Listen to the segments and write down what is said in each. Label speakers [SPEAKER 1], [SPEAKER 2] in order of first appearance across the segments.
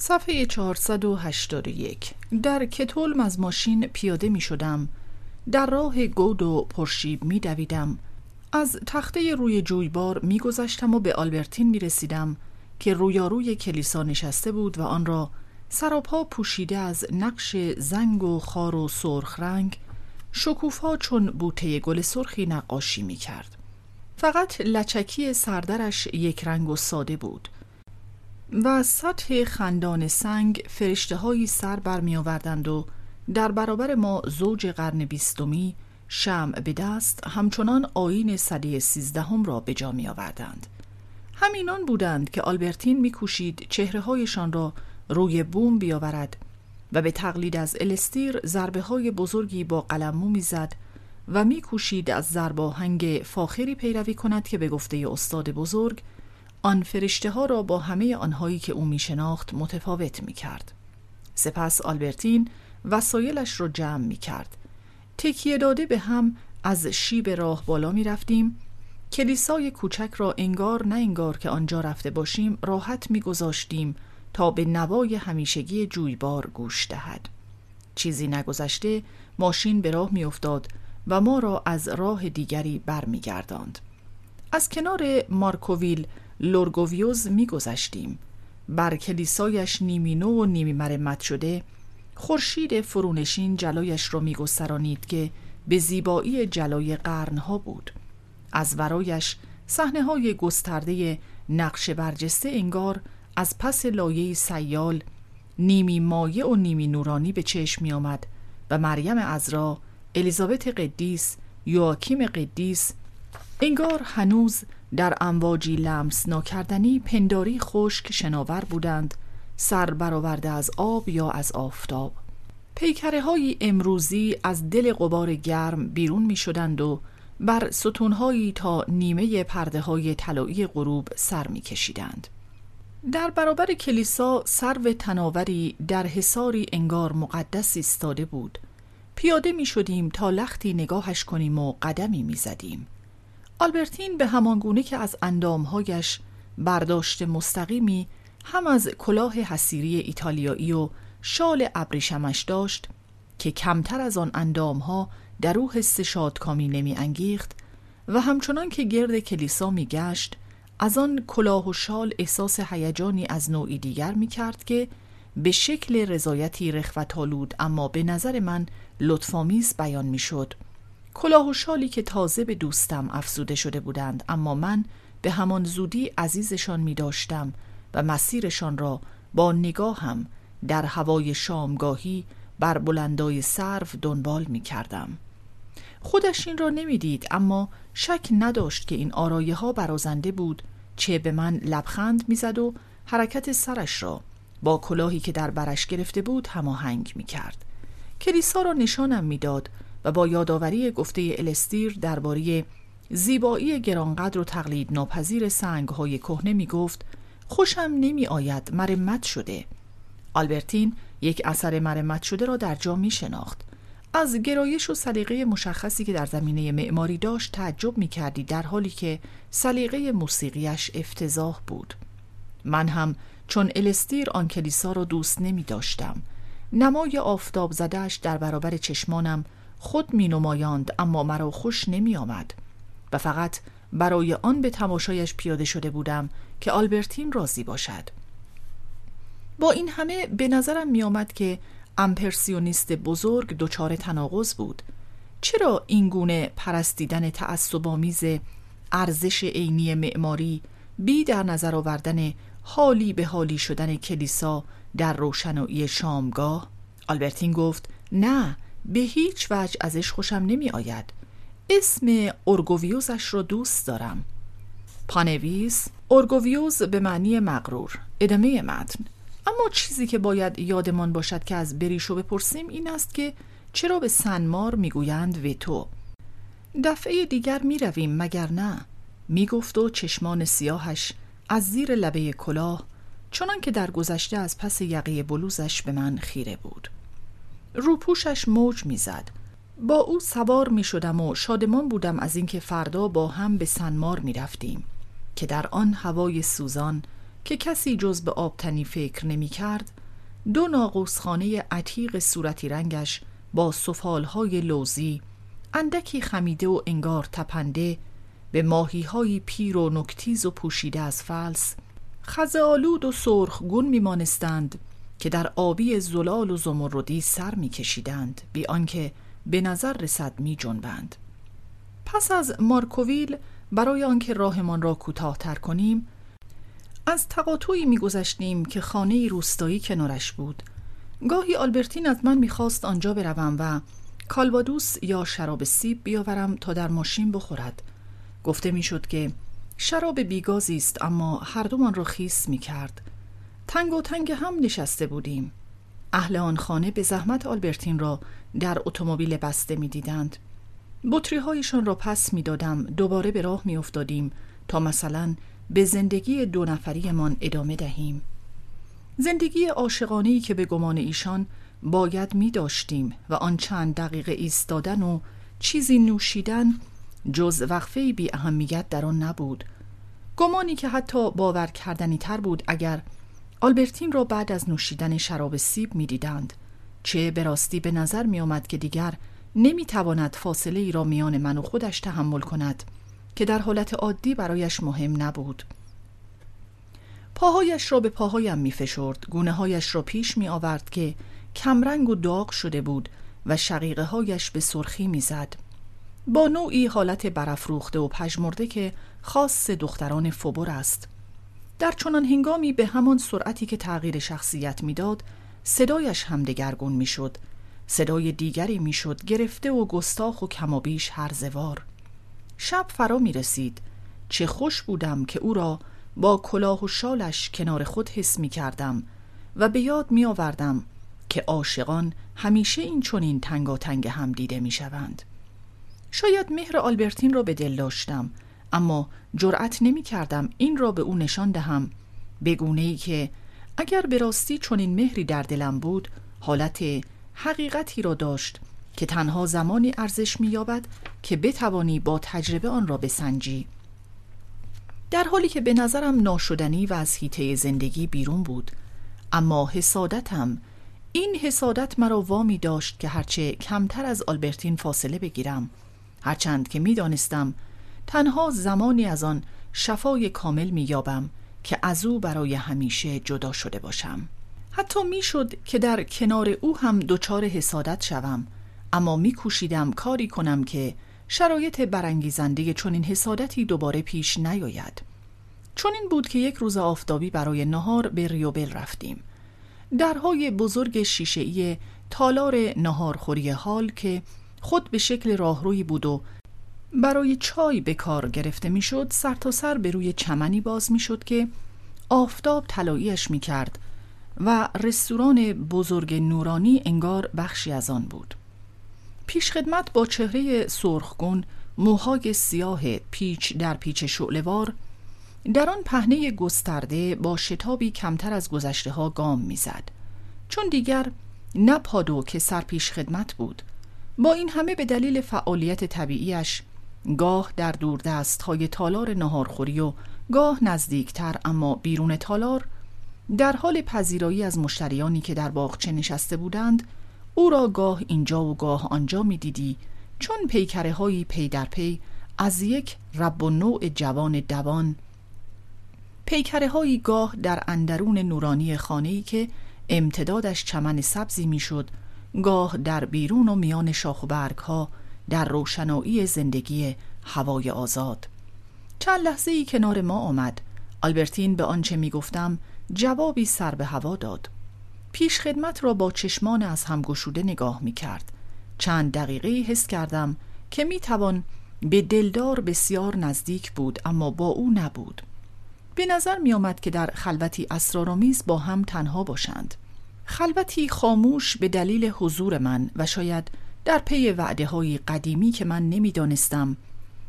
[SPEAKER 1] صفحه 481 در کتولم از ماشین پیاده می شدم. در راه گود و پرشیب می دویدم. از تخته روی جویبار می گذشتم و به آلبرتین می رسیدم که رویاروی کلیسا نشسته بود و آن را سراپا پوشیده از نقش زنگ و خار و سرخ رنگ شکوفا چون بوته گل سرخی نقاشی می کرد. فقط لچکی سردرش یک رنگ و ساده بود. و سطح خندان سنگ فرشته های سر برمی آوردند و در برابر ما زوج قرن بیستمی شمع به دست همچنان آین صده سیزدهم را به جا می آوردند. همینان بودند که آلبرتین میکوشید چهره هایشان را روی بوم بیاورد و به تقلید از الستیر ضربه های بزرگی با قلمو می‌زد و میکوشید از ضرباهنگ فاخری پیروی کند که به گفته استاد بزرگ آن فرشته ها را با همه آنهایی که او می شناخت متفاوت می کرد. سپس آلبرتین وسایلش را جمع می کرد. تکیه داده به هم از شیب راه بالا می رفتیم. کلیسای کوچک را انگار نه انگار که آنجا رفته باشیم راحت می گذاشتیم تا به نوای همیشگی جویبار گوش دهد. چیزی نگذشته ماشین به راه می افتاد و ما را از راه دیگری برمیگرداند. از کنار مارکوویل لورگویوز میگذشتیم. بر کلیسایش نیمی نو و نیمی مرمت شده خورشید فرونشین جلایش را میگسترانید که به زیبایی جلای قرنها بود. از ورایش صحنه های گسترده نقش برجسته انگار از پس لایه سیال نیمی مایع و نیمی نورانی به چشم می آمد و مریم ازرا الیزابت قدیس یواکیم قدیس انگار هنوز در امواجی لمس ناکردنی پنداری خشک شناور بودند سر برآورده از آب یا از آفتاب پیکره های امروزی از دل قبار گرم بیرون می شدند و بر ستونهایی تا نیمه پرده های طلایی غروب سر می کشیدند. در برابر کلیسا سرو تناوری در حساری انگار مقدس ایستاده بود پیاده می شدیم تا لختی نگاهش کنیم و قدمی می زدیم. آلبرتین به همان گونه که از اندامهایش برداشت مستقیمی هم از کلاه حسیری ایتالیایی و شال ابریشمش داشت که کمتر از آن اندامها در او حس شادکامی نمی انگیخت و همچنان که گرد کلیسا می گشت از آن کلاه و شال احساس هیجانی از نوعی دیگر می کرد که به شکل رضایتی رخوتالود اما به نظر من لطفامیز بیان می شد کلاه و شالی که تازه به دوستم افزوده شده بودند اما من به همان زودی عزیزشان می داشتم و مسیرشان را با نگاهم در هوای شامگاهی بر بلندای سرو دنبال می کردم. خودش این را نمی‌دید اما شک نداشت که این آرایه ها برازنده بود چه به من لبخند می‌زد و حرکت سرش را با کلاهی که در برش گرفته بود هماهنگ می کرد. کلیسا را نشانم می‌داد و با یادآوری گفته الستیر درباره زیبایی گرانقدر و تقلید ناپذیر سنگ های کهنه می گفت خوشم نمی آید مرمت شده. آلبرتین یک اثر مرمت شده را در جا می شناخت از گرایش و سلیقه مشخصی که در زمینه معماری داشت تعجب می کردی در حالی که سلیقه موسیقیش افتضاح بود. من هم چون الستیر آن کلیسا را دوست نمی داشتم نمای آفتاب زدهش در برابر چشمانم خود می نمایاند اما مرا خوش نمی آمد و فقط برای آن به تماشایش پیاده شده بودم که آلبرتین راضی باشد. با این همه به نظرم می آمد که امپرسیونیست بزرگ دچار تناقض بود. چرا این گونه پرستیدن تعصب‌آمیز ارزش عینی معماری بی در نظر آوردن حالی به حالی شدن کلیسا در روشنایی شامگاه؟ آلبرتین گفت نه به هیچ وجه ازش خوشم نمی آید اسم اورگویوزش را دوست دارم. پانویس اورگویوز به معنی مغرور ادامه متن. اما چیزی که باید یادمان باشد که از بریشو بپرسیم این است که چرا به سنمار می‌گویند ویتو؟ دفعه دیگر می رویم مگر نه؟ می گفت و چشمان سیاهش از زیر لبه کلاه چنان که در گذشته از پس یقه بلوزش به من خیره بود. روپوشش موج می‌زد. با او سوار می شدم و شادمان بودم از اینکه فردا با هم به سنمار می رفتیم که در آن هوای سوزان که کسی جز به آبتنی فکر نمی کرد دو ناقوسخانه عتیق صورتی رنگش با سفالهای لوزی اندکی خمیده و انگار تپنده به ماهیهای پیر و نکتیز و پوشیده از فلس خزالود و سرخگون میمانستند. که در آبی زلال و زمردی سر میکشیدند بی آنکه به نظر رسد می جنبند. پس از مارکوویل برای آنکه راهمان را کوتاهتر کنیم از تقاطعی میگذشتیم که خانه روستایی کنارش بود. گاهی آلبرتین از من می‌خواست آنجا بروم و کالوادوس یا شراب سیب بیاورم تا در ماشین بخورد. گفته می‌شد که شراب بیگازی است اما هر دومان را خیس می کرد تنگ و تنگ هم نشسته بودیم. اهل آن خانه به زحمت آلبرتین را در اتومبیل بسته می دیدند بطری هایشان را پس می دادم دوباره به راه می افتادیم تا مثلا به زندگی دو نفریمان ادامه دهیم. زندگی عاشقانه‌ای که به گمان ایشان باید می داشتیم و آن چند دقیقه ایستادن و چیزی نوشیدن جز وقفه بی اهمیت در آن نبود. گمانی که حتی باور کردنی تر بود اگر آلبرتین را بعد از نوشیدن شراب سیب می دیدند چه به راستی به نظر می آمد که دیگر نمی تواند فاصله ای را میان من و خودش تحمل کند که در حالت عادی برایش مهم نبود. پاهایش را به پاهایم می فشرد گونه هایش را پیش می آورد که کمرنگ و داغ شده بود و شقیقه هایش به سرخی می زد. با نوعی حالت برافروخته و پژمرده که خاص دختران فبر است. در چنان هنگامی به همان سرعتی که تغییر شخصیت می‌داد صدایش هم دگرگون می‌شد. صدای دیگری می‌شد گرفته و گستاخ و کمابیش هرزوار. شب فرا می رسید چه خوش بودم که او را با کلاه و شالش کنار خود حس می کردم و به یاد می آوردم که عاشقان همیشه این چنین تنگاتنگ هم دیده می شوند. شاید مهر آلبرتین را به دل داشتم. اما جرأت نمی کردم این را به او نشان دهم. بگونه ای که اگر به راستی چنین مهری در دلم بود حالت حقیقتی را داشت که تنها زمانی ارزش می‌یابد که بتوانی با تجربه آن را بسنجی. در حالی که به نظرم ناشدنی و از هیته زندگی بیرون بود اما حسادتم این حسادت مرا وامی داشت که هرچه کمتر از آلبرتین فاصله بگیرم. هرچند که می‌دانستم تنها زمانی از آن شفای کامل مییابم که از او برای همیشه جدا شده باشم. حتی می‌شد که در کنار او هم دچار حسادت شوم اما میکوشیدم کاری کنم که شرایط برانگیزنده چنین حسادتی دوباره پیش نیاید. چون این بود که یک روز آفتابی برای نهار به ریوبل رفتیم. درهای بزرگ شیشهای تالار نهارخوری حال که خود به شکل راهروی بود و برای چای به کار گرفته می‌شد سر تا سر به روی چمنی باز می‌شد که آفتاب طلاییش می‌کرد و رستوران بزرگ نورانی انگار بخشی از آن بود. پیشخدمت با چهره سرخگون موهای سیاه پیچ در پیچ شعلوار در آن پهنه گسترده با شتابی کمتر از گذشته ها گام می‌زد. چون دیگر نه که سرپیش خدمت بود. با این همه به دلیل فعالیت طبیعیش گاه در دست های تالار نهارخوری و گاه نزدیکتر اما بیرون تالار در حال پذیرایی از مشتریانی که در باغچه نشسته بودند او را گاه اینجا و گاه آنجا می دیدی چون پیکره هایی پی در پی از یک رب و نوع جوان دوان. پیکره هایی گاه در اندرون نورانی خانه‌ای که امتدادش چمن سبزی می‌شد گاه در بیرون و میان شاخ و برگ ها در روشنایی زندگی هوای آزاد. چند لحظه ای کنار ما آمد. آلبرتین به آنچه می گفتم جوابی سر به هوا داد. پیش خدمت را با چشمان از هم گشوده نگاه می کرد چند دقیقه حس کردم که می توان به دلدار بسیار نزدیک بود اما با او نبود. به نظر می آمد که در خلوتی اسرارآمیز با هم تنها باشند. خلوتی خاموش به دلیل حضور من و شاید در پی وعده های قدیمی که من نمی‌دانستم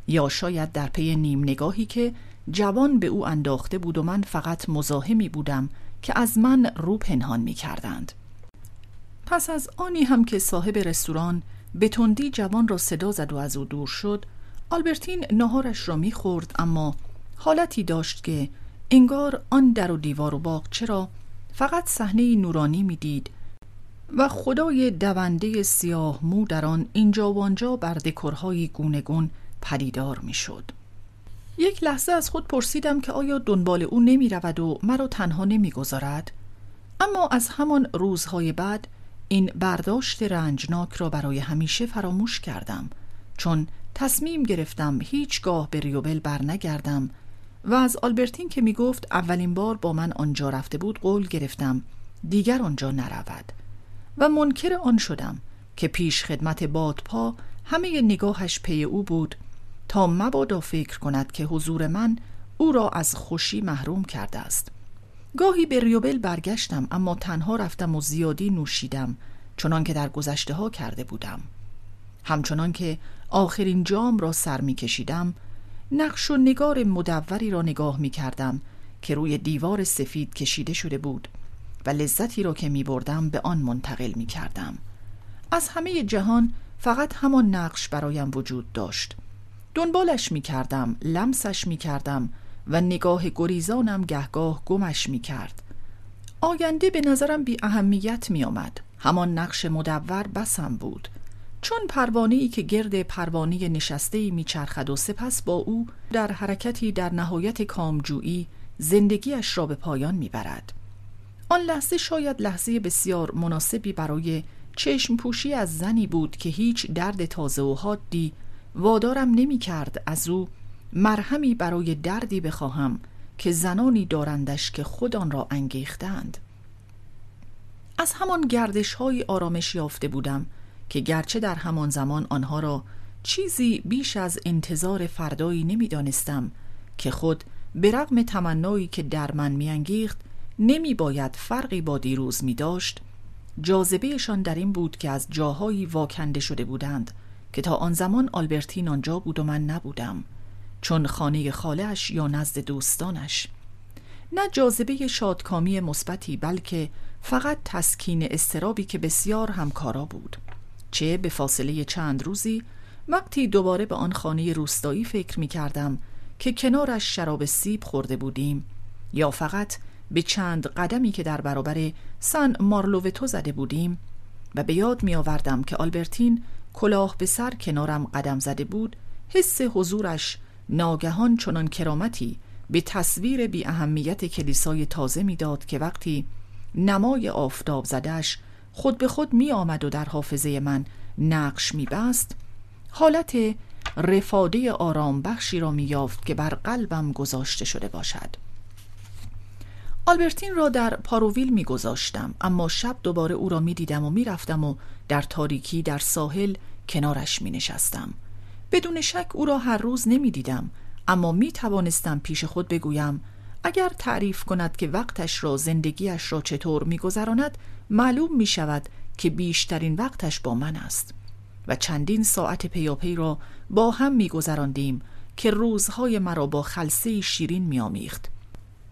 [SPEAKER 1] یا شاید در پی نیم نگاهی که جوان به او انداخته بود و من فقط مزاحمی بودم که از من رو پنهان می کردند. پس از آنی هم که صاحب رستوران به تندی جوان را صدا زد و از او دور شد آلبرتین نهارش را می خورد اما حالتی داشت که انگار آن در و دیوار و باغ چرا فقط صحنه نورانی می‌دید و خدای دونده سیاه مو در آن اینجا و آنجا بر دکورهای گونگون پدیدار می‌شد. یک لحظه از خود پرسیدم که آیا دنبال او نمی رود و مرا تنها نمی گذارد؟ اما از همان روزهای بعد این برداشت رنجناک را برای همیشه فراموش کردم چون تصمیم گرفتم هیچگاه به ریوبل برنگردم و از آلبرتین که می گفت اولین بار با من آنجا رفته بود قول گرفتم دیگر آنجا نرود و منکر آن شدم که پیش خدمت بادپا همه نگاهش پی او بود تا مبادا فکر کند که حضور من او را از خوشی محروم کرده است. گاهی به ریوبل برگشتم اما تنها رفتم و زیادی نوشیدم چنان که در گذشته ها کرده بودم. همچنان که آخرین جام را سر می کشیدم نقش و نگار مدوری را نگاه می کردم که روی دیوار سفید کشیده شده بود. و لذتی را که می بردم به آن منتقل می کردم از همه جهان فقط همان نقش برایم وجود داشت. دنبالش می کردم لمسش می کردم و نگاه گریزانم گهگاه گمش می کرد آینده به نظرم بی اهمیت می آمد همان نقش مدور بسم بود. چون پروانه ای که گرد پروانه نشسته می چرخد و سپس با او در حرکتی در نهایت کامجویی زندگیش را به پایان می برد. آن لحظه شاید لحظه بسیار مناسبی برای چشم پوشی از زنی بود که هیچ درد تازه و حادی وادارم نمی کرد از او مرهمی برای دردی بخواهم که زنانی دارندش که خود آن را انگیختند. از همان گردش های آرامش یافته بودم که گرچه در همان زمان آنها را چیزی بیش از انتظار فردایی نمی‌دانستم که خود به رغم تمنایی که در من میانگیخت نمی باید فرقی با دیروز می داشت جاذبهشان در این بود که از جاهایی واکنده شده بودند که تا آن زمان آلبرتین آنجا بود و من نبودم چون خانه خالش یا نزد دوستانش. نه جاذبه شادکامی مثبتی بلکه فقط تسکین استرابی که بسیار همکارا بود. چه به فاصله چند روزی وقتی دوباره به آن خانه روستایی فکر می کردم که کنارش شراب سیب خورده بودیم یا فقط به چند قدمی که در برابر سن مارلووتو زده بودیم و به یاد می آوردم که آلبرتین کلاه به سر کنارم قدم زده بود حس حضورش ناگهان چنان کرامتی به تصویر بی اهمیت کلیسای تازه می‌داد که وقتی نمای آفتاب زدش خود به خود می آمد و در حافظه من نقش می بست حالت رفاده آرام بخشی را می یافت که بر قلبم گذاشته شده باشد. آلبرتین را در پاروویل می گذاشتم اما شب دوباره او را می دیدم و می رفتم و در تاریکی در ساحل کنارش می نشستم بدون شک او را هر روز نمی دیدم اما می توانستم پیش خود بگویم اگر تعریف کند که وقتش را زندگیش را چطور می گذراند معلوم می شود که بیشترین وقتش با من است و چندین ساعت پیاپی را با هم می گذراندیم که روزهای مرا با خلصه شیرین می آمیخت.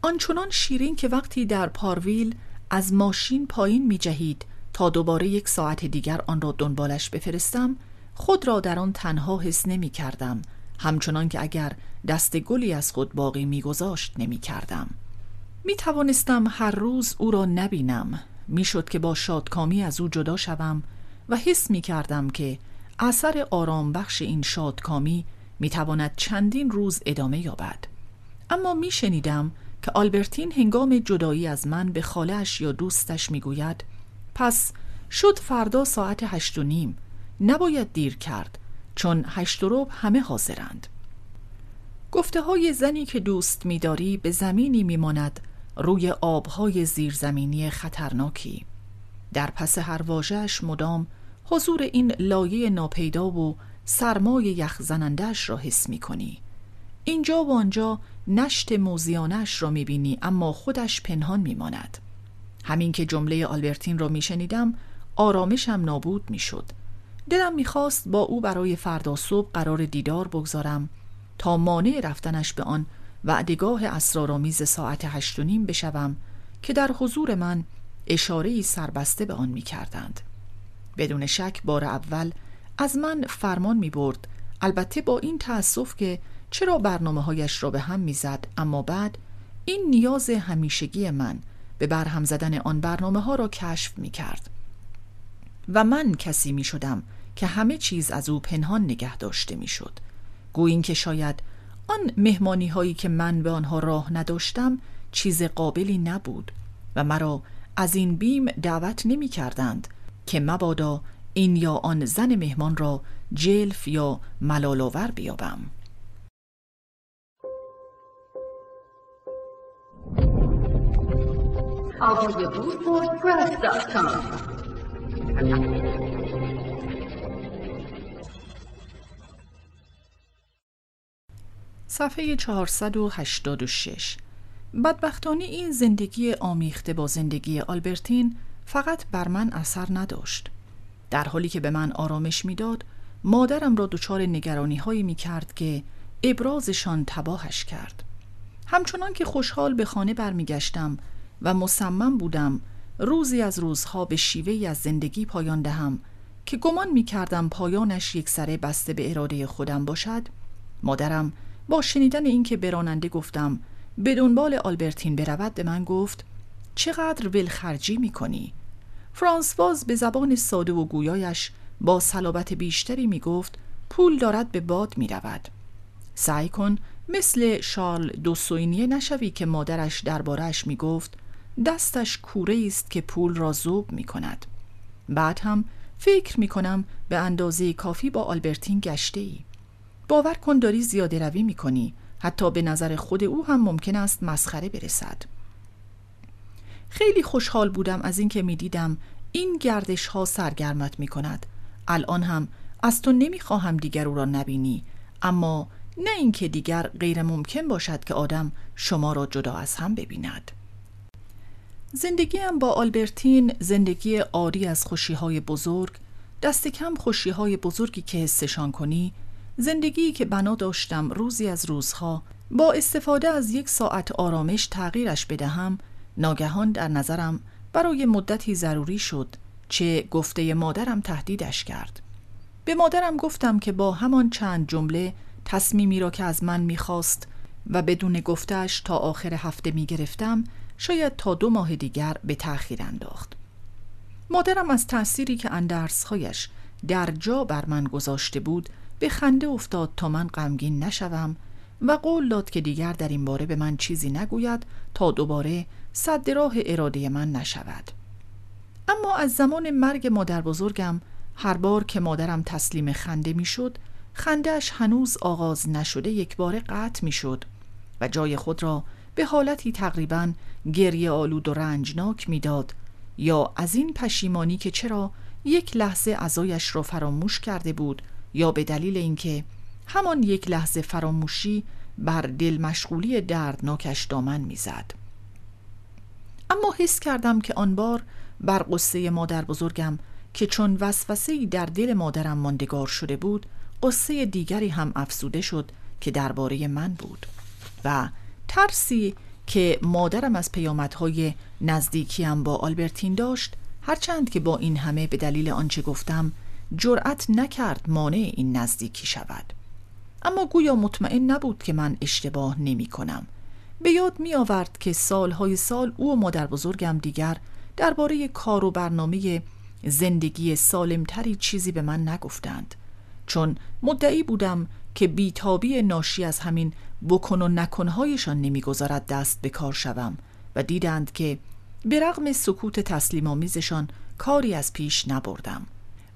[SPEAKER 1] آنچنان شیرین که وقتی در پارویل از ماشین پایین می جهید تا دوباره یک ساعت دیگر آن را دنبالش بفرستم خود را در آن تنها حس نمی کردم همچنان که اگر دست گلی از خود باقی میگذاشت نمی کردم می توانستم هر روز او را نبینم. می‌شد که با شادکامی از او جدا شوم و حس می کردم که اثر آرام بخش این شادکامی می تواند چندین روز ادامه یابد. اما می شنیدم که آلبرتین هنگام جدایی از من به خالش یا دوستش می گوید پس شد فردا ساعت هشت و نیم. نباید دیر کرد چون هشت و همه حاضرند. گفته های زنی که دوست میداری به زمینی میماند روی آبهای زیرزمینی خطرناکی. در پس هر واژهش مدام حضور این لایه ناپیدا و سرمای یخزنندش را حس می کنی. اینجا و آنجا نشت موزیانش را می بینی اما خودش پنهان می ماند. همین که جمله آلبرتین را می شنیدم آرامشم نابود می شد. دلم می‌خواست با او برای فردا صبح قرار دیدار بگذارم تا مانع رفتنش به آن وعدگاه اسرارآمیز ساعت هشت و نیم بشوم که در حضور من اشاره سربسته به آن می‌کردند بدون شک بار اول از من فرمان می برد البته با این تأسف که چرا برنامه هایش را به هم می‌زد؟ اما بعد این نیاز همیشگی من به برهم زدن آن برنامه ها را کشف می کرد و من کسی می شدم که همه چیز از او پنهان نگه داشته می شد گویین که شاید آن مهمانی هایی که من به آنها راه نداشتم چیز قابلی نبود و مرا از این بیم دعوت نمی کردند که مبادا این یا آن زن مهمان را جلف یا ملالاور بیابم. صفحه 486 بدبختانه این زندگی آمیخته با زندگی آلبرتین فقط بر من اثر نداشت. در حالی که به من آرامش می‌داد مادرم را دچار نگرانی هایی می کرد که ابرازشان تباهش کرد. همچنان که خوشحال به خانه برمیگشتم و مصمم بودم روزی از روزها به شیوهی از زندگی پایان دهم که گمان می کردم پایانش یک سره بسته به اراده خودم باشد مادرم با شنیدن اینکه براننده گفتم به دنبال آلبرتین برود به من گفت چقدر ولخرجی می کنی؟ فرانسواز به زبان ساده و گویایش با صلابت بیشتری می گفت پول دارد به باد می رود. سعی کن مثل شارل دوسوینیه نشوی که مادرش دربارش می گفت دستش کوره است که پول را زوب می کند. بعد هم فکر می کنم به اندازه کافی با آلبرتین گشته ای. باور کن داری زیاده روی می کنی. حتی به نظر خود او هم ممکن است مسخره برسد. خیلی خوشحال بودم از اینکه می دیدم این گردش ها سرگرمت می کند. الان هم از تو نمی خواهم دیگر او را نبینی. اما نه اینکه دیگر غیر ممکن باشد که آدم شما را جدا از هم ببیند. زندگیم با آلبرتین زندگی آری از خوشی های بزرگ دست کم خوشی های بزرگی که حسشان کنی زندگی که بنا داشتم روزی از روزها با استفاده از یک ساعت آرامش تغییرش بدهم ناگهان در نظرم برای مدتی ضروری شد چه گفته مادرم تهدیدش کرد. به مادرم گفتم که با همان چند جمله تصمیمی را که از من می‌خواست و بدون گفتش تا آخر هفته می‌گرفتم شاید تا دو ماه دیگر به تأخیر انداخت. مادرم از تأثیری که اندرسهایش در جا بر من گذاشته بود به خنده افتاد تا من غمگین نشوم و قول داد که دیگر در این باره به من چیزی نگوید تا دوباره صد راه اراده من نشود. اما از زمان مرگ مادر بزرگم هر بار که مادرم تسلیم خنده می‌شد خندهش هنوز آغاز نشده یک بار قطع می‌شد و جای خود را به حالتی تقریبا گریه آلود و رنجناک می‌داد یا از این پشیمانی که چرا یک لحظه ازایش را فراموش کرده بود یا به دلیل اینکه همان یک لحظه فراموشی بر دل مشغولی دردناکش دامن می‌زد. اما حس کردم که آن بار بر قصه مادر بزرگم که چون وسوسه در دل مادرم ماندگار شده بود قصه دیگری هم افسوده شد که درباره من بود و ترسی که مادرم از پیامدهای نزدیکیم با آلبرتین داشت هرچند که با این همه به دلیل آنچه گفتم جرأت نکرد مانع این نزدیکی شود. اما گویا مطمئن نبود که من اشتباه نمی کنم. به یاد می آورد که سالهای سال او و مادر بزرگم دیگر درباره کار و برنامه زندگی سالمتری چیزی به من نگفتند. چون مدعی بودم که بیتابی ناشی از همین بکن و نکنهایشان نمی‌گذارد دست به کار شوم و دیدند که به رغم سکوت تسلیم آمیزشان کاری از پیش نبردم.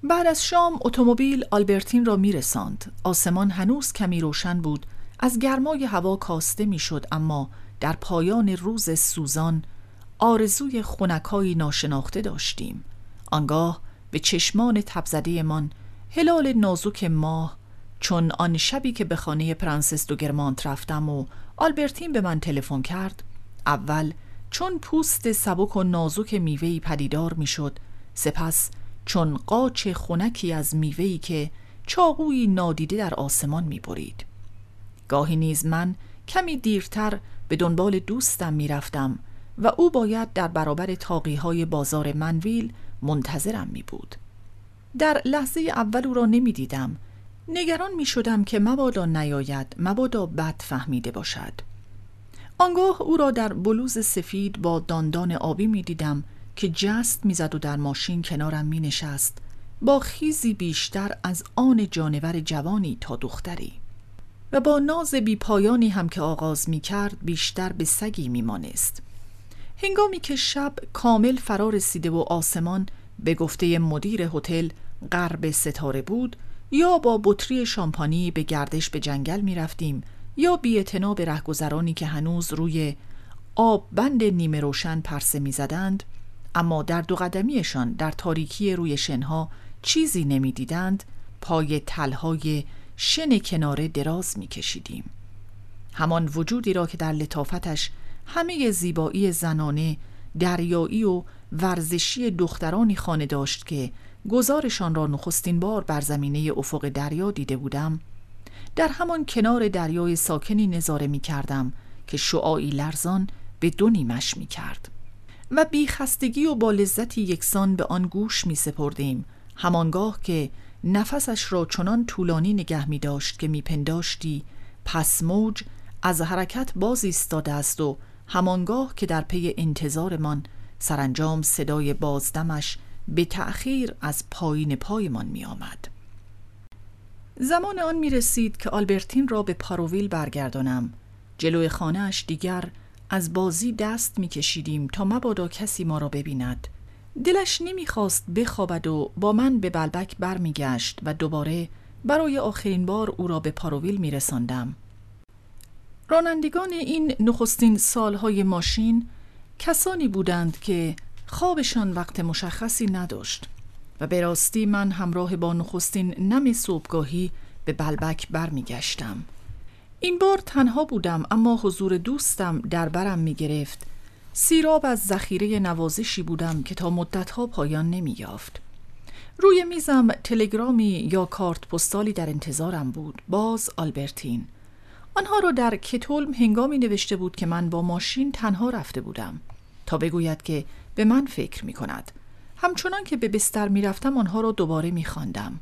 [SPEAKER 1] بعد از شام اتومبیل آلبرتین را میرساند. آسمان هنوز کمی روشن بود. از گرمای هوا کاسته می‌شد اما در پایان روز سوزان آرزوی خونکایی ناشناخته داشتیم. آنگاه به چشمان تبزده من هلال نازک ماه چون آن شبی که به خانه پرنسس دو گرمانت رفتم و آلبرتین به من تلفن کرد اول چون پوست سبک و نازک میوه‌ای پدیدار می‌شد سپس چون قاچ خونکی از میوهی که چاقویی نادیده در آسمان می برید. گاهی نیز من کمی دیرتر به دنبال دوستم می رفتم و او باید در برابر تاقی های بازار منویل منتظرم می بود. در لحظه اول او را نمی دیدم. نگران می شدم که مبادا نیاید مبادا بد فهمیده باشد. آنگاه او را در بلوز سفید با داندان آبی می دیدم که جست می‌زد و در ماشین کنارم می نشست با خیزی بیشتر از آن جانور جوانی تا دختری و با ناز بی پایانی هم که آغاز می کرد بیشتر به سگی می مانست. هنگامی که شب کامل فرا رسیده و آسمان به گفته مدیر هتل غرب ستاره بود یا با بطری شامپانی به گردش به جنگل می رفتیم یا بی به رهگذرانی که هنوز روی آب بند نیمه روشن پرسه می زدند اما در دو قدمیشان در تاریکی روی شنها چیزی نمی دیدند پای تلهای شن کناره دراز می کشیدیم. همان وجودی را که در لطافتش همه زیبایی زنانه دریایی و ورزشی دخترانی خانه داشت که گزارشان را نخستین بار بر زمینه افق دریا دیده بودم. در همان کنار دریای ساکنی نظاره می کردم که شعاعی لرزان به دو نیمش می کرد. و بی خستگی و با لذتی یکسان به آن گوش می سپردیم. همانگاه که نفسش را چنان طولانی نگه می داشت که می پنداشتی پس موج از حرکت باز ایستاده است و همانگاه که در پی انتظارمان سرانجام صدای بازدمش به تأخیر از پایین پایمان می آمد. زمان آن می رسید که آلبرتین را به پاروویل برگردانم جلوی خانهاش دیگر از بازی دست می کشیدیم تا مبادا کسی ما را ببیند دلش نمی‌خواست بخوابد و با من به بلبک برمیگشت و دوباره برای آخرین بار او را به پاروویل می رساندم. رانندگان این نخستین سالهای ماشین کسانی بودند که خوابشان وقت مشخصی نداشت و به راستی من همراه با نخستین نم صبحگاهی به بلبک برمیگشتم. این بار تنها بودم اما حضور دوستم در برم می گرفت سیراب از ذخیره نوازشی بودم که تا مدتها پایان نمی یافت. روی میزم تلگرامی یا کارت پستالی در انتظارم بود باز آلبرتین آنها را در کتولم هنگامی نوشته بود که من با ماشین تنها رفته بودم تا بگوید که به من فکر می کند همچنان که به بستر می رفتم آنها را دوباره می خواندم.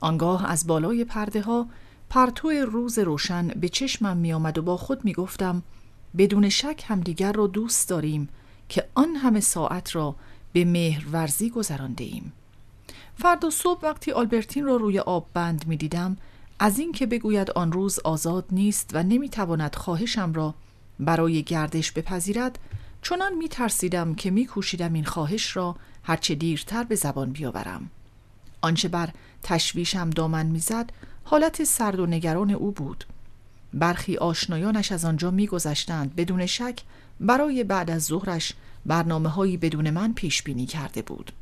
[SPEAKER 1] آنگاه از بالای پرده ها پرتو روز روشن به چشمم می آمد و با خود می گفتم بدون شک همدیگر را دوست داریم که آن همه ساعت را به مهرورزی گذرانده ایم. فردا صبح وقتی آلبرتین را روی آب بند می دیدم از اینکه بگوید آن روز آزاد نیست و نمی‌تواند خواهشم را برای گردش بپذیرد چنان می ترسیدم که می کوشیدم این خواهش را هرچه دیرتر به زبان بیاورم. آنچه بر تشویشم دامن می‌زد حالت سرد و نگران او بود. برخی آشنایانش از آنجا میگذشتند بدون شک برای بعد از ظهرش برنامه هایی بدون من پیش بینی کرده بود.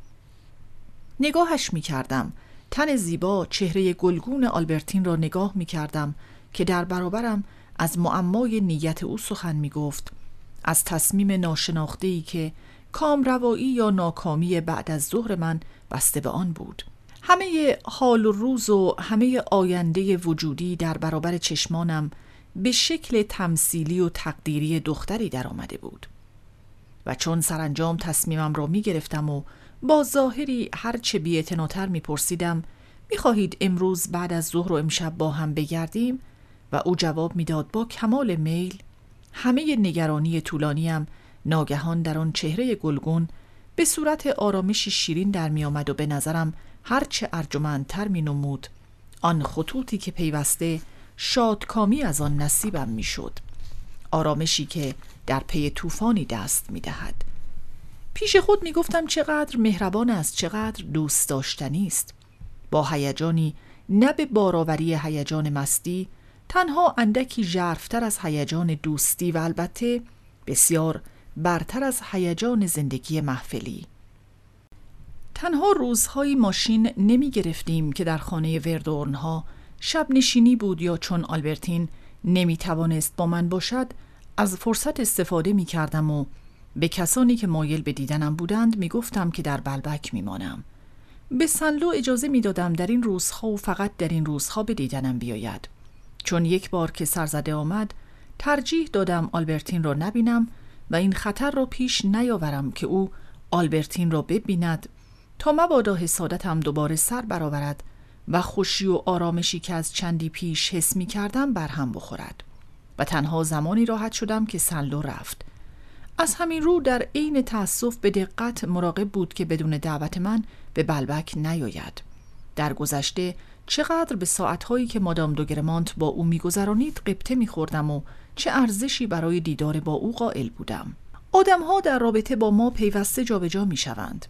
[SPEAKER 1] نگاهش می کردم. تن زیبا چهره گلگون آلبرتین را نگاه می کردم که در برابرم از معمای نیت او سخن می گفت از تصمیم ناشناخته که کام روایی یا ناکامی بعد از ظهر من بسته به آن بود. همه حال و روز و همه آینده وجودی در برابر چشمانم به شکل تمثیلی و تقدیری دختری در آمده بود. و چون سرانجام تصمیمم را می گرفتم و با ظاهری هرچه بی می پرسیدم می خواهید امروز بعد از ظهر و امشب با هم بگردیم؟ و او جواب می‌داد با کمال میل همه نگرانی طولانیم. ناگهان در آن چهره گلگون به صورت آرامشی شیرین در می آمد و به نظرم هرچه ارجمندتر می نمود. آن خطوطی که پیوسته شادکامی از آن نصیبم می شد. آرامشی که در پی طوفانی دست می دهد. پیش خود می گفتم چقدر مهربان است چقدر دوست داشتنی است. با هیجانی نه به باراوری هیجان مستی تنها اندکی ژرفتر از هیجان دوستی و البته بسیار برتر از هیجان زندگی محفلی تنها روزهایی ماشین نمی گرفتیم که در خانه وردورنها شب نشینی بود یا چون آلبرتین نمی توانست با من باشد از فرصت استفاده می کردم و به کسانی که مایل به دیدنم بودند می گفتم که در بلبک می مانم. به سنلو اجازه می دادم در این روزها و فقط در این روزها به دیدنم بیاید. چون یک بار که سرزده آمد ترجیح دادم آلبرتین را نبینم و این خطر را پیش نیاورم که او آلبرتین را ببیند تا مبادا حسادتم دوباره سر برآورد و خوشی و آرامشی که از چندی پیش حس می کردم بر هم بخورد و تنها زمانی راحت شدم که سنلو رفت. از همین رو در عین تأسف به دقت مراقب بود که بدون دعوت من به بلبک نیاید. در گذشته چقدر به ساعتهایی که مادام دوگرمانت با او میگذرانید قبطه میخوردم و چه ارزشی برای دیدار با او قائل بودم. آدمها در رابطه با ما پیوسته جابجا می‌شوند.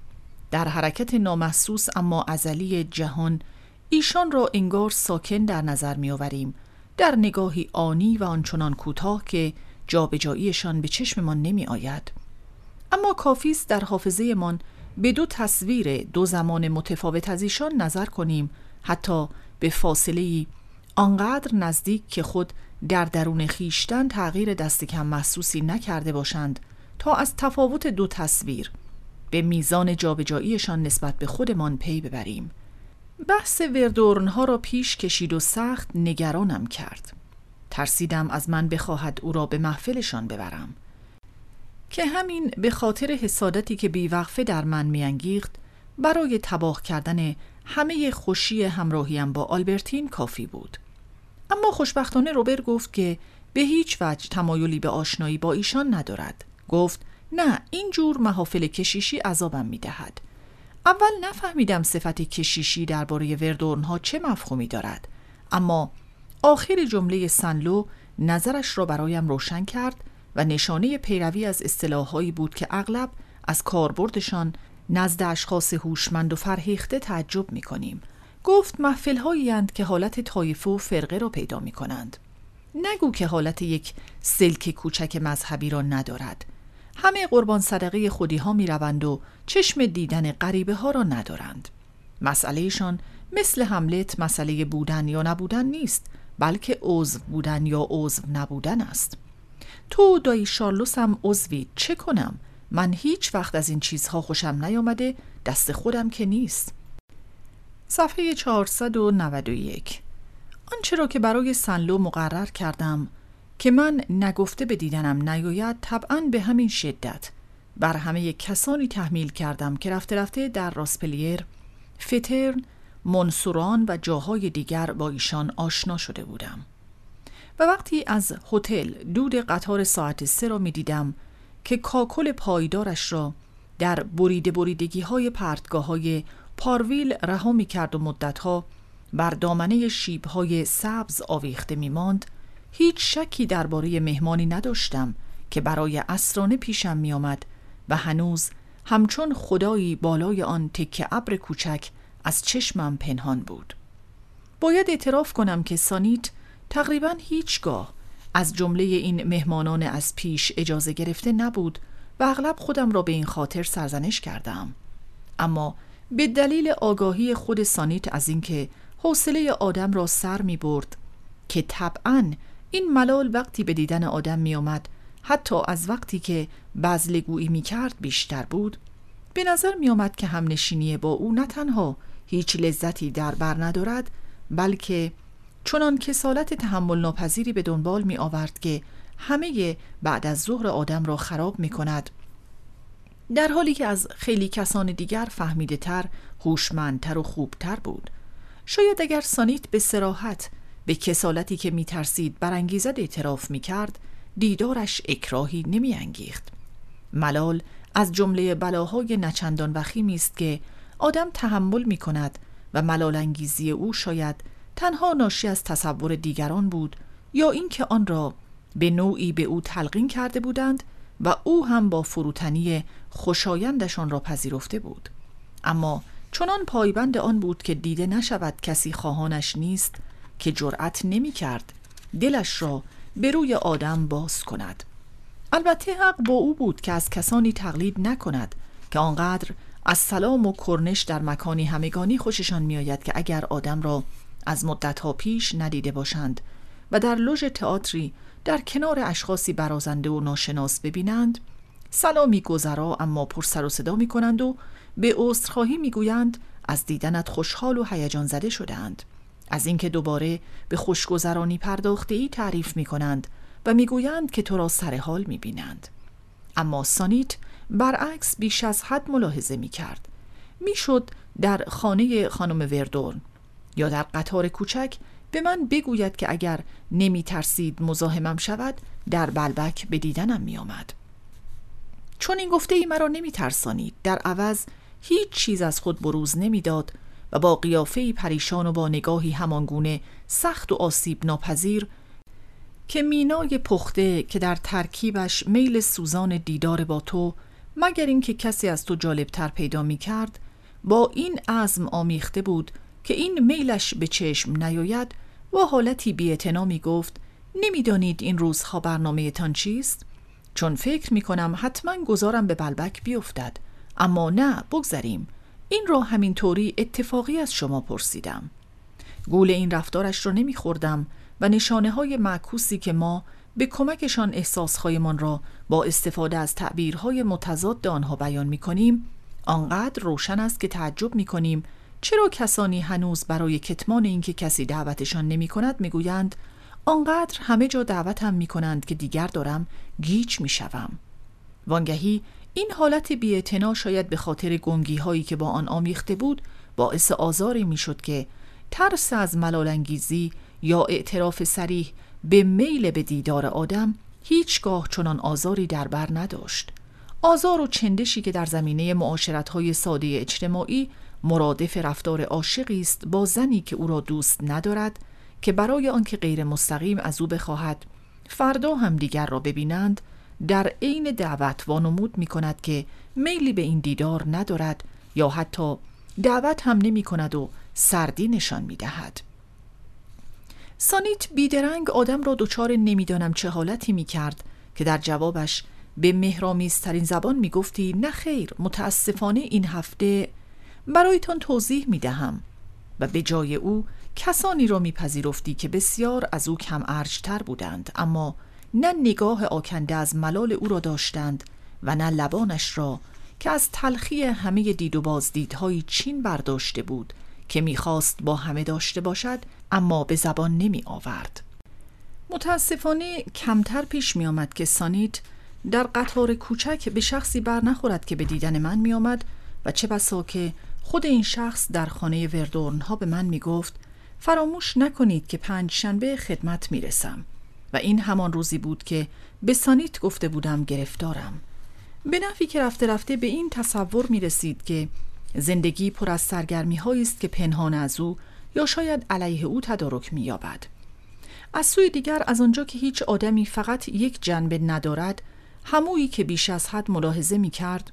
[SPEAKER 1] در حرکت نامحسوس اما ازلی جهان ایشان را انگار ساکن در نظر میآوریم. در نگاهی آنی و آنچنان کوتاه که جابجاییشان به چشممان نمی آید. اما کافی است در حافظه به دو تصویر دو زمان متفاوت از ایشان نظر کنیم حتی به فاصله آنقدر نزدیک که خود در درون خیشتن تغییر دست کم محسوسی نکرده باشند تا از تفاوت دو تصویر به میزان جابجاییشان نسبت به خودمان پی ببریم. بحث وردورنها را پیش کشید و سخت نگرانم کرد. ترسیدم از من بخواهد او را به محفلشان ببرم. که همین به خاطر حسادتی که بیوقفه در من میانگیخت برای تباه کردن همه خوشی همراهیم با آلبرتین کافی بود. اما خوشبختانه روبر گفت که به هیچ وجه تمایلی به آشنایی با ایشان ندارد. گفت نه این جور محافل کشیشی عذابم می‌دهد. اول نفهمیدم صفت کشیشی درباره وردورنها چه مفهومی دارد. اما آخر جمله سنلو نظرش را برایم روشن کرد و نشانه پیروی از اصطلاحهایی بود که اغلب از کاربردشان نزد اشخاص هوشمند و فرهیخته تعجب می کنیم. گفت محفل که حالت طایفه و فرقه را پیدا می کنند. نگو که حالت یک سلک کوچک مذهبی را ندارد. همه قربان صدقه خودی ها می روند و چشم دیدن غریبه ها را ندارند. مسئلهشان مثل حملت مسئله بودن یا نبودن نیست بلکه عضو بودن یا عضو نبودن است. تو دایی شارلوس هم عضوی چه کنم؟ من هیچ وقت از این چیزها خوشم نیامده دست خودم که نیست. صفحه 491 آنچه را که برای سنلو مقرر کردم که من نگفته به دیدنم نیاید طبعا به همین شدت. بر همه کسانی تحمیل کردم که رفته رفته در راسپلیر فترن، منصوران و جاهای دیگر با ایشان آشنا شده بودم. و وقتی از هتل دود قطار ساعت سه را می دیدم که کاکل پایدارش را در بریده بریدگی های پرتگاه های پارویل رها می کرد و مدتها بر دامنه شیب های سبز آویخته می ماند هیچ شکی درباره مهمانی نداشتم که برای اسرانه پیشم می آمد و هنوز همچون خدایی بالای آن تکه ابر کوچک از چشمم پنهان بود. باید اعتراف کنم که سانیت تقریبا هیچگاه از جمله این مهمانان از پیش اجازه گرفته نبود و اغلب خودم را به این خاطر سرزنش کردم. اما به دلیل آگاهی خود سانیت از اینکه حوصله آدم را سر می برد که طبعا این ملال وقتی به دیدن آدم می آمد حتی از وقتی که بزلگویی می کرد بیشتر بود به نظر می آمد که همنشینی با او نه تنها هیچ لذتی در بر ندارد بلکه چنان کسالت تحمل ناپذیری به دنبال می آورد که همه بعد از ظهر آدم را خراب می کند در حالی که از خیلی کسان دیگر فهمیده تر، هوشمندتر و خوبتر بود شاید اگر سانیت به سراحت به کسالتی که می ترسید برانگیزد اعتراف می کرد دیدارش اکراهی نمی انگیخت. ملال از جمله بلاهای نچندان وخیمی است که آدم تحمل می کند و ملال انگیزی او شاید تنها ناشی از تصور دیگران بود یا اینکه آن را به نوعی به او تلقین کرده بودند و او هم با فروتنی خوشایندشان را پذیرفته بود. اما چنان پایبند آن بود که دیده نشود کسی خواهانش نیست که جرأت نمی کرد دلش را به روی آدم باز کند. البته حق با او بود که از کسانی تقلید نکند که آنقدر از سلام و کرنش در مکانی همگانی خوششان میآید که اگر آدم را از مدتها پیش ندیده باشند و در لوژ تئاتری در کنار اشخاصی برازنده و ناشناس ببینند سلامی گذرا اما پر سر و صدا می کنند و به عذرخواهی می‌گویند از دیدنت خوشحال و هیجان زده شدهاند از اینکه دوباره به خوشگذرانی پرداخته ای تعریف می کنند و می‌گویند که تو را سر حال می بینند. اما سانیت برعکس بیش از حد ملاحظه می کرد. می‌شد در خانه خانم وردورن یا در قطار کوچک به من بگوید که اگر نمی ترسید مزاحمم شود در بلبک به دیدنم می آمد. چون این گفته ای مرا نمی ترسانید در عوض هیچ چیز از خود بروز نمی‌داد و با قیافه پریشان و با نگاهی همانگونه سخت و آسیب ناپذیر که مینای پخته که در ترکیبش میل سوزان دیدار با تو مگر اینکه کسی از تو جالبتر پیدا می کرد با این عزم آمیخته بود که این میلش به چشم نیاید و حالتی بیعتنا می گفت نمی‌دانید این روزها برنامه تان چیست؟ چون فکر می کنم حتما گذارم به بلبک بیفتد. اما نه بگذریم. این را همین طوری اتفاقی از شما پرسیدم. گول این رفتارش را نمیخوردم و نشانه های معکوسی که ما به کمکشان احساسهایمان را با استفاده از تعبیرهای متضاد آنها بیان می کنیم آنقدر روشن است که تعجب می کنیم چرا کسانی هنوز برای کتمان اینکه کسی دعوتشان نمی کند می گویند آنقدر همه جا دعوتم می کنند که دیگر دارم گیج می شوم. وانگهی این حالت بیاعتنا شاید به خاطر گنگی هایی که با آن آمیخته بود باعث آزاری می شد که ترس از ملالانگیزی یا اعتراف سریح به میل به دیدار آدم هیچگاه چنان آزاری در بر نداشت آزار و چندشی که در زمینه معاشرت های ساده اجتماعی مرادف رفتار عاشقی است با زنی که او را دوست ندارد که برای آنکه غیر مستقیم از او بخواهد فردا هم دیگر را ببینند در عین دعوت وانمود می کند که میلی به این دیدار ندارد یا حتی دعوت هم نمی کند و سردی نشان می دهد. سانیت بیدرنگ آدم را دچار نمی‌دانم چه حالتی می کرد که در جوابش به مهرامیزترین زبان می گفتی نه خیر متاسفانه این هفته برایتان توضیح می دهم و به جای او کسانی را میپذیرفتی که بسیار از او کم ارجتر بودند اما نه نگاه آکنده از ملال او را داشتند و نه لبانش را که از تلخی همه دید و بازدیدهای چین برداشته بود که می‌خواست با همه داشته باشد اما به زبان نمی آورد. متاسفانه کمتر پیش می آمد که سانیت در قطار کوچک به شخصی بر نخورد که به دیدن من می آمد و چه بسا که خود این شخص در خانه وردورن ها به من می گفت فراموش نکنید که پنج شنبه خدمت می رسم و این همان روزی بود که به سانیت گفته بودم گرفتارم به نفی که رفته رفته به این تصور می رسید که زندگی پر از سرگرمی است که پنهان از او یا شاید علیه او تدارک می یابد. از سوی دیگر از آنجا که هیچ آدمی فقط یک جنبه ندارد همویی که بیش از حد ملاحظه می کرد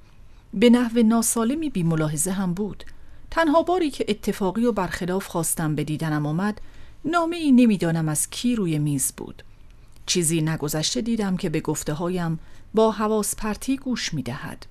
[SPEAKER 1] به نحو ناسالمی بی ملاحظه هم بود. تنها باری که اتفاقی و برخلاف خواستم به دیدنم آمد نامه ای نمی‌دانم از کی روی میز بود. چیزی نگذشته دیدم که به گفته هایم با حواس پرتی گوش می دهد.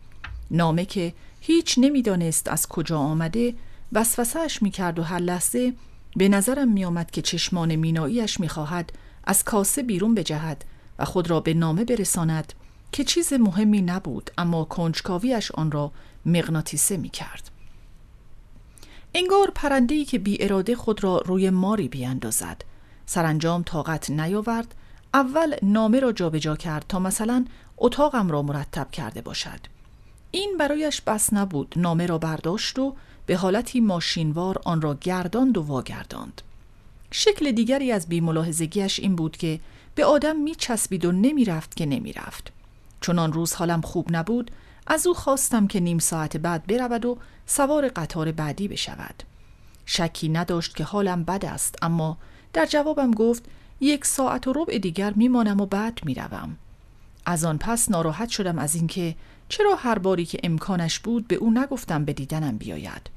[SPEAKER 1] نامه که هیچ نمی‌دانست از کجا آمده وسوسهش می کرد و هر لحظه به نظرم می آمد که چشمان میناییش می خواهد از کاسه بیرون بجهد و خود را به نامه برساند. که چیز مهمی نبود اما کنجکاویش آن را مغناطیسه می کرد. انگار پرندهی که بی اراده خود را روی ماری بیاندازد. سرانجام طاقت نیاورد. اول نامه را جابجا کرد تا مثلا اتاقم را مرتب کرده باشد. این برایش بس نبود. نامه را برداشت و به حالتی ماشینوار آن را گرداند و واگرداند. شکل دیگری از بیملاحظگیش این بود که به آدم می چسبید و نمی رفت که نمی رفت چون آن روز حالم خوب نبود از او خواستم که نیم ساعت بعد برود و سوار قطار بعدی بشود. شکی نداشت که حالم بد است اما در جوابم گفت یک ساعت و ربع دیگر میمانم و بعد می‌روم. از آن پس ناراحت شدم از اینکه چرا هر باری که امکانش بود به او نگفتم به دیدنم بیاید.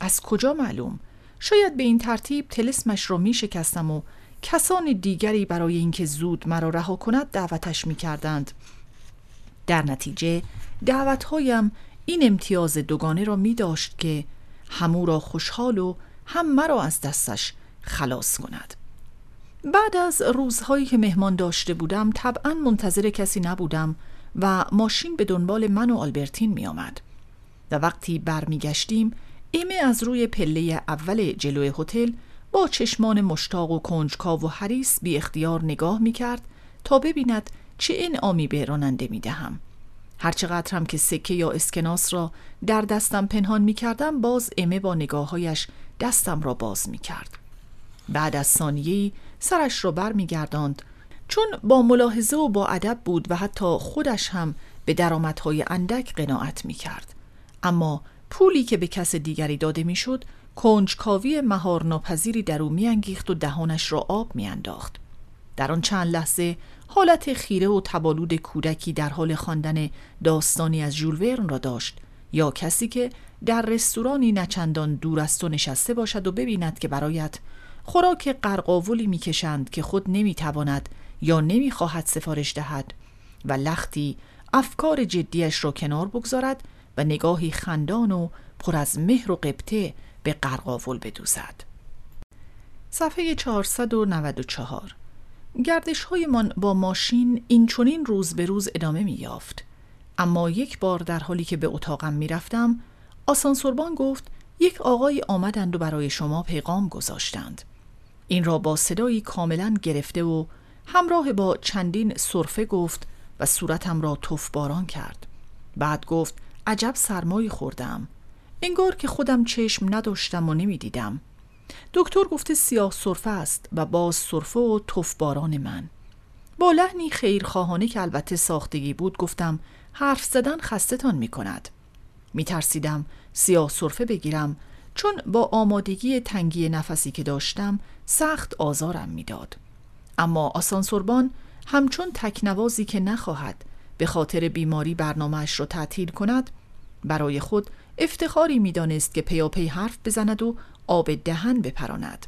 [SPEAKER 1] از کجا معلوم؟ شاید به این ترتیب تلسمش را می شکستم و کسان دیگری برای اینکه زود مرا رها کند دعوتش می کردند. در نتیجه دعوتهایم این امتیاز دوگانه را می داشت که همو را خوشحال و هم مرا از دستش خلاص کند. بعد از روزهایی که مهمان داشته بودم طبعا منتظر کسی نبودم و ماشین به دنبال من و آلبرتین می آمد. و وقتی برمیگشتیم ایمه از روی پله اول جلوی هتل با چشمان مشتاق و کنجکاو و حریس بی اختیار نگاه می کرد تا ببیند چه این آمی به راننده می دهم. هرچقدر هم که سکه یا اسکناس را در دستم پنهان می کردم باز امه با نگاههایش دستم را باز می کرد. بعد از ثانیه‌ای سرش را بر میگرداند چون با ملاحظه و با ادب بود و حتی خودش هم به درآمدهای اندک قناعت می کرد. اما پولی که به کس دیگری داده می‌شد کنجکاوی مهار ناپذیری در او میانگیخت و دهانش را آب میانداخت در آن چند لحظه حالت خیره و تبالود کودکی در حال خواندن داستانی از ژول ورن را داشت. یا کسی که در رستورانی نچندان دور از تو نشسته باشد و ببیند که برایت خوراک قرقاولی می‌کشند که خود نمی‌تواند یا نمی‌خواهد سفارش دهد و لختی افکار جدیش را کنار بگذارد و نگاهی خندان و پر از مهر و قبطه به قرقاول بدوزد. صفحه 494 گردش من با ماشین این چونین روز به روز ادامه می یافت. اما یک بار در حالی که به اتاقم می رفتم آسانسوربان گفت یک آقای آمدند و برای شما پیغام گذاشتند. این را با صدایی کاملا گرفته و همراه با چندین صرفه گفت و صورتم را باران کرد. بعد گفت عجب سرمایی خوردم. انگار که خودم چشم نداشتم و نمی‌دیدم. دکتر گفته سیاه صرفه است و باز صرفه و باران من با لحنی خیرخواهانه که البته ساختگی بود گفتم حرف زدن خستتان می کند می ترسیدم سیاه صرفه بگیرم چون با آمادگی تنگی نفسی که داشتم سخت آزارم می‌داد. اما آسانسوربان همچون تکنوازی که نخواهد به خاطر بیماری برنامهش را تعطیل کند برای خود افتخاری می‌دانست که پیاپی حرف بزند و آب دهن بپراند.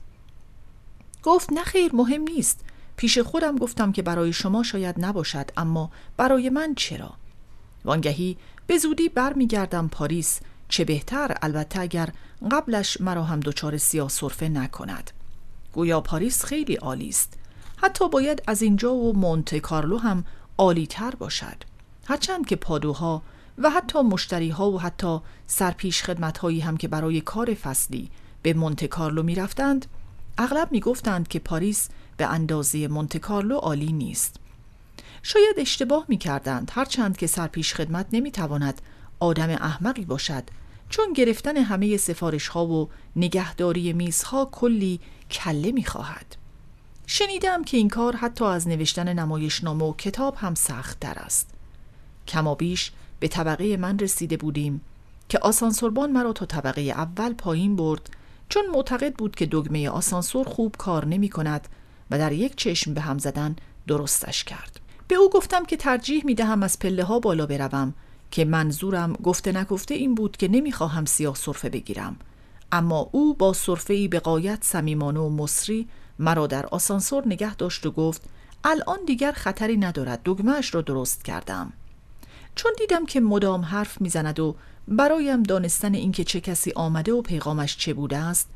[SPEAKER 1] گفت نخیر مهم نیست. پیش خودم گفتم که برای شما شاید نباشد اما برای من چرا؟ وانگهی به زودی برمیگردم پاریس چه بهتر البته اگر قبلش مرا هم دچار سیاه صرفه نکند. گویا پاریس خیلی عالی است. حتی باید از اینجا و مونته کارلو هم عالی تر باشد. هرچند که پادوها و حتی مشتری ها و حتی سرپیش خدمت هایی هم که برای کار فصلی به مونته کارلو می رفتند اغلب می گفتند که پاریس به اندازه مونته کارلو عالی نیست شاید اشتباه می کردند هرچند که سرپیش خدمت نمی تواند آدم احمقی باشد چون گرفتن همه سفارش ها و نگهداری میزها کلی کله می خواهد. شنیدم که این کار حتی از نوشتن نمایشنامه و کتاب هم سخت در است. کما بیش به طبقه من رسیده بودیم که آسانسوربان مرا تا طبقه اول پایین برد چون معتقد بود که دگمه آسانسور خوب کار نمی کند و در یک چشم به هم زدن درستش کرد. به او گفتم که ترجیح می دهم از پله ها بالا بروم که منظورم گفته نگفته این بود که نمی‌خواهم سیاه صرفه بگیرم اما او با صرفه ای به قایت صمیمانه و مصری مرا در آسانسور نگه داشت و گفت الان دیگر خطری ندارد دگمهش را درست کردم چون دیدم که مدام حرف می‌زند و برایم دانستن اینکه چه کسی آمده و پیغامش چه بوده است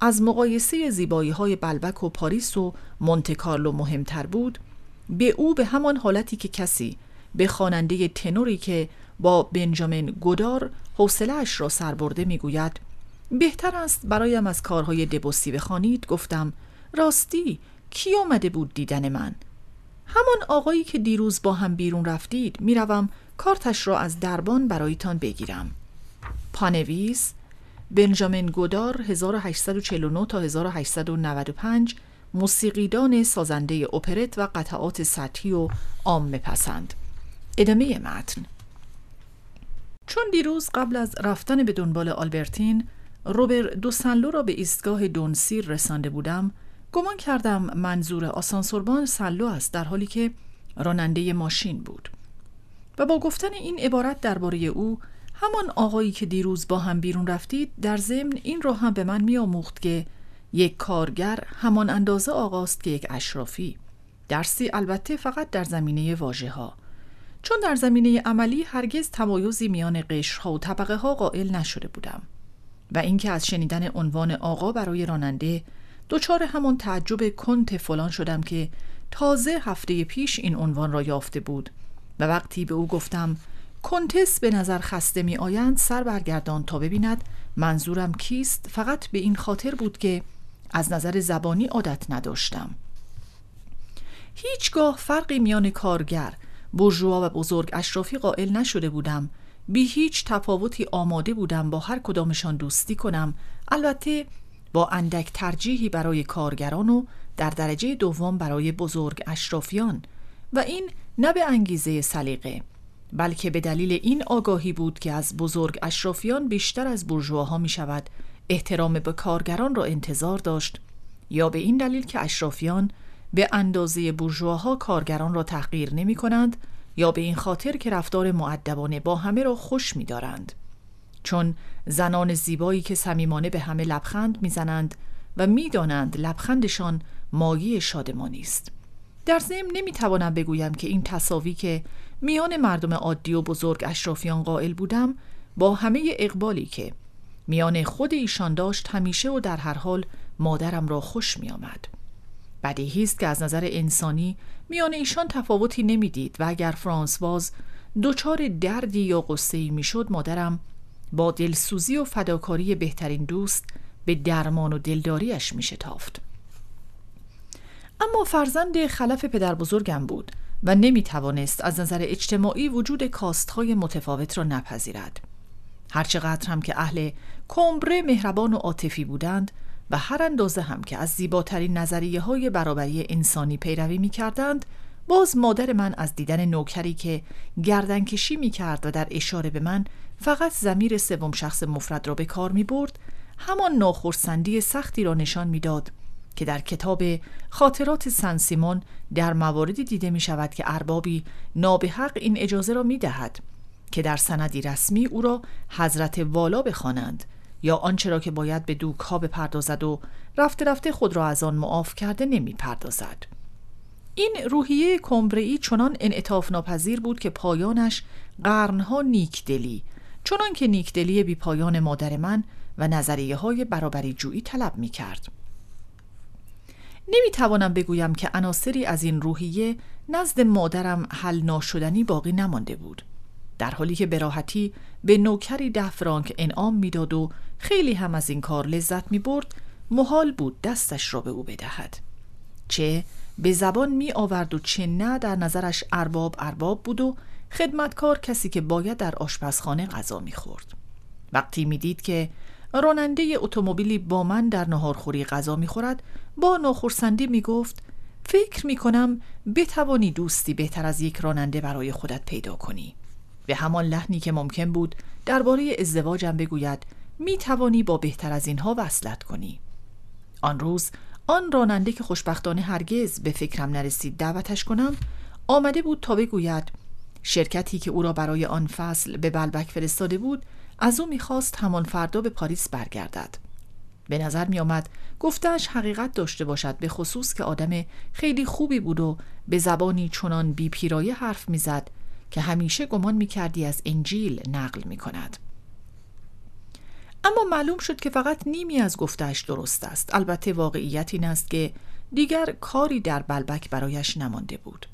[SPEAKER 1] از مقایسه زیبایی های بلبک و پاریس و مونتکارلو مهمتر بود به او به همان حالتی که کسی به خواننده تنوری که با بنجامین گودار حوصلهاش را سر برده می‌گوید بهتر است برایم از کارهای دبوسی بخوانید گفتم راستی کی آمده بود دیدن من؟ همان آقایی که دیروز با هم بیرون رفتید می‌روم کارتش را از دربان برایتان بگیرم. پانویس بنجامین گودار 1849 تا 1895 موسیقیدان سازنده اپرت و قطعات سطحی و عام پسند. ادامه متن. چون دیروز قبل از رفتن به دنبال آلبرتین روبر دوسنلو را به ایستگاه دونسیر رسانده بودم گمان کردم منظور آسانسوربان سلو است در حالی که راننده ماشین بود. و با گفتن این عبارت درباره او همان آقایی که دیروز با هم بیرون رفتید در ضمن این را هم به من میآموخت که یک کارگر همان اندازه آقاست که یک اشرافی. درسی البته فقط در زمینه واژه ها چون در زمینه عملی هرگز تمایزی میان قشرها و طبقه ها قائل نشده بودم. و اینکه از شنیدن عنوان آقا برای راننده دچار همان تعجب کنت فلان شدم که تازه هفته پیش این عنوان را یافته بود. و وقتی به او گفتم کنتس به نظر خسته می آیند سر برگردان تا ببیند منظورم کیست. فقط به این خاطر بود که از نظر زبانی عادت نداشتم. هیچگاه فرقی میان کارگر برجوا و بزرگ اشرافی قائل نشده بودم. بی هیچ تفاوتی آماده بودم با هر کدامشان دوستی کنم. البته با اندک ترجیحی برای کارگران و در درجه دوم برای بزرگ اشرافیان. و این نه به انگیزه سلیقه بلکه به دلیل این آگاهی بود که از بزرگ اشرافیان بیشتر از برجواها می شود احترام به کارگران را انتظار داشت یا به این دلیل که اشرافیان به اندازه برجواها کارگران را تحقیر نمی کنند یا به این خاطر که رفتار معدبانه با همه را خوش می دارند. چون زنان زیبایی که صمیمانه به همه لبخند می‌زنند و می‌دانند لبخندشان مایه شادمانی است در ضمن نمی‌توانم بگویم که این تصاوی که میان مردم عادی و بزرگ اشرافیان قائل بودم با همه اقبالی که میان خود ایشان داشت همیشه و در هر حال مادرم را خوش می آمد. بدیهی است که از نظر انسانی میان ایشان تفاوتی نمی‌دید و اگر فرانسواز دچار دردی یا قصه ای می‌شد مادرم با دلسوزی و فداکاری بهترین دوست به درمان و دلداریش می شتافت. اما فرزند خلف پدر بزرگم بود و نمی توانست از نظر اجتماعی وجود کاستهای متفاوت را نپذیرد. هرچقدر هم که اهل کمبره مهربان و عاطفی بودند و هر اندازه هم که از زیباترین نظریه های برابری انسانی پیروی می کردند باز مادر من از دیدن نوکری که گردنکشی می کرد و در اشاره به من فقط زمیر سوم شخص مفرد را به کار می برد همان ناخرسندی سختی را نشان می‌داد که در کتاب خاطرات سن سیمون در مواردی دیده می شود که اربابی نابحق این اجازه را می دهد که در سندی رسمی او را حضرت والا بخوانند یا آنچه را که باید به دوک ها بپردازد و رفته رفته خود را از آن معاف کرده نمی پردازد. این روحیه کمبرئی چنان انعطاف ناپذیر بود که پایانش قرنها نیکدلی چنان که نیکدلی بی پایان مادر من و نظریه های برابری جویی طلب می کرد. نمی توانم بگویم که عناصری از این روحیه نزد مادرم حل ناشدنی باقی نمانده بود. در حالی که براحتی به نوکری ده فرانک انعام می‌داد و خیلی هم از این کار لذت می برد محال بود دستش را به او بدهد چه به زبان می آورد و چه نه در نظرش ارباب ارباب بود و خدمتکار کسی که باید در آشپزخانه غذا می‌خورد. وقتی می‌دید که راننده اتومبیلی با من در نهارخوری غذا می‌خورد. با ناخرسندی می‌گفت فکر می‌کنم بتوانی دوستی بهتر از یک راننده برای خودت پیدا کنی. به همان لحنی که ممکن بود درباره ازدواجم بگوید می‌توانی با بهتر از اینها وصلت کنی. آن روز آن راننده که خوشبختانه هرگز به فکرم نرسید دعوتش کنم آمده بود تا بگوید شرکتی که او را برای آن فصل به بلبک فرستاده بود از او می‌خواست همان فردا به پاریس برگردد به نظر می آمد گفتش حقیقت داشته باشد به خصوص که آدم خیلی خوبی بود و به زبانی چنان بی پیرایه حرف می‌زد که همیشه گمان می کردی از انجیل نقل می کند. اما معلوم شد که فقط نیمی از گفتش درست است البته واقعیت این است که دیگر کاری در بلبک برایش نمانده بود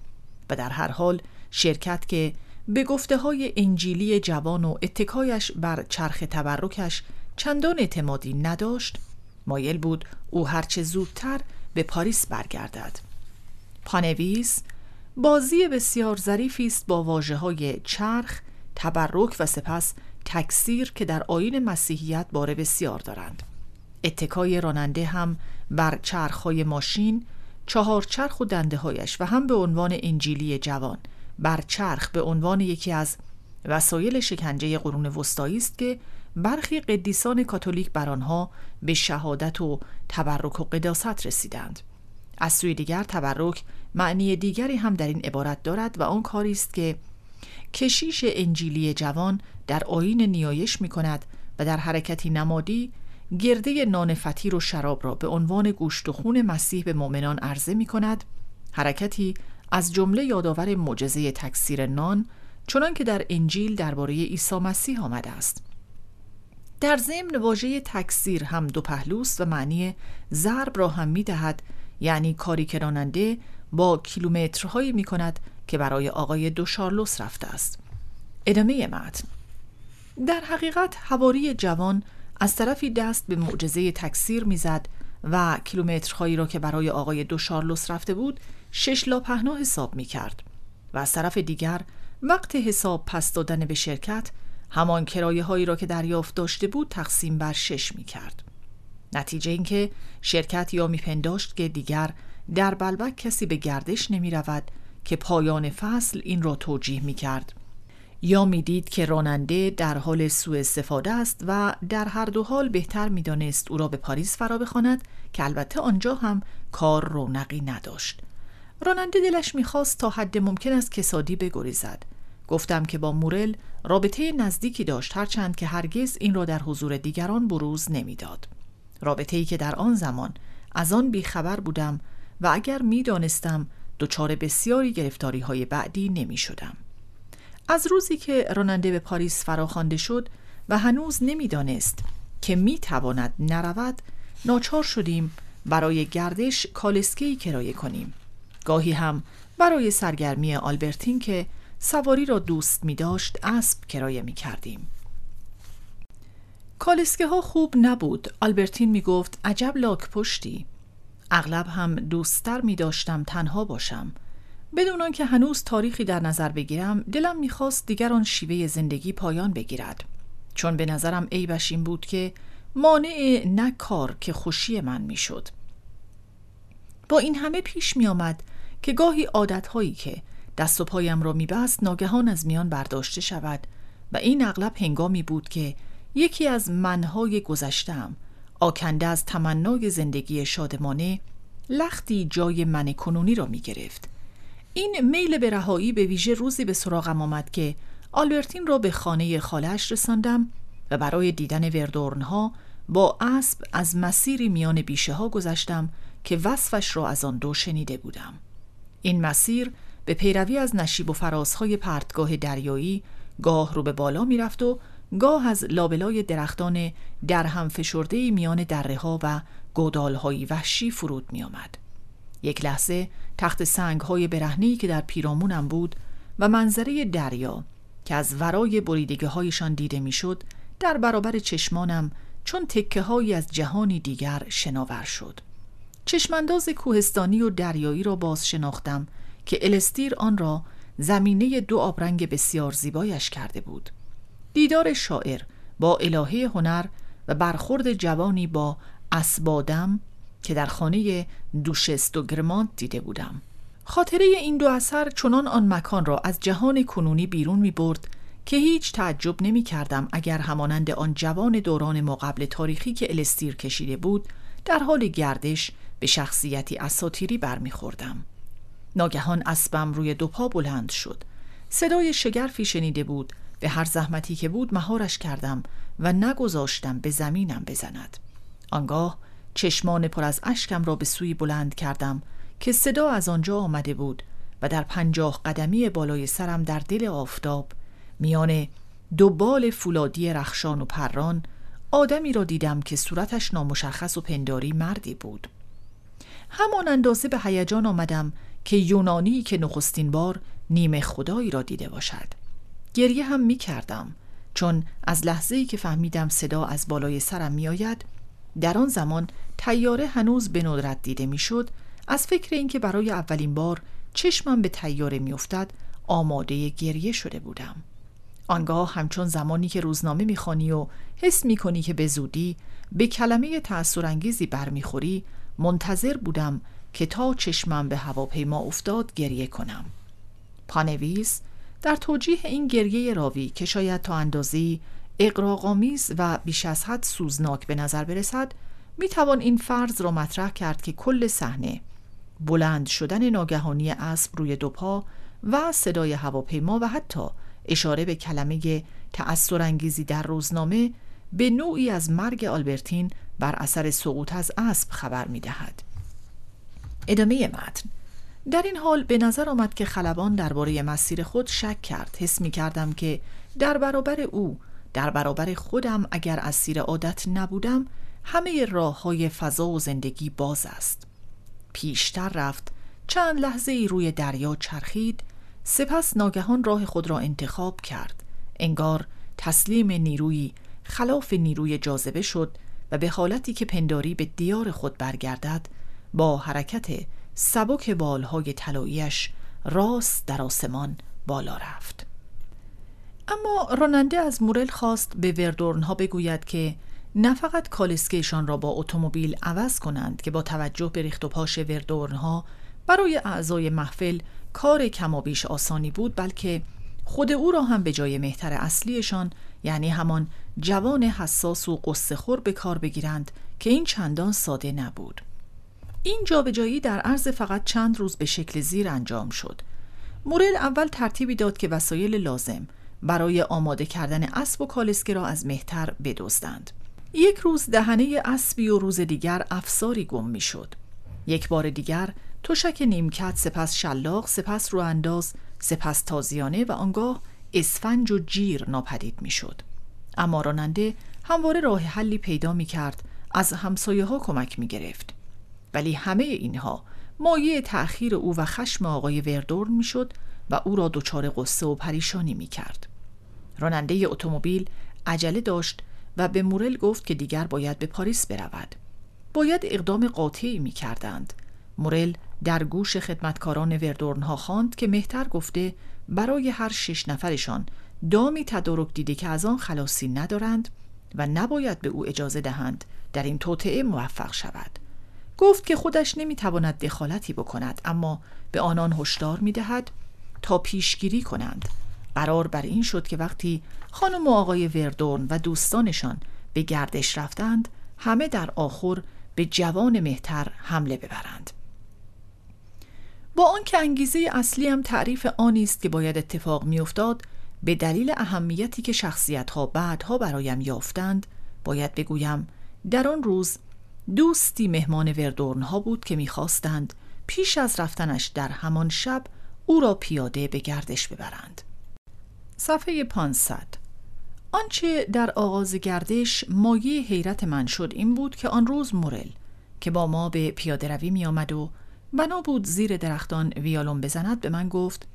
[SPEAKER 1] و در هر حال شرکت که به گفته های انجیلی جوان و اتکایش بر چرخ تبرکش چندان اعتمادی نداشت مایل بود او هرچه زودتر به پاریس برگردد. پانویس بازی بسیار ظریفی است با واجه های چرخ تبرک و سپس تکثیر که در آین مسیحیت باره بسیار دارند. اتکای راننده هم بر های ماشین چهار چرخ و دنده هایش و هم به عنوان انجیلی جوان بر چرخ به عنوان یکی از وسایل شکنجه قرون وسطایی است که برخی قدیسان کاتولیک بر آنها به شهادت و تبرک و قداست رسیدند. از سوی دیگر تبرک معنی دیگری هم در این عبارت دارد و آن کاری است که کشیش انجیلی جوان در آین نیایش می کند و در حرکتی نمادی گرده نان فطیر و شراب را به عنوان گوشت و خون مسیح به مؤمنان عرضه می کند حرکتی از جمله یادآور معجزه تکثیر نان چنان که در انجیل درباره عیسی مسیح آمده است. در ضمن واژه تکثیر هم دو پهلوست و معنی ضرب را هم می دهد یعنی کاری که راننده با کیلومترهایی می کند که برای آقای دو شارلوس رفته است. ادامه متن. در حقیقت حواری جوان از طرفی دست به معجزه تکثیر می‌زد و کیلومترهایی را که برای آقای دو شارلوس رفته بود شش لا پهنا حساب می کرد و از طرف دیگر وقت حساب پس دادن به شرکت همان کرایه هایی را که دریافت داشته بود تقسیم بر شش می کرد. نتیجه اینکه شرکت یا میپنداشت که دیگر در بلبک کسی به گردش نمی رود که پایان فصل این را توجیه می کرد یا می‌دید که راننده در حال سوء استفاده است و در هر دو حال بهتر می‌دانست او را به پاریس فرا بخواند که البته آنجا هم کار رونقی نداشت راننده دلش می‌خواست تا حد ممکن است کسادی بگریزد. گفتم که با مورل رابطه نزدیکی داشت هرچند که هرگز این را در حضور دیگران بروز نمی‌داد. رابطه ای که در آن زمان از آن بیخبر بودم و اگر می‌دانستم دچار بسیاری گرفتاری های بعدی نمی شدم. از روزی که راننده به پاریس فراخوانده شد و هنوز نمی‌دانست که می تواند نرود ناچار شدیم برای گردش کالسکی کرایه کنیم. گاهی هم برای سرگرمی آلبرتین که سواری را دوست می داشت اسب کرایه می کردیم. کالسکه ها خوب نبود. آلبرتین می گفت عجب لاک پشتی. اغلب هم دوستتر می داشتم تنها باشم. بدون آنکه هنوز تاریخی در نظر بگیرم دلم می‌خواست دیگر آن شیوه زندگی پایان بگیرد. چون به نظرم عیبش این بود که مانع نه کار که خوشی من می‌شد. با این همه پیش می آمد که گاهی عادتهایی که دست و پایم را میبست ناگهان از میان برداشته شود و این اغلب هنگامی بود که یکی از منهای گذشتم آکنده از تمنای زندگی شادمانه لختی جای من کنونی را می گرفت این میل به رهایی به ویژه روزی به سراغم آمد که آلبرتین را به خانه خالش رساندم و برای دیدن وردورنها با اسب از مسیری میان بیشه ها گذشتم که وصفش را از آن دو شنیده بودم. این مسیر به پیروی از نشیب و فرازهای پرتگاه دریایی گاه رو به بالا می‌رفت و گاه از لابلای درختان در هم فشرده میان دره ها و گودال وحشی فرود می آمد. یک لحظه تخت سنگ های برهنی که در پیرامونم بود و منظره دریا که از ورای بریدگی هایشان دیده می‌شد در برابر چشمانم چون تکه هایی از جهانی دیگر شناور شد چشمانداز کوهستانی و دریایی را باز شناختم که الستیر آن را زمینه دو آبرنگ بسیار زیبایش کرده بود. دیدار شاعر با الهه هنر و برخورد جوانی با اسبادم که در خانه دوشست و گرمانت دیده بودم. خاطره این دو اثر چنان آن مکان را از جهان کنونی بیرون می برد که هیچ تعجب نمی کردم اگر همانند آن جوان دوران مقبل تاریخی که الستیر کشیده بود در حال گردش به شخصیتی اساتیری برمیخوردم. ناگهان اسبم روی دو پا بلند شد. صدای شگرفی شنیده بود به هر زحمتی که بود مهارش کردم و نگذاشتم به زمینم بزند. آنگاه چشمان پر از اشکم را به سوی بلند کردم که صدا از آنجا آمده بود و در پنجاه قدمی بالای سرم در دل آفتاب میان دو بال فولادی رخشان و پران آدمی را دیدم که صورتش نامشخص و پنداری مردی بود همان اندازه به هیجان آمدم که یونانی که نخستین بار نیمه خدایی را دیده باشد. گریه هم می کردم چون از لحظه ای که فهمیدم صدا از بالای سرم می آید در آن زمان تیاره هنوز به ندرت دیده می‌شد از فکر اینکه برای اولین بار چشمم به تیاره میافتد آماده گریه شده بودم. آنگاه همچون زمانی که روزنامه می‌خوانی و حس می‌کنی که به زودی به کلمه تأثیرانگیزی برمیخوری منتظر بودم که تا چشمم به هواپیما افتاد گریه کنم. پانویس در توجیه این گریه راوی که شاید تا اندازی اقراغامیز و بیش از حد سوزناک به نظر برسد می توان این فرض را مطرح کرد که کل صحنه بلند شدن ناگهانی اسب روی دو پا و صدای هواپیما و حتی اشاره به کلمه تأثیر انگیزی در روزنامه به نوعی از مرگ آلبرتین بر اثر سقوط از اسب خبر می دهد. ادامه متن. در این حال به نظر آمد که خلبان درباره مسیر خود شک کرد. حس می کردم که در برابر او در برابر خودم اگر اسیر عادت نبودم همه راه های فضا و زندگی باز است. پیشتر رفت چند لحظه ای روی دریا چرخید سپس ناگهان راه خود را انتخاب کرد. انگار تسلیم نیروی خلاف نیروی جاذبه شد و به حالتی که پنداری به دیار خود برگردد با حرکت سبک بالهای طلاییش راست در آسمان بالا رفت. اما راننده از مورل خواست به وردورنها بگوید که نه فقط کالسکهشان را با اتومبیل عوض کنند که با توجه به ریخت و پاش وردورنها برای اعضای محفل کار کمابیش آسانی بود بلکه خود او را هم به جای مهتر اصلیشان یعنی همان جوان حساس و قصه خور به کار بگیرند که این چندان ساده نبود. این جابجایی در عرض فقط چند روز به شکل زیر انجام شد. مورل اول ترتیبی داد که وسایل لازم برای آماده کردن اسب و کالسکه را از مهتر بدزدند. یک روز دهنه اسبی و روز دیگر افساری گم می‌شد. یک بار دیگر تشک نیمکت سپس شلاق سپس رو انداز سپس تازیانه و آنگاه اسفنج و جیر ناپدید می‌شد. اما راننده همواره راه حلی پیدا می کرد از همسایه ها کمک می گرفت ولی همه اینها مایه تأخیر او و خشم آقای وردورن می شد و او را دچار قصه و پریشانی می کرد راننده اتومبیل عجله داشت و به مورل گفت که دیگر باید به پاریس برود. باید اقدام قاطعی می کردند مورل در گوش خدمتکاران وردورن ها خواند که مهتر گفته برای هر شش نفرشان دامی تدارک دیده که از آن خلاصی ندارند و نباید به او اجازه دهند در این توطعه موفق شود. گفت که خودش نمی‌تواند دخالتی بکند اما به آنان هشدار می‌دهد تا پیشگیری کنند. قرار بر این شد که وقتی خانم و آقای وردورن و دوستانشان به گردش رفتند همه در آخر به جوان مهتر حمله ببرند. با آنکه انگیزه اصلی هم تعریف آنی است که باید اتفاق میافتاد به دلیل اهمیتی که شخصیت ها بعدها برایم یافتند باید بگویم در آن روز دوستی مهمان وردورن ها بود که می‌خواستند پیش از رفتنش در همان شب او را پیاده به گردش ببرند. صفحه 500 آنچه در آغاز گردش مایه حیرت من شد این بود که آن روز مورل که با ما به پیاده روی می آمد و بنا بود زیر درختان ویالون بزند به من گفت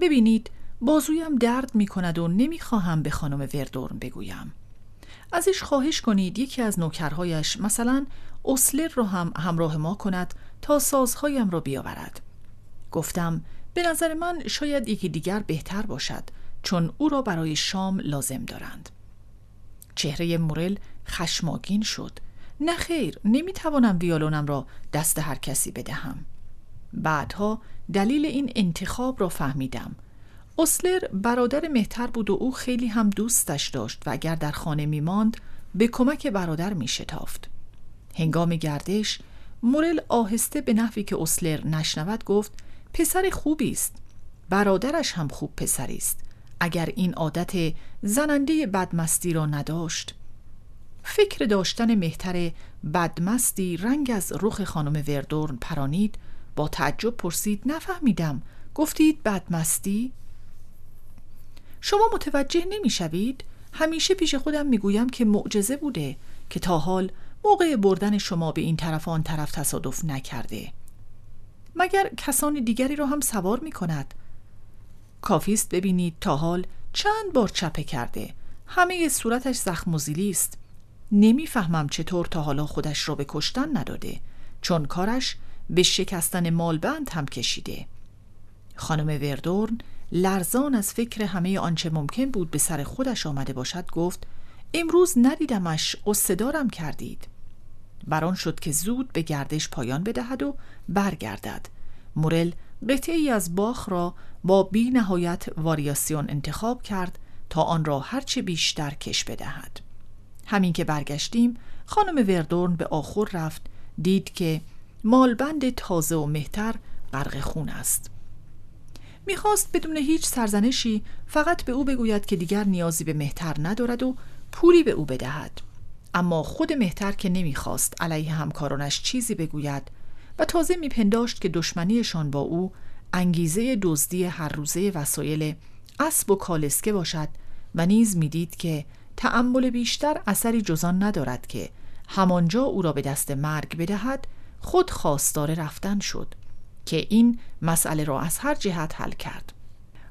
[SPEAKER 1] ببینید بازویم درد می کند و نمی خواهم به خانم وردورن بگویم. ازش خواهش کنید یکی از نوکرهایش مثلا اسلر رو هم همراه ما کند تا سازهایم را بیاورد. گفتم به نظر من شاید یکی دیگر بهتر باشد چون او را برای شام لازم دارند. چهره مورل خشماگین شد. نه خیر نمی‌توانم ویالونم را دست هر کسی بدهم. بعدها دلیل این انتخاب را فهمیدم. اسلر برادر مهتر بود و او خیلی هم دوستش داشت و اگر در خانه میماند به کمک برادر می شتافت. هنگام گردش مورل آهسته به نحوی که اسلر نشنود گفت پسر خوبی است. برادرش هم خوب پسری است. اگر این عادت زننده بدمستی را نداشت فکر داشتن مهتر بدمستی رنگ از رخ خانم وردورن پرانید. با تعجب پرسید نفهمیدم. گفتید بدمستی؟ شما متوجه نمی‌شوید؟ همیشه پیش خودم می‌گویم که معجزه بوده که تا حال موقع بردن شما به این طرف آن طرف تصادف نکرده. مگر کسان دیگری را هم سوار می کند کافیست ببینید تا حال چند بار چپه کرده. همه صورتش زخم و است نمی‌فهمم چطور تا حالا خودش را به کشتن نداده چون کارش به شکستن مالبند هم کشیده. خانم وردورن لرزان از فکر همه آنچه ممکن بود به سر خودش آمده باشد گفت امروز ندیدمش قصدارم کردید. بران شد که زود به گردش پایان بدهد و برگردد. مورل قطعه ای از باخ را با بی نهایت واریاسیون انتخاب کرد تا آن را هرچه بیشتر کش بدهد. همین که برگشتیم خانم وردورن به آخر رفت دید که مالبند تازه و مهتر غرق خون است. می‌خواست بدون هیچ سرزنشی فقط به او بگوید که دیگر نیازی به مهتر ندارد و پولی به او بدهد. اما خود مهتر که نمی‌خواست علیه همکارانش چیزی بگوید و تازه میپنداشت که دشمنیشان با او انگیزه دزدی هر روزه وسایل اسب و کالسکه باشد و نیز می‌دید که تأمل بیشتر اثری جزان ندارد که همانجا او را به دست مرگ بدهد خود خواستار رفتن شد که این مسئله را از هر جهت حل کرد.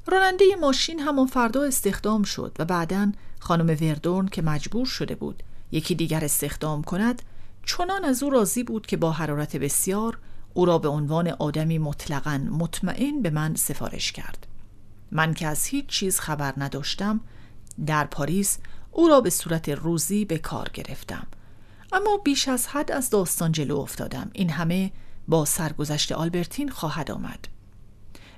[SPEAKER 1] راننده ماشین همان فردا استخدام شد و بعدا خانم وردورن که مجبور شده بود یکی دیگر استخدام کند چنان از او راضی بود که با حرارت بسیار او را به عنوان آدمی مطلقا مطمئن به من سفارش کرد. من که از هیچ چیز خبر نداشتم در پاریس او را به صورت روزی به کار گرفتم. اما بیش از حد از داستان جلو افتادم. این همه با سرگذشت آلبرتین خواهد آمد.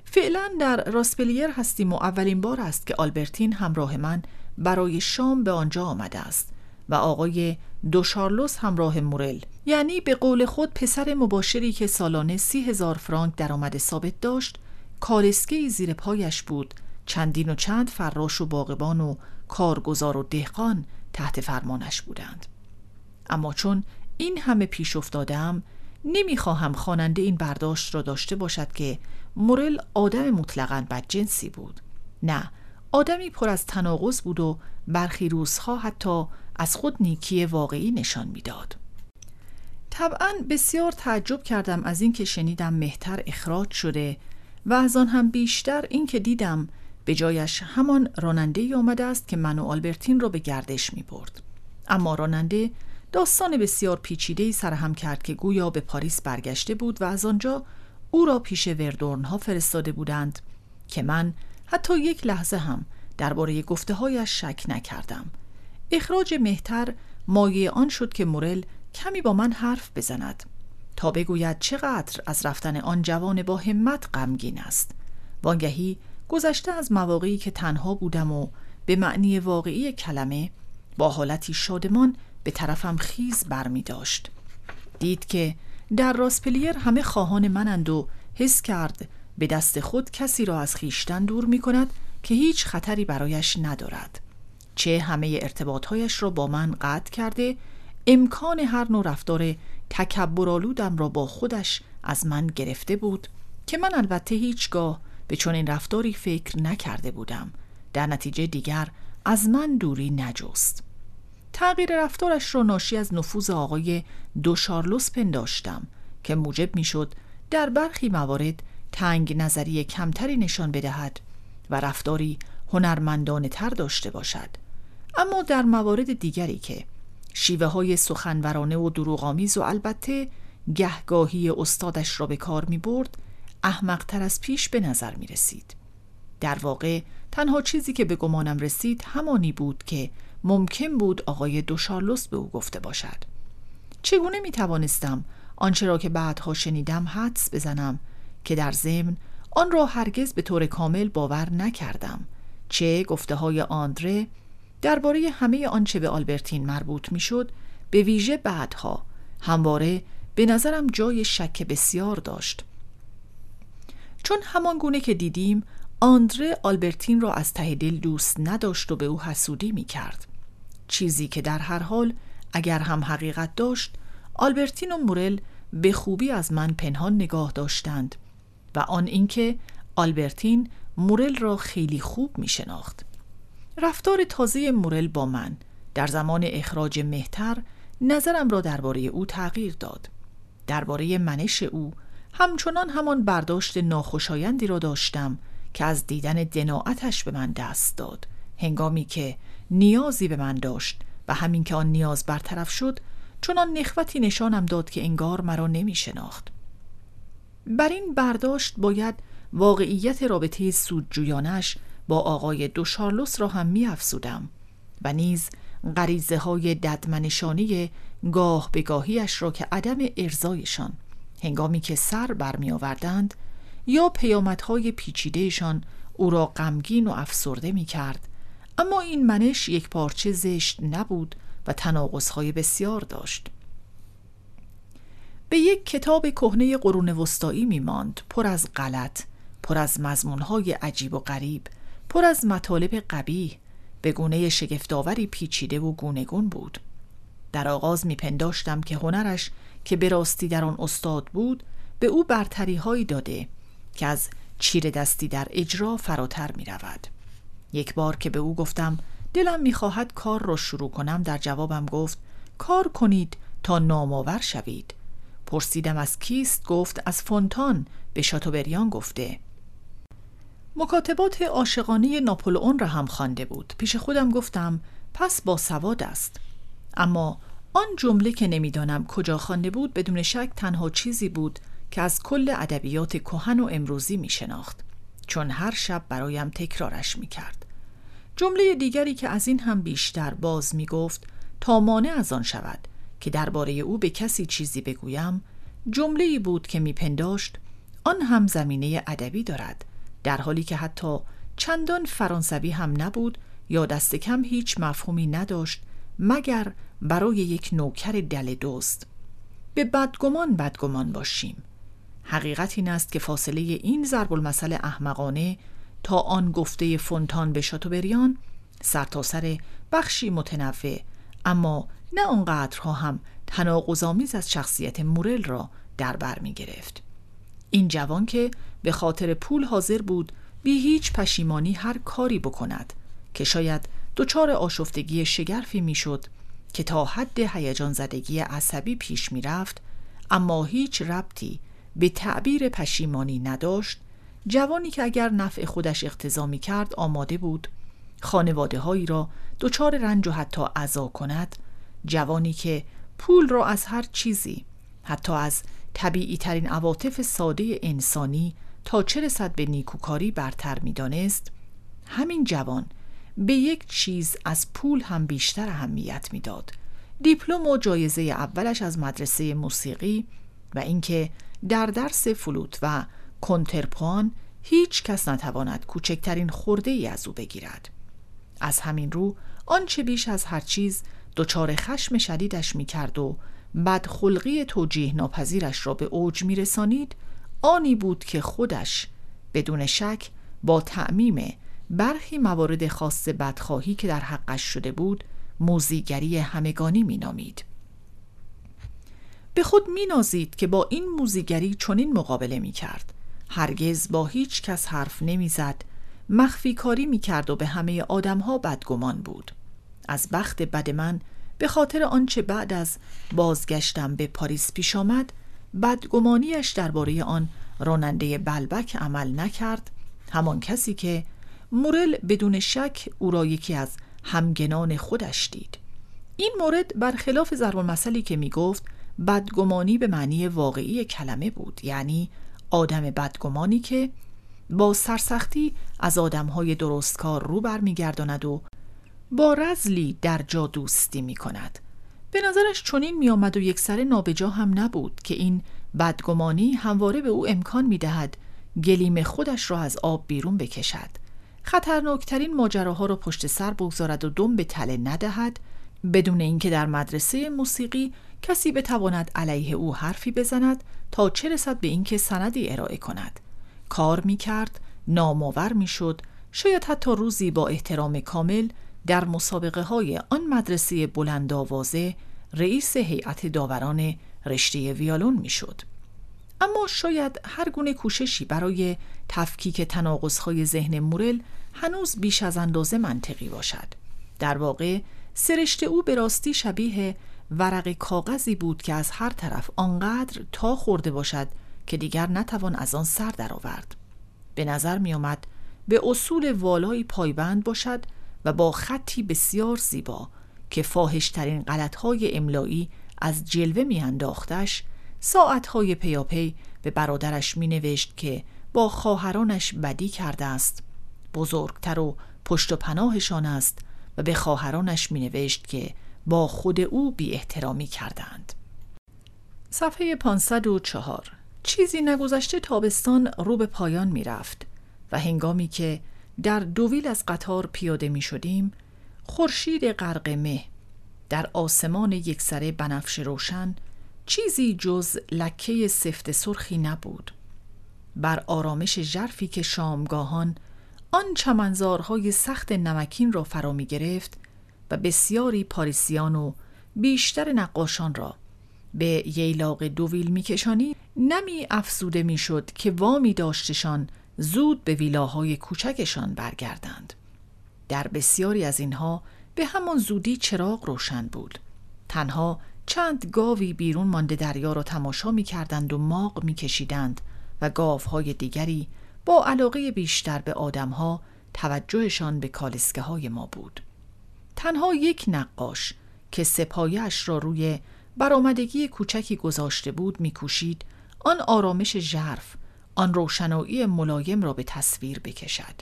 [SPEAKER 1] فعلا در راسپلیر هستیم و اولین بار است که آلبرتین همراه من برای شام به آنجا آمده است و آقای دو شارلوس همراه مورل. یعنی به قول خود پسر مباشری که سالانه سی هزار فرانک درآمد ثابت داشت کالسکه زیر پایش بود. چندین و چند فراش و باغبان و کارگزار و دهقان تحت فرمانش بودند اما چون این همه پیش افتادم نمی‌خواهم خواننده این برداشت را داشته باشد که مورل آدم مطلقا بدجنسی بود نه آدمی پر از تناقض بود و برخی روزها حتی از خود نیکی واقعی نشان می‌داد. طبعا بسیار تعجب کردم از اینکه شنیدم مهتر اخراج شده و از آن هم بیشتر اینکه دیدم به جایش همان راننده ای آمده است که من و آلبرتین را به گردش می برد. اما راننده داستان بسیار پیچیده ای سرهم کرد که گویا به پاریس برگشته بود و از آنجا او را پیش وردورن ها فرستاده بودند که من حتی یک لحظه هم درباره گفته هایش شک نکردم اخراج مهتر مایه آن شد که مورل کمی با من حرف بزند تا بگوید چقدر از رفتن آن جوان با همت غمگین است وانگهی گذشته از مواقعی که تنها بودم و به معنی واقعی کلمه با حالتی شادمان به طرفم خیز برمی داشت دید که در راسپلیر همه خواهان منند و حس کرد به دست خود کسی را از خیشتن دور می کند که هیچ خطری برایش ندارد. چه همه ارتباطهایش را با من قطع کرده امکان هر نوع رفتار تکبرآلودم را با خودش از من گرفته بود که من البته هیچگاه به چنین رفتاری فکر نکرده بودم. در نتیجه دیگر از من دوری نجست. تغییر رفتارش را ناشی از نفوذ آقای دو شارلوس پنداشتم که موجب می‌شد در برخی موارد تنگ نظری کمتری نشان بدهد و رفتاری هنرمندانه تر داشته باشد. اما در موارد دیگری که شیوه های سخنورانه و دروغامیز و البته گهگاهی استادش را به کار می برد احمقتر از پیش به نظر می رسید. در واقع تنها چیزی که به گمانم رسید همانی بود که ممکن بود آقای دوشارلوس به او گفته باشد. چگونه می توانستم آنچه را که بعدها شنیدم حدس بزنم که در ضمن آن را هرگز به طور کامل باور نکردم. چه گفته های آندره درباره همه آنچه به آلبرتین مربوط می‌شد به ویژه بعدها همواره به نظرم جای شک بسیار داشت. چون همان گونه که دیدیم آندره آلبرتین را از ته دل دوست نداشت و به او حسودی می کرد چیزی که در هر حال اگر هم حقیقت داشت آلبرتین و مورل به خوبی از من پنهان نگاه داشتند و آن اینکه آلبرتین مورل را خیلی خوب می شناخت. رفتار تازه مورل با من در زمان اخراج مهتر نظرم را درباره او تغییر داد. درباره منش او همچنان همان برداشت ناخوشایندی را داشتم که از دیدن دناعتش به من دست داد. هنگامی که نیازی به من داشت و همین که آن نیاز برطرف شد چون نخوتی نشانم داد که انگار مرا نمی شناخت بر این برداشت باید واقعیت رابطه سودجویانش با آقای دو شارلوس را هم می افسودم و نیز غریزه های ددمنشانی گاه بگاهیش را که عدم ارزایشان هنگامی که سر برمی آوردند یا پیامدهای پیچیدهشان او را غمگین و افسرده می کرد اما این منش یک پارچه زشت نبود و تناقضهای بسیار داشت. به یک کتاب کهنه قرون وسطایی می ماند پر از غلط پر از مضمونهای عجیب و غریب پر از مطالب قبیح به گونه شگفتآوری پیچیده و گونگون بود. در آغاز میپنداشتم که هنرش که به راستی در آن استاد بود به او برتری هایی داده که از چیر دستی در اجرا فراتر می رود. یک بار که به او گفتم دلم می‌خواهد کار را شروع کنم در جوابم گفت کار کنید تا نامآور شوید. پرسیدم از کیست؟ گفت از فونتان به شاتوبریان گفته. مکاتبات عاشقانه ناپولئون را هم خوانده بود. پیش خودم گفتم پس با سواد است. اما آن جمله که نمی‌دانم کجا خوانده بود بدون شک تنها چیزی بود که از کل ادبیات کهن و امروزی می شناخت چون هر شب برایم تکرارش می کرد جمله دیگری که از این هم بیشتر باز می گفت تا مانع از آن شود که درباره او به کسی چیزی بگویم جمله بود که میپنداشت آن هم زمینه ادبی دارد در حالی که حتی چندان فرانسوی هم نبود یا دست کم هیچ مفهومی نداشت مگر برای یک نوکر دل دوست به بدگمان بدگمان باشیم حقیقت این است که فاصله این ضرب المثل احمقانه تا آن گفته فونتان به شاتوبریان سرتاسر سر بخشی متنوع اما نه آنقدرها هم تناقض‌آمیز از شخصیت مورل را در بر می گرفت. این جوان که به خاطر پول حاضر بود بی هیچ پشیمانی هر کاری بکند که شاید دچار آشفتگی شگرفی می‌شد که تا حد هیجان زدگی عصبی پیش می‌رفت اما هیچ ربطی به تعبیر پشیمانی نداشت. جوانی که اگر نفع خودش اقتضا می کرد آماده بود. خانواده هایی را دچار رنج و حتی عذا کند. جوانی که پول را از هر چیزی حتی از طبیعی ترین عواطف ساده انسانی تا چه رسد به نیکوکاری برتر می دانست همین جوان به یک چیز از پول هم بیشتر اهمیت می‌داد. دیپلم و جایزه اولش از مدرسه موسیقی و اینکه در درس فلوت و کنترپوان هیچ کس نتواند کوچکترین خورده ای از او بگیرد. از همین رو آنچه بیش از هر چیز دچار خشم شدیدش می‌کرد و بدخلقی توجیه ناپذیرش را به اوج میرسانید آنی بود که خودش بدون شک با تعمیم برخی موارد خاص بدخواهی که در حقش شده بود موزیگری همگانی مینامید. به خود مینازید که با این موزیگری چنین مقابله می کرد هرگز با هیچ کس حرف نمی‌زد. مخفی کاری می کرد و به همه آدمها بدگمان بود. از بخت بد من به خاطر آنچه بعد از بازگشتم به پاریس پیش آمد بدگمانیش درباره آن راننده بلبک عمل نکرد. همان کسی که مورل بدون شک او را یکی از همگنان خودش دید. این مورد برخلاف ضرب المثلی که می گفت بدگمانی به معنی واقعی کلمه بود یعنی آدم بدگمانی که با سرسختی از آدمهای درستکار رو برمیگرداند و با رزلی در جا دوستی می کند به نظرش چنین می آمد و یک سر نابجا هم نبود که این بدگمانی همواره به او امکان می دهد گلیم خودش را از آب بیرون بکشد. خطرناکترین ماجراها را پشت سر بگذارد و دم به تله ندهد. بدون اینکه در مدرسه موسیقی کسی بتواند علیه او حرفی بزند تا چه رسد به اینکه سندی ارائه کند. کار می کرد نامآور می شد شاید حتی روزی با احترام کامل در مسابقه های آن مدرسه بلند آوازه رئیس هیئت داوران رشته ویالون می شد. اما شاید هر گونه کوششی برای تفکیک تناقض‌های ذهن مورل هنوز بیش از اندازه منطقی باشد. در واقع سرشت او به راستی شبیه ورق کاغذی بود که از هر طرف آنقدر تا خورده باشد که دیگر نتوان از آن سر درآورد. به نظر می آمد به اصول والایی پایبند باشد و با خطی بسیار زیبا که فاهشترین غلطهای املایی از جلوه میانداختش ساعتهای پیاپی به برادرش می نوشت که با خواهرانش بدی کرده است. بزرگتر و پشت و پناهشان است و به خواهرانش می نوشت که با خود او بی احترامی کردند صفحه 504 چیزی نگذشته تابستان رو به پایان می رفت و هنگامی که در دویل از قطار پیاده می شدیم خورشید غرق مه در آسمان یکسره بنفش روشن چیزی جز لکه سفت سرخی نبود. بر آرامش ژرفی که شامگاهان آن چمنزارهای سخت نمکین را فرا می گرفت و بسیاری پاریسیان و بیشتر نقاشان را به ییلاق دوویل میکشانی نمی افسوده می‌شد که وامی داشتشان زود به ویلاهای کوچکشان برگردند. در بسیاری از اینها به همان زودی چراغ روشن بود. تنها چند گاوی بیرون مانده دریا را تماشا می کردند و ماغ می کشیدند و گاوهای دیگری با علاقه بیشتر به آدمها توجهشان به کالسکه های ما بود. تنها یک نقاش که سپایش را روی برآمدگی کوچکی گذاشته بود میکوشید آن آرامش ژرف آن روشنایی ملایم را به تصویر بکشد.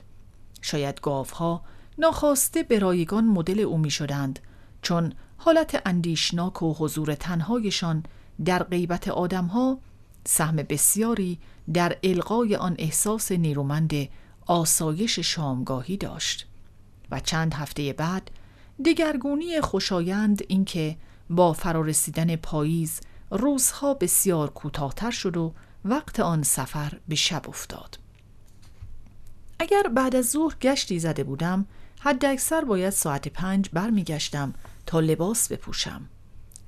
[SPEAKER 1] شاید گاوها ناخواسته به رایگان مدل او می شدند چون حالت اندیشناک و حضور تنهایشان در غیبت آدمها سهم بسیاری در القای آن احساس نیرومند آسایش شامگاهی داشت. و چند هفته بعد دگرگونی خوشایند اینکه با فرارسیدن پاییز روزها بسیار کوتاهتر شد و وقت آن سفر به شب افتاد. اگر بعد از ظهر گشتی زده بودم حد اکثر باید ساعت پنج برمیگشتم تا لباس بپوشم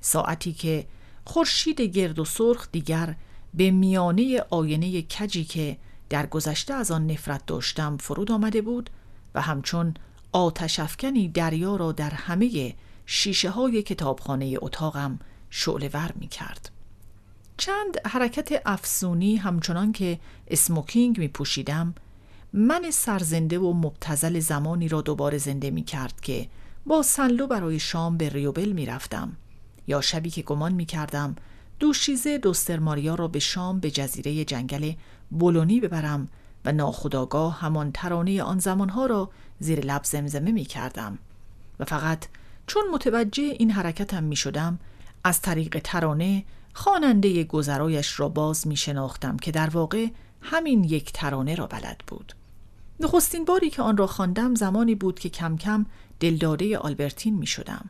[SPEAKER 1] ساعتی که خورشید گرد و سرخ دیگر به میانه آینه کجی که در گذشته از آن نفرت داشتم فرود آمده بود و همچون آتش افکنی دریا را در همه شیشه های کتابخانه اتاقم شعله ور می کرد. چند حرکت افسونی همچنان که اسموکینگ می پوشیدم من سرزنده و مبتزل زمانی را دوباره زنده می کرد که با سنلو برای شام به ریوبل می رفتم یا شبی که گمان می کردم دوشیزه دوستر ماریا را به شام به جزیره جنگل بولونی ببرم و ناخداگاه همان ترانه آن زمانها را زیر لب زمزمه می کردم و فقط چون متوجه این حرکتم می شدم از طریق ترانه خواننده گذرایش را باز می شناختم که در واقع همین یک ترانه را بلد بود. نخستین باری که آن را خواندم زمانی بود که کم کم دلداده آلبرتین می شدم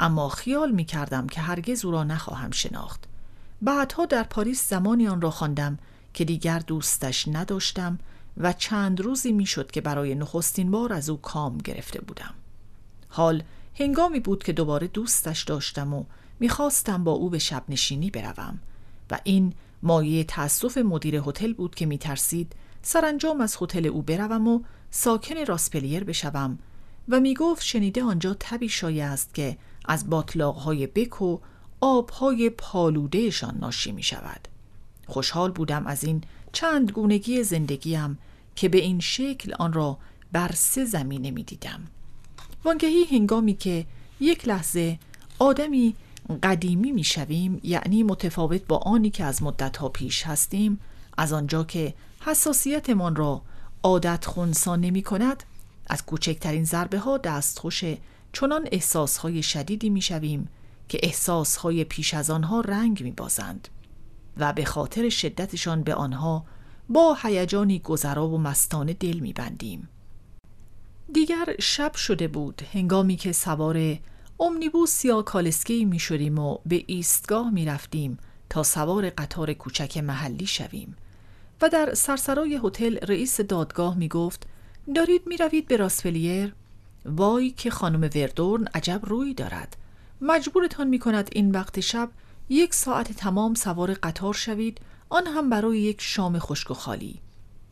[SPEAKER 1] اما خیال می کردم که هرگز او را نخواهم شناخت. بعدها در پاریس زمانی آن را خواندم که دیگر دوستش نداشتم و چند روزی می‌شد که برای نخستین بار از او کام گرفته بودم. حال هنگامی بود که دوباره دوستش داشتم و می‌خواستم با او به شب نشینی بروم و این مایه تأسف مدیر هتل بود که میترسید سرانجام از هتل او بروم و ساکن راسپلیر بشوم و می‌گفت شنیده آنجا تبی شایع است که از باطلاقهای بک و آبهای پالودهشان ناشی می شود. خوشحال بودم از این چند گونگی زندگیم که به این شکل آن را بر سه زمینه می دیدم. وانگهی هنگامی که یک لحظه آدمی قدیمی می شویم یعنی متفاوت با آنی که از مدتها پیش هستیم از آنجا که حساسیتمان را عادت خونسا نمی کند. از کوچکترین ضربه ها دستخوش. چنان احساسهای شدیدی می شویم که احساسهای پیش از آنها رنگ می بازند و به خاطر شدتشان به آنها با هیجانی گذرا و مستانه دل می بندیم. دیگر شب شده بود. هنگامی که سوار امنیبوس یا کالسکی می شدیم و به ایستگاه می رفتیم تا سوار قطار کوچک محلی شویم. و در سرسرای هتل رئیس دادگاه می گفت دارید می روید به راسپلیر وای که خانم وردورن عجب روی دارد. مجبورتان می کند این وقت شب یک ساعت تمام سوار قطار شوید آن هم برای یک شام خشک و خالی.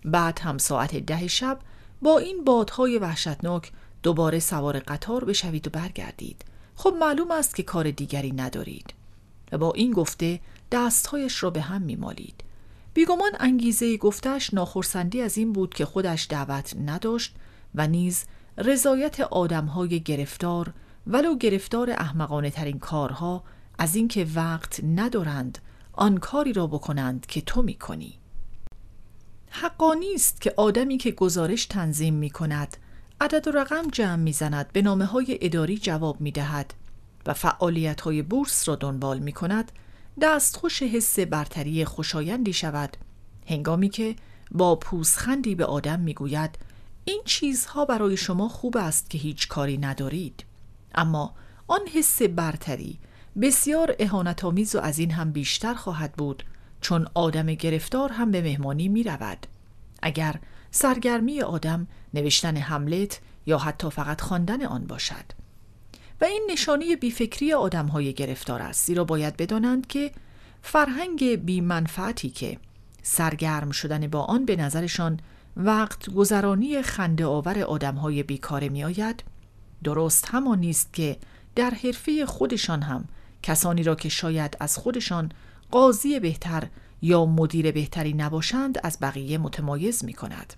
[SPEAKER 1] بعد هم ساعت ده شب با این بادهای وحشتناک دوباره سوار قطار بشوید و برگردید. خب معلوم است که کار دیگری ندارید. و با این گفته دستهایش را به هم میمالید. بیگمان انگیزه گفتش ناخرسندی از این بود که خودش دعوت نداشت و نیز رضایت آدمهای گرفتار ولو گرفتار احمقانه ترین کارها از اینکه وقت ندارند آن کاری را بکنند که تو می کنی. حقانی است که آدمی که گزارش تنظیم می کند عدد و رقم جمع می زند به نامه های اداری جواب می دهد و فعالیت های بورس را دنبال می کند دستخوش حس برتری خوشایندی شود. هنگامی که با پوزخندی به آدم می گوید این چیزها برای شما خوب است که هیچ کاری ندارید. اما آن حس برتری بسیار اهانتآمیز و از این هم بیشتر خواهد بود چون آدم گرفتار هم به مهمانی می رود. اگر سرگرمی آدم نوشتن حملت یا حتی فقط خواندن آن باشد. و این نشانی بیفکری آدم های گرفتار است زیرا باید بدانند که فرهنگ بیمنفعتی که سرگرم شدن با آن به نظرشان وقت گذرانی خنده آور آدم های بیکاره می آید درست همان نیست که در حرفه خودشان هم کسانی را که شاید از خودشان قاضی بهتر یا مدیر بهتری نباشند از بقیه متمایز می کند.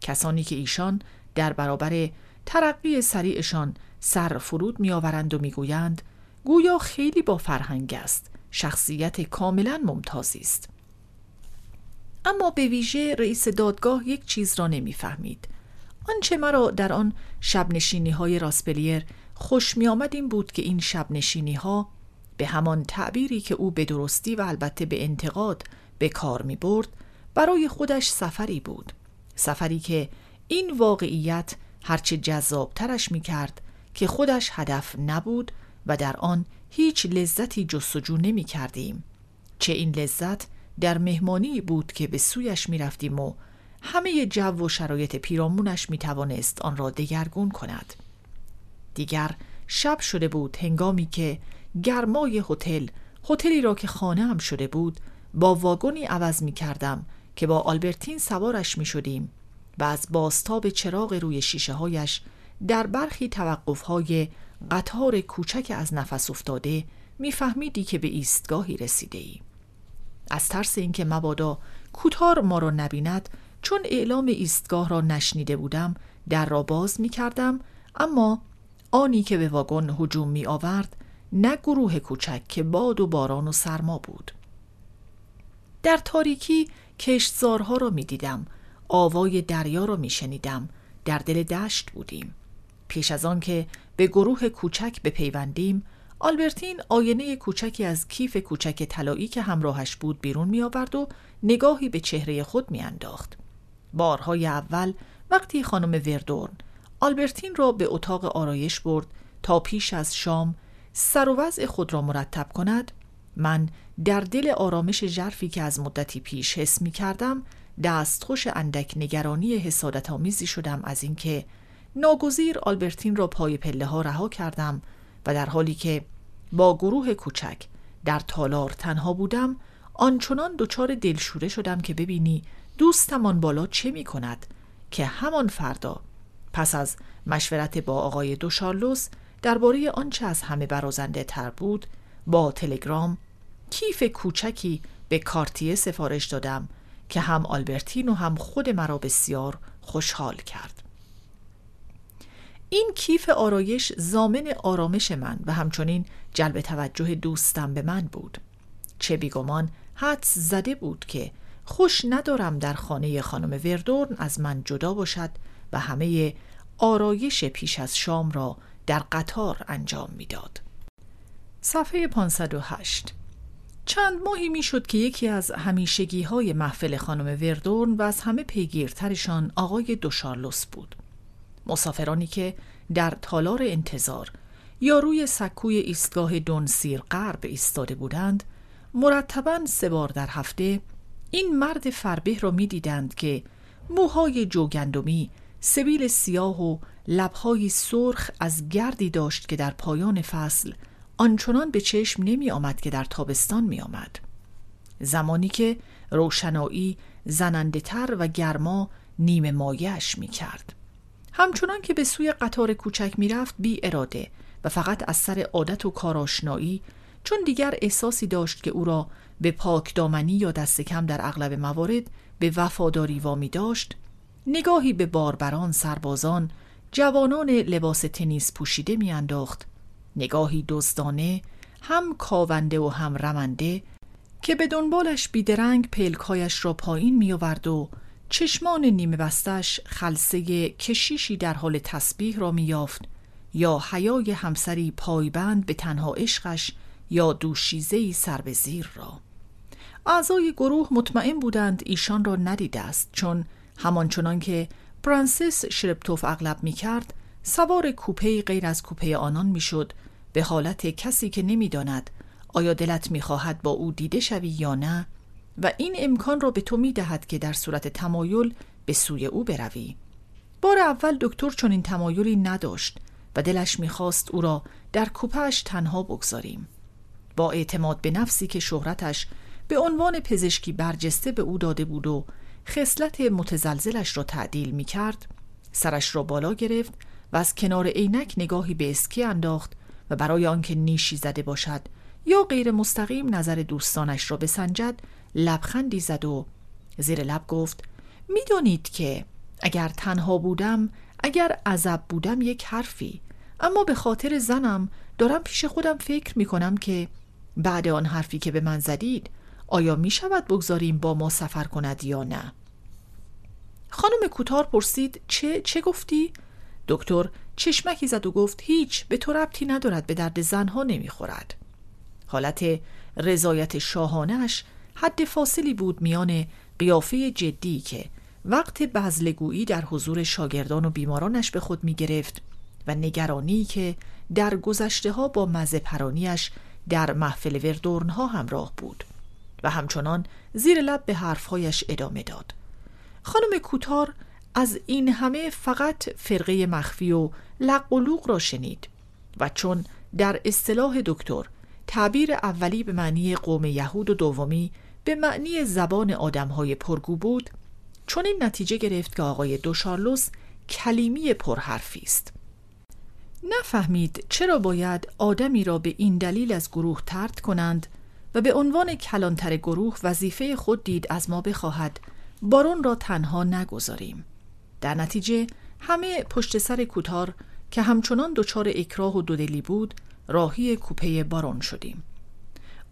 [SPEAKER 1] کسانی که ایشان در برابر ترقی سریعشان سر فرود می آورند و می گویند گویا خیلی با فرهنگ است. شخصیت کاملا ممتازی است. اما به ویژه رئیس دادگاه یک چیز را نمی‌فهمید. آنچه مرا در آن شبنشینی های راسپلیر خوش می آمد این بود که این شبنشینی ها به همان تعبیری که او به درستی و البته به انتقاد به کار می برد برای خودش سفری بود. سفری که این واقعیت هرچه جذابترش می کرد که خودش هدف نبود و در آن هیچ لذتی جستجو نمی کردیم. چه این لذت در مهمانی بود که به سویش می رفتیم و همه جو و شرایط پیرامونش می توانست آن را دگرگون کند. دیگر شب شده بود هنگامی که گرمای هتل هتلی را که خانه هم شده بود با واگنی عوض می کردم که با آلبرتین سوارش می شدیم و از باستاب چراغ روی شیشه هایش در برخی توقف های قطار کوچک از نفس افتاده میفهمیدی که به ایستگاهی رسیده ای. از ترس اینکه مبادا کوتار ما را نبیند چون اعلام ایستگاه را نشنیده بودم در را باز می کردم اما آنی که به واگن هجوم می آورد نه گروه کوچک که باد و باران و سرما بود در تاریکی کشتزارها را می دیدم آوای دریا را می شنیدم در دل دشت بودیم پیش از آن که به گروه کوچک بپیوندیم آلبرتین آینه کوچکی از کیف کوچک طلایی که همراهش بود بیرون می آورد و نگاهی به چهره خود می انداخت. بارهای اول وقتی خانم وردورن آلبرتین را به اتاق آرایش برد تا پیش از شام سر و وضع خود را مرتب کند من در دل آرامش ژرفی که از مدتی پیش حس می کردم دستخوش اندک نگرانی حسادت آمیزی شدم از اینکه ناگزیر آلبرتین را پای پله ها رها کردم و در حالی که با گروه کوچک در تالار تنها بودم آنچنان دچار دلشوره شدم که ببینی دوستمان بالا چه می کند که همان فردا پس از مشورت با آقای دو شارلوس درباره آنچه از همه برازنده تر بود با تلگرام کیف کوچکی به کارتیه سفارش دادم که هم آلبرتین و هم خود مرا بسیار خوشحال کرد. این کیف آرایش زامن آرامش من و همچنین جلب توجه دوستم به من بود چه بیگمان حدس زده بود که خوش ندارم در خانه خانم وردورن از من جدا باشد و همه آرایش پیش از شام را در قطار انجام می‌داد. صفحه 508 چند ماهی می‌شد که یکی از همیشگی های محفل خانم وردورن و از همه پیگیرترشان آقای دوشارلوس بود. مسافرانی که در تالار انتظار یا روی سکوی ایستگاه دونسیر غرب ایستاده بودند مرتبا سه بار در هفته این مرد فربه را می‌دیدند که موهای جوگندمی سبیل سیاه و لبهای سرخ از گردی داشت که در پایان فصل آنچنان به چشم نمی آمد که در تابستان می آمد. زمانی که روشنایی زننده تر و گرما نیمه مایش می کرد. همچنان که به سوی قطار کوچک می رفت بی اراده و فقط از سر عادت و کاراشنایی چون دیگر احساسی داشت که او را به پاک دامنی یا دست کم در اغلب موارد به وفاداری وامی داشت نگاهی به باربران سربازان جوانان لباس تنیس پوشیده میانداخت نگاهی دزدانه هم کاونده و هم رمنده که به دنبالش بیدرنگ پلکایش را پایین می آورد و چشمان نیمه بستش خلصه کشیشی در حال تسبیح را میافت یا حیای همسری پایبند به تنها عشقش یا دوشیزهی سر به زیر را. اعضای گروه مطمئن بودند ایشان را ندیده است چون همانچنان که پرنسس شرپتوف اغلب می کرد سوار کوپه غیر از کوپه آنان می‌شد. به حالت کسی که نمی‌داند آیا دلت می‌خواهد با او دیده شوی یا نه و این امکان را به تو می دهد که در صورت تمایل به سوی او بروی. بار اول دکتر چون این تمایلی نداشت و دلش می‌خواست او را در کوپهش تنها بگذاریم. با اعتماد به نفسی که شهرتش به عنوان پزشکی برجسته به او داده بود و خصلت متزلزلش را تعدیل می کرد سرش را بالا گرفت و از کنار عینک نگاهی به اسکی انداخت و برای آنکه نیشی زده باشد یا غیر مستقیم نظر دوستانش را بسنجد لبخندی زد و زیر لب گفت می‌دانید که اگر تنها بودم اگر عذب بودم یک حرفی. اما به خاطر زنم دارم پیش خودم فکر می کنم که بعد آن حرفی که به من زدید آیا می شود بگذاریم با ما سفر کند یا نه؟ خانم کوتار پرسید چه چه گفتی؟ دکتر چشمکی زد و گفت هیچ به تو ربطی ندارد به درد زنها نمی‌خورد. حالت رضایت شاهانش حد فاصلی بود میان قیافه جدی که وقت بزلگویی در حضور شاگردان و بیمارانش به خود می گرفت و نگرانی که در گذشته ها با مزه پرانیش در محفل وردورن ها همراه بود و همچنان زیر لب به حرفهایش ادامه داد. خانم کوتار از این همه فقط فرقه مخفی و لق را شنید و چون در اصطلاح دکتر تعبیر اولی به معنی قوم یهود و دومی به معنی زبان آدمهای پرگو بود چون این نتیجه گرفت که آقای دوشارلوس کلیمی پرحرفی است. نفهمید چرا باید آدمی را به این دلیل از گروه ترد کنند و به عنوان کلانتر گروه وظیفه خود دید از ما بخواهد. بارون را تنها نگذاریم. در نتیجه همه پشت سر کوتار که همچنان دچار اکراه و دودلی بود راهی کوپه بارون شدیم.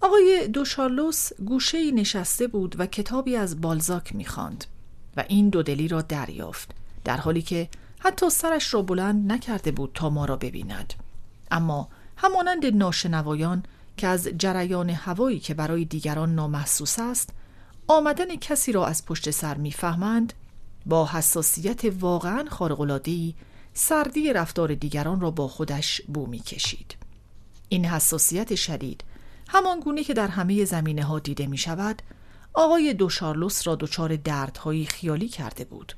[SPEAKER 1] آقای دوشارلوس گوشه نشسته بود و کتابی از بالزاک می‌خواند و این دودلی را دریافت در حالی که حتی سرش را بلند نکرده بود تا ما را ببیند. اما همانند ناشنوایان که از جریان هوایی که برای دیگران نامحسوس است آمدن کسی را از پشت سر می‌فهمند با حساسیت واقعا خارق‌العاده‌ای سردی رفتار دیگران را با خودش بو کشید این حساسیت شدید همان گونه که در همه زمینه ها دیده می شود آقای دوشارلوس را دچار دردهایی خیالی کرده بود.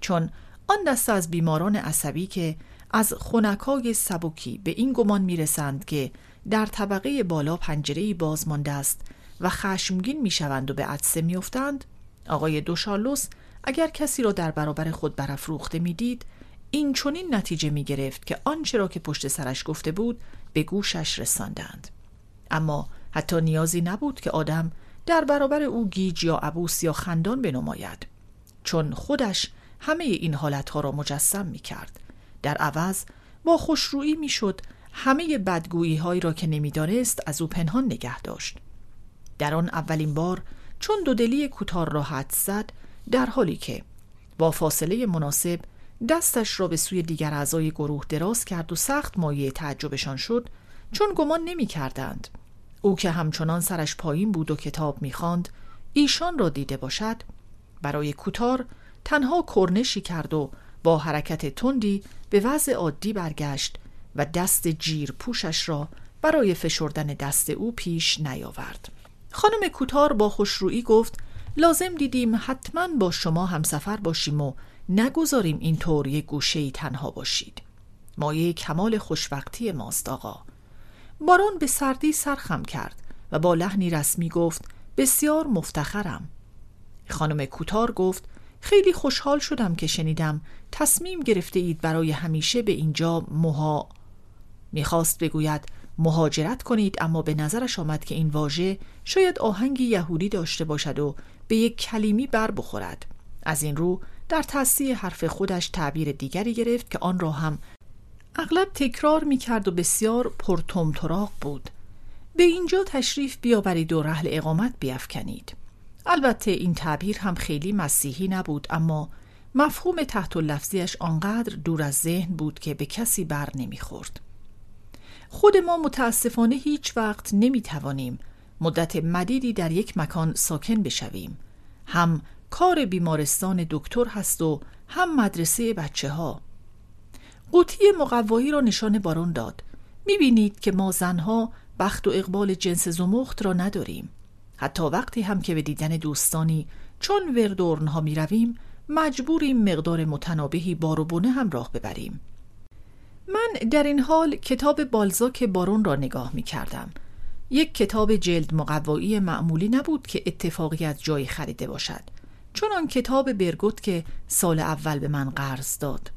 [SPEAKER 1] چون آن دسته از بیماران عصبی که از خونکای سبکی به این گمان می رسند که در طبقه بالا پنجره باز مانده است و خشمگین می شوند و به عدسه می افتند آقای دوشارلوس اگر کسی را در برابر خود برافروخته می‌دید این چونین نتیجه می گرفت که آنچه را که پشت سرش گفته بود به گوشش رساندند. اما حتی نیازی نبود که آدم در برابر او گیج یا عبوس یا خندان بنماید چون خودش همه این حالتها را مجسم می کرد در عوض با خوشرویی می شد همه بدگویی هایی را که نمی‌دانست از او پنهان نگه داشت. در آن اولین بار چون دودلی کوتار را حد زد در حالی که با فاصله مناسب دستش را به سوی دیگر اعضای گروه دراز کرد و سخت مایه تعجبشان شد چون گمان نمی کردند او که همچنان سرش پایین بود و کتاب می‌خواند ایشان را دیده باشد. برای کوتار تنها کرنشی کرد و با حرکت تندی به وضع عادی برگشت و دست جیر پوشش را برای فشردن دست او پیش نیاورد. خانم کوتار با خوشرویی گفت لازم دیدیم حتما با شما همسفر باشیم و نگذاریم اینطور یک گوشه تنها باشید. مایه کمال خوشوقتی ماست آقا. باران به سردی سرخم کرد و با لحنی رسمی گفت بسیار مفتخرم. خانم کوتار گفت خیلی خوشحال شدم که شنیدم تصمیم گرفته اید برای همیشه به اینجا مها می‌خواست بگوید مهاجرت کنید اما به نظرش آمد که این واژه شاید آهنگی یهودی داشته باشد و به یک کلیمی بر بخورد. از این رو در تصیح حرف خودش تعبیر دیگری گرفت که آن را هم اغلب تکرار می کرد و بسیار پرتمتراق بود. به اینجا تشریف بیاورید و رحل اقامت بیافکنید. البته این تعبیر هم خیلی مسیحی نبود اما مفهوم تحت لفظیش آنقدر دور از ذهن بود که به کسی بر نمی‌خورد. خود ما متاسفانه هیچ وقت نمی توانیم مدت مدیدی در یک مکان ساکن بشویم. هم کار بیمارستان دکتر هست و هم مدرسه بچه ها قوطی مقوایی را نشان بارون داد. می‌بینید که ما زنها بخت و اقبال جنس زمخت را نداریم. حتی وقتی هم که به دیدن دوستانی چون وردورن ها می رویم مجبوریم مقدار متنابهی بار و بونه همراه ببریم. من در این حال کتاب بالزاک بارون را نگاه می کردم یک کتاب جلد مقوایی معمولی نبود که اتفاقی از جایی خریده باشد چون آن کتاب برگوت که سال اول به من قرض داد.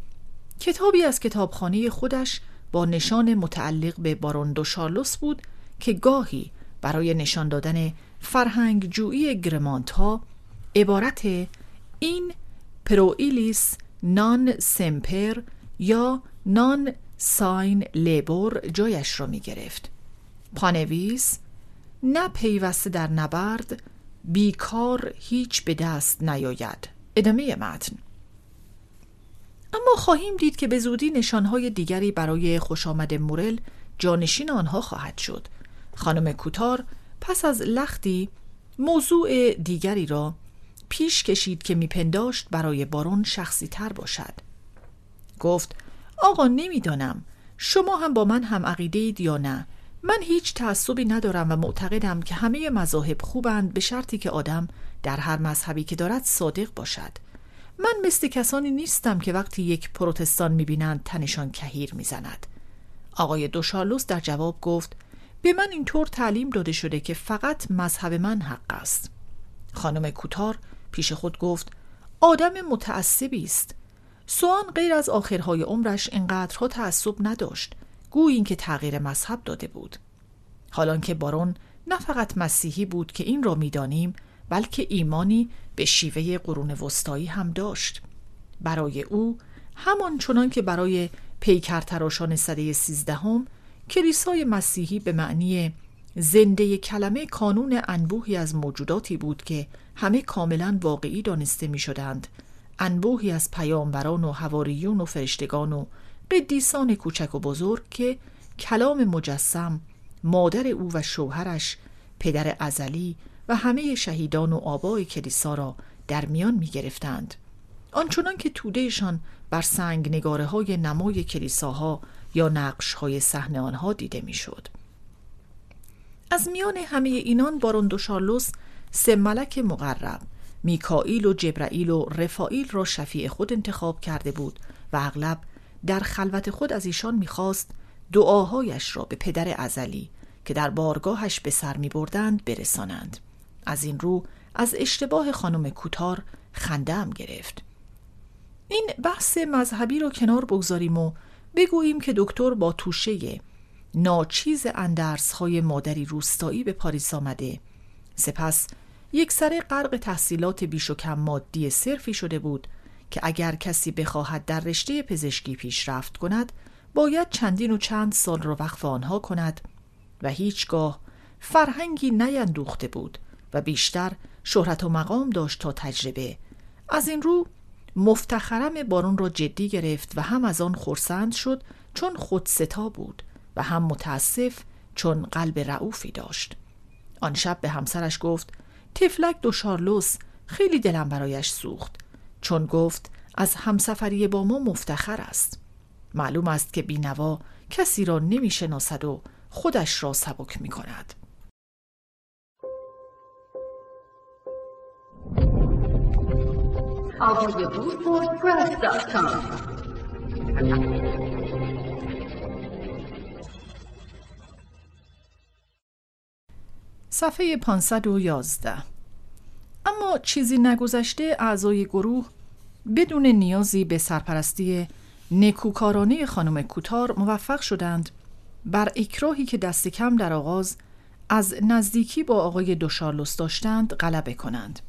[SPEAKER 1] کتابی از کتابخانه خودش با نشان متعلق به بارون دو شارلوس بود که گاهی برای نشان دادن فرهنگ جویی گرمانت ها عبارت این پروئیلیس نان سمپر یا نان ساین لیبور جایش را می گرفت پانویس نه پیوسته در نبرد بیکار هیچ به دست نیاید. ادامه متن. اما خواهیم دید که به زودی نشانهای دیگری برای خوش آمد مورل جانشین آنها خواهد شد. خانم کوتار پس از لختی موضوع دیگری را پیش کشید که میپنداشت برای بارون شخصی تر باشد. گفت آقا نمی‌دانم. شما هم با من هم عقیده اید یا نه؟ من هیچ تعصبی ندارم و معتقدم که همه مذاهب خوبند به شرطی که آدم در هر مذهبی که دارد صادق باشد. من مثل کسانی نیستم که وقتی یک پروتستان می‌بینند تنشان کهیر می‌زند. آقای دوشارلوس در جواب گفت به من اینطور تعلیم داده شده که فقط مذهب من حق است. خانم کوتار پیش خود گفت آدم متعصبی است. سوان غیر از آخرهای عمرش اینقدرها تعصب نداشت. گویی اینکه تغییر مذهب داده بود. حالان که بارون نه فقط مسیحی بود که این را می‌دانیم بلکه ایمانی به شیوه قرون وسطایی هم داشت. برای او همان چنان که برای پیکرتراشان سده سیزدهم کلیسای مسیحی به معنی زنده کلمه کانون انبوهی از موجوداتی بود که همه کاملا واقعی دانسته می شدند انبوهی از پیامبران و هواریون و فرشتگان و قدیسان کوچک و بزرگ که کلام مجسم مادر او و شوهرش پدر ازلی و همه شهیدان و آبای کلیسا را در میان می گرفتند. آنچنان که تودهشان بر سنگ نگاره های نمای کلیساها یا نقش های صحنه آنها دیده می‌شد. از میان همه اینان بارون دو شارلوس سه ملک مقرب میکائیل و جبرائیل و رفائیل را شفیع خود انتخاب کرده بود و اغلب در خلوت خود از ایشان می‌خواست دعاهایش را به پدر ازلی که در بارگاهش به سر می بردند برسانند از این رو از اشتباه خانم کوتار خندم گرفت. این بحث مذهبی رو کنار بگذاریم و بگوییم که دکتر با توشه ناچیز اندرس های مادری روستایی به پاریس آمده. سپس یک سر غرق تحصیلات بیش و کم مادی صرفی شده بود که اگر کسی بخواهد در رشته پزشکی پیشرفت کند باید چندین و چند سال را وقف آنها کند و هیچگاه فرهنگی نیندوخته بود و بیشتر شهرت و مقام داشت تا تجربه. از این رو مفتخرم بارون را جدی گرفت و هم از آن خورسند شد چون خود ستا بود و هم متاسف چون قلب رعوفی داشت. آن شب به همسرش گفت تفلک دو شارلوس خیلی دلم برایش سوخت. چون گفت از همسفری با ما مفتخر است. معلوم است که بینوا کسی را نمی‌شناسد و خودش را سبک می کند صفحه 511 اما چیزی نگذشته اعضای گروه بدون نیازی به سرپرستی نکوکارانه خانم کوتار موفق شدند بر اکراهی که دست کم در آغاز از نزدیکی با آقای دوشارلوس داشتند غلبه کنند.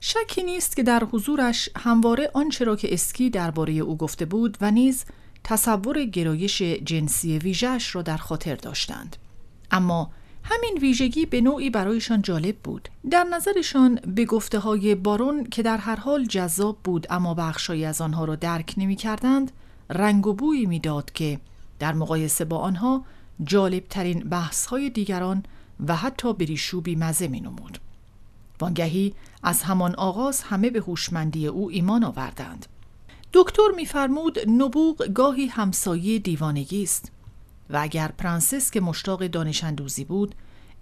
[SPEAKER 1] شکی نیست که در حضورش همواره آنچه را که اسکی درباره او گفته بود و نیز تصور گرایش جنسی ویژهش را در خاطر داشتند اما همین ویژگی به نوعی برایشان جالب بود در نظرشان به گفته های بارون که در هر حال جذاب بود اما بخشایی از آنها را درک نمی کردند رنگ و بویی می‌داد که در مقایسه با آنها جالب ترین بحث های دیگران و حتی بریشوبی مزه می نمود. وانگهی از همان آغاز همه به هوشمندی او ایمان آوردند. دکتر میفرمود نبوغ گاهی همسایه دیوانگی است و اگر پرنسس که مشتاق دانشندوزی بود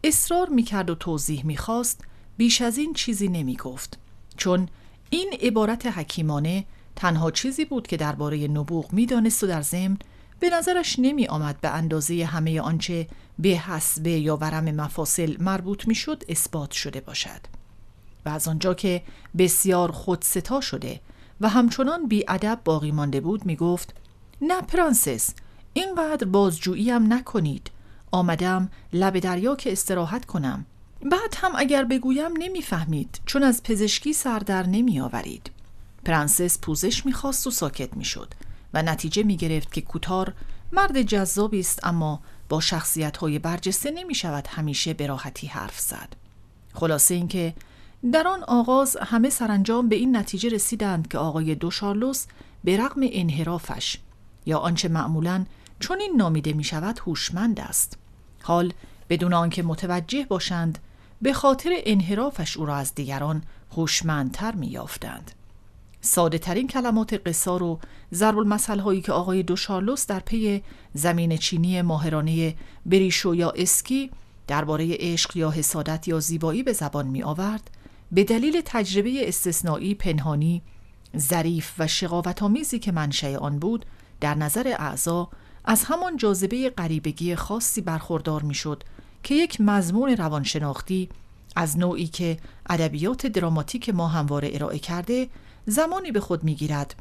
[SPEAKER 1] اصرار می‌کرد و توضیح می‌خواست بیش از این چیزی نمی‌گفت چون این عبارت حکیمانه تنها چیزی بود که درباره نبوغ می‌دانست و در ضمن به نظرش نمی آمد به اندازه همه آنچه به حسبه یا ورم مفاصل مربوط می‌شد اثبات شده باشد و از آنجا که بسیار خودستا شده و همچنان بی ادب باقی مانده بود می گفت نه پرنسس اینقدر بازجویی هم نکنید. آمدم لب دریا که استراحت کنم. بعد هم اگر بگویم نمی‌فهمید چون از پزشکی سر در نمی آورید پرنسس پوزش می‌خواست و ساکت می‌شد و نتیجه می گرفت که کوتار مرد جذابی است اما با شخصیت های برجسته نمی شود همیشه به راحتی حرف زد. خلاصه اینکه در آن آغاز همه سرانجام به این نتیجه رسیدند که آقای دوشارلوس به رغم انحرافش یا آنچه معمولا چون این نامیده می شود هوشمند است حال بدون آنکه متوجه باشند به خاطر انحرافش او را از دیگران هوشمندتر می یافتند. ساده ترین کلمات قصار و ضرب المثل هایی که آقای دوشارلوس در پی زمین چینی ماهرانه بریشو یا اسکی درباره عشق یا حسادت یا زیبایی به زبان می آورد به دلیل تجربه استثنایی پنهانی ظریف و شقاوت آمیزی که منشأ آن بود در نظر اعضا از همان جاذبه غریبگی خاصی برخوردار می‌شد که یک مضمون روانشناختی از نوعی که ادبیات دراماتیک ما همواره ارائه کرده زمانی به خود می‌گیرد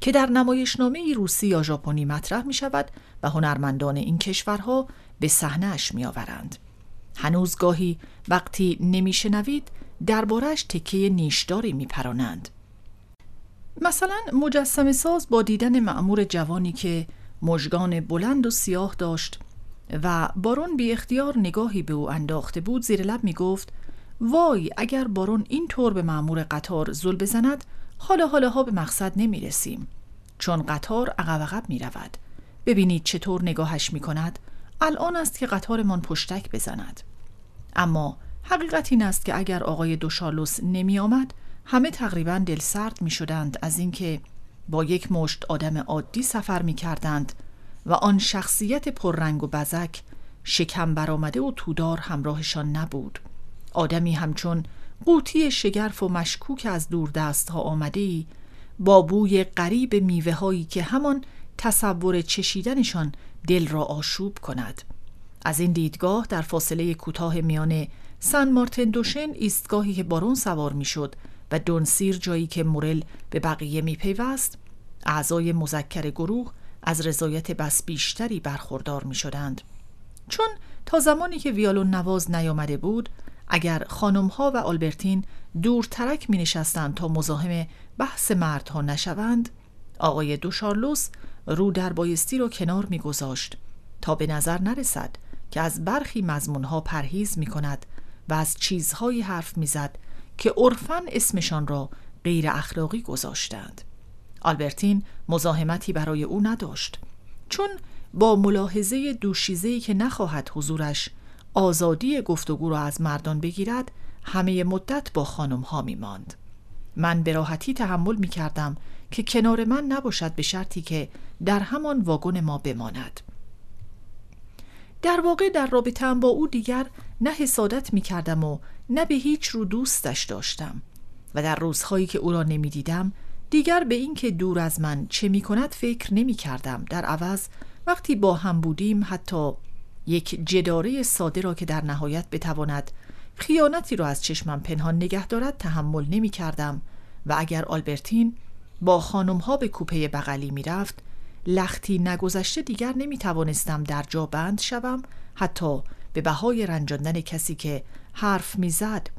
[SPEAKER 1] که در نمایشنامه روسی یا ژاپنی مطرح می شود و هنرمندان این کشورها به صحنهاش می آورند. هنوز گاهی وقتی نمیشنوید دربارش تکه نیشداری می پرانند. مثلا مجسم ساز با دیدن معمور جوانی که مژگان بلند و سیاه داشت و بارون بی اختیار نگاهی به او انداخته بود زیر لب می گفت وای اگر بارون این طور به معمور قطار زل بزند حالا حالا ها به مقصد نمی رسیم چون قطار عقب عقب می رود ببینید چطور نگاهش می کند الان است که قطارمان پشتک بزند. اما حقیقت این است که اگر آقای دوشالوس نمی آمد همه تقریبا دل سرد می شدند از اینکه با یک مشت آدم عادی سفر می کردند و آن شخصیت پررنگ و بزک شکم برآمده و تودار همراهشان نبود. آدمی همچون قوطی شگرف و مشکوک از دور دست ها آمده ای با بوی غریب میوه هایی که همان تصور چشیدنشان دل را آشوب کند. از این دیدگاه در فاصله کوتاه میان سن مارتن دوشن ایستگاهی که بارون سوار می‌شد و دونسیر جایی که مورل به بقیه میپیوست اعضای مذکر گروه از رضایت بس بیشتری برخوردار می شدند. چون تا زمانی که ویالون نواز نیامده بود اگر خانم ها و آلبرتین دورترک می نشستند تا مزاحم بحث مردها نشوند آقای دوشارلوس رو در بایستی را کنار می گذاشت تا به نظر نرسد که از برخی مزمون ها پرهیز می کند و از چیزهایی حرف می‌زد که عرفا اسمشان را غیر اخلاقی گذاشتند آلبرتین مزاحمتی برای او نداشت چون با ملاحظه دوشیزهی که نخواهد حضورش آزادی گفتگو را از مردان بگیرد همه مدت با خانم ها می ماند. من به راحتی تحمل می کردم که کنار من نباشد به شرطی که در همان واگن ما بماند. در واقع در رابطه با او دیگر نه حسادت می کردم و نه به هیچ رو دوستش داشتم. و در روزهایی که او را نمی دیدم دیگر به اینکه دور از من چه می کند فکر نمی کردم در عوض وقتی با هم بودیم حتی یک جداره ساده را که در نهایت بتواند خیانتی را از چشمم پنهان نگه دارد تحمل نمی کردم و اگر آلبرتین با خانم ها به کوپه بغلی می رفت لختی نگذشته دیگر نمی توانستم در جا بند شوم حتی به بهای رنجاندن کسی که حرف می‌زد.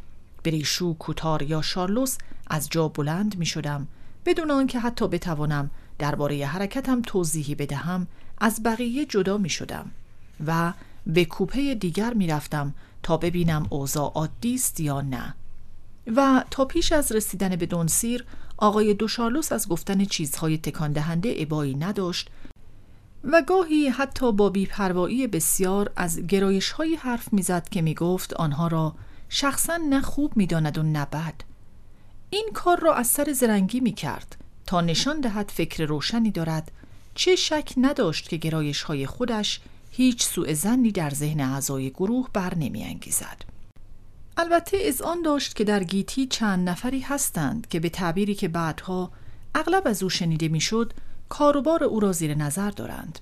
[SPEAKER 1] بریشو کوتار یا شارلوس از جا بلند می شدم بدون آنکه حتی بتوانم درباره حرکتم توضیحی بدهم از بقیه جدا می شدم و به کوپه دیگر می رفتم تا ببینم اوضاع عادی است یا نه. و تا پیش از رسیدن به دونسیر آقای دوشارلوس از گفتن چیزهای تکان دهنده ابایی نداشت. و گاهی حتی با بیپروایی بسیار از گرایش های حرف می‌زد که می گفت آنها را شخصا نه خوب می‌داند و نه بد این کار را از سر زرنگی می کرد تا نشان دهد فکر روشنی دارد چه شک نداشت که گرایش های خودش هیچ سوء زنی در ذهن اعضای گروه بر نمی انگیزد. البته از آن داشت که در گیتی چند نفری هستند که به تعبیری که بعدها اغلب از او شنیده می‌شد کاروبار او را زیر نظر دارند.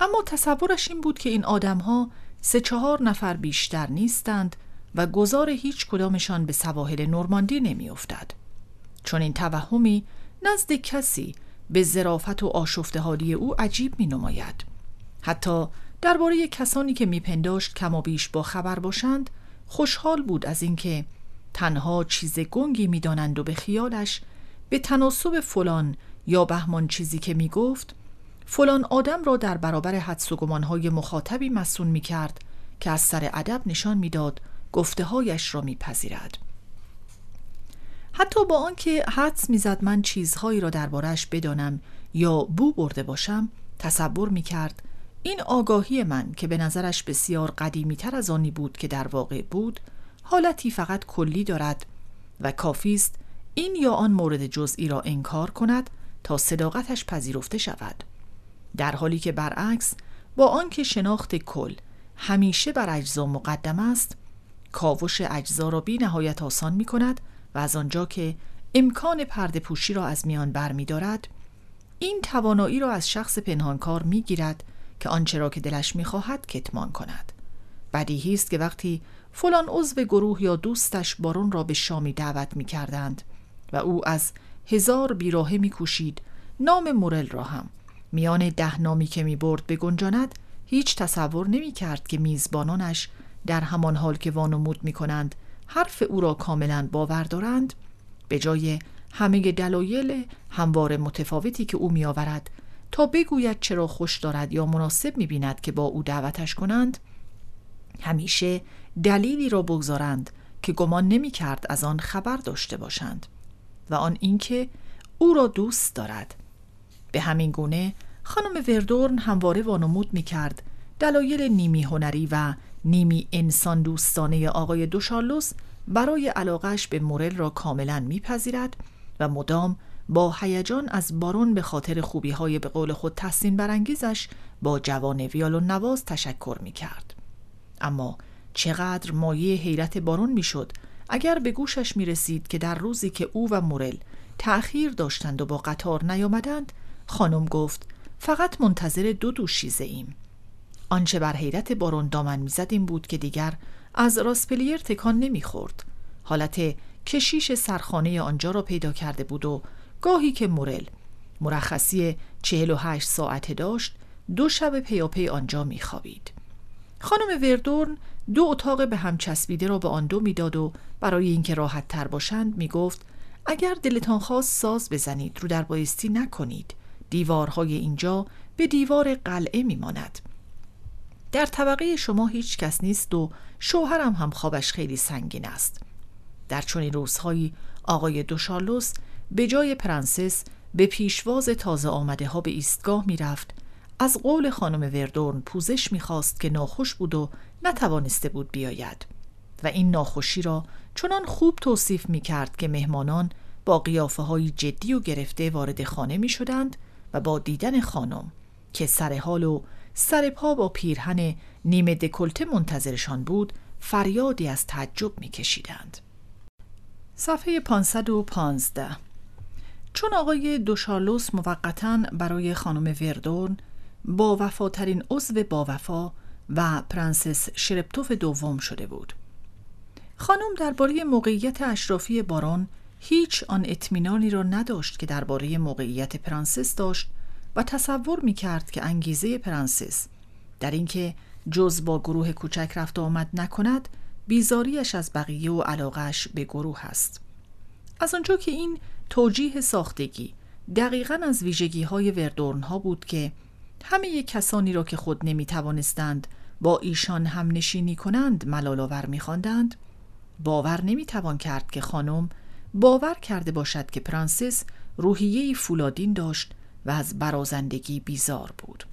[SPEAKER 1] اما تصورش این بود که این آدمها سه چهار نفر بیشتر نیستند و گذار هیچ کدامشان به سواحل نورماندی نمیافتد. چون این توهمی نزد کسی به ظرافت و آشفته حالی او عجیب می نماید حتی درباره کسانی که میپنداشت کم و بیش با خبر باشند خوشحال بود از اینکه تنها چیز گنگی می‌دانند و به خیالش به تناسب فلان یا بهمان چیزی که می‌گفت فلان آدم را در برابر حدس و گمانهای مخاطبی مسون می کرد که از سر ادب نشان می‌داد گفته هایش را میپذیرد. حتی با آنکه حدس می‌زد من چیزهایی را دربارش بدانم یا بو برده باشم تصور می کرد این آگاهی من که به نظرش بسیار قدیمی تر از آنی بود که در واقع بود حالتی فقط کلی دارد و کافی است این یا آن مورد جزئی را انکار کند تا صداقتش پذیرفته شود. در حالی که برعکس با آنکه شناخت کل همیشه بر اجزا مقدم است کاوش اجزا را بی نهایت آسان می کند و از آنجا که امکان پرده پوشی را از میان بر می دارد این توانایی را از شخص پنهانکار می گیرد که آنچه را که دلش می خواهد کتمان کند. بدیهی است که وقتی فلان عضو گروه یا دوستش بارون را به شامی دعوت می کردند و او از هزار بیراهه می کوشید نام مورل را هم. میان ده نامی که می برد به گنجاند هیچ تصور نمی کرد که میزبانانش در همان حال که وانمود می کنند حرف او را کاملا باور دارند. به جای همه دلایل هموار متفاوتی که او می آورد تا بگوید چرا خوش دارد یا مناسب می بیند که با او دعوتش کنند همیشه دلیلی را بگذارند که گمان نمی کرد از آن خبر داشته باشند. و آن اینکه او را دوست دارد به همین گونه خانم وردورن همواره وانمود می کرد دلایل نیمی هنری و نیمی انسان دوستانه آقای دوشارلوس برای علاقش به مورل را کاملا میپذیرد و مدام با هیجان از بارون به خاطر خوبی های به قول خود تحسین برانگیزش با جوان ویالون نواز تشکر می کرد. اما چقدر مایه حیرت بارون می‌شد اگر به گوشش می رسید که در روزی که او و مورل تأخیر داشتند و با قطار نیامدند خانم گفت فقط منتظر دو دوشیزه ایم. آنچه بر حیرت بارون دامن می‌زد این بود که دیگر از راسپلیر تکان نمی‌خورد. حالت کشیش سرخانه آنجا را پیدا کرده بود و گاهی که مورل مرخصی چهل و هشت ساعته داشت دو شب پیاپی آنجا میخوابید. خانم وردورن دو اتاق به هم چسبیده را به آن دو می‌داد و برای اینکه راحت تر باشند می‌گفت اگر دلتان خواست ساز بزنید رو در بایستی نکنید. دیوارهای اینجا به دیوار قلعه میماند. در طبقه شما هیچ کس نیست و شوهرم هم خوابش خیلی سنگین است. در چنین روزهایی آقای دوشارلوس به جای پرنسس به پیشواز تازه آمده ها به ایستگاه می رفت از قول خانم وردورن پوزش می‌خواست که ناخوش بود و نتوانسته بود بیاید و این ناخوشی را چنان خوب توصیف می کرد که مهمانان با قیافه های جدی و گرفته وارد خانه می شدند و با دیدن خانم که سر حال و سر پا با پیرهن نیمه دکلته منتظرشان بود فریادی از تعجب میکشیدند. صفحه 515 چون آقای دوشارلوس موقتا برای خانم وردورن با وفاترین عضو با وفا و پرنسس شرباتوف دوم شده بود. خانم درباره موقعیت اشرافی بارون هیچ آن اطمینانی را نداشت که درباره موقعیت پرنسس داشت و تصور می کرد که انگیزه پرنسس در اینکه جز با گروه کوچک رفت آمد نکند بیزاریش از بقیه و علاقه‌اش به گروه است. از آنجا که این توجیه ساختگی دقیقا از ویژگی های وردورن ها بود که همه کسانی را که خود نمی توانستند با ایشان هم نشینی کنند ملال‌آور می خواندند باور نمی توان کرد که خانم باور کرده باشد که پرنسس روحیه فولادین داشت و از برازندگی بیزار بود.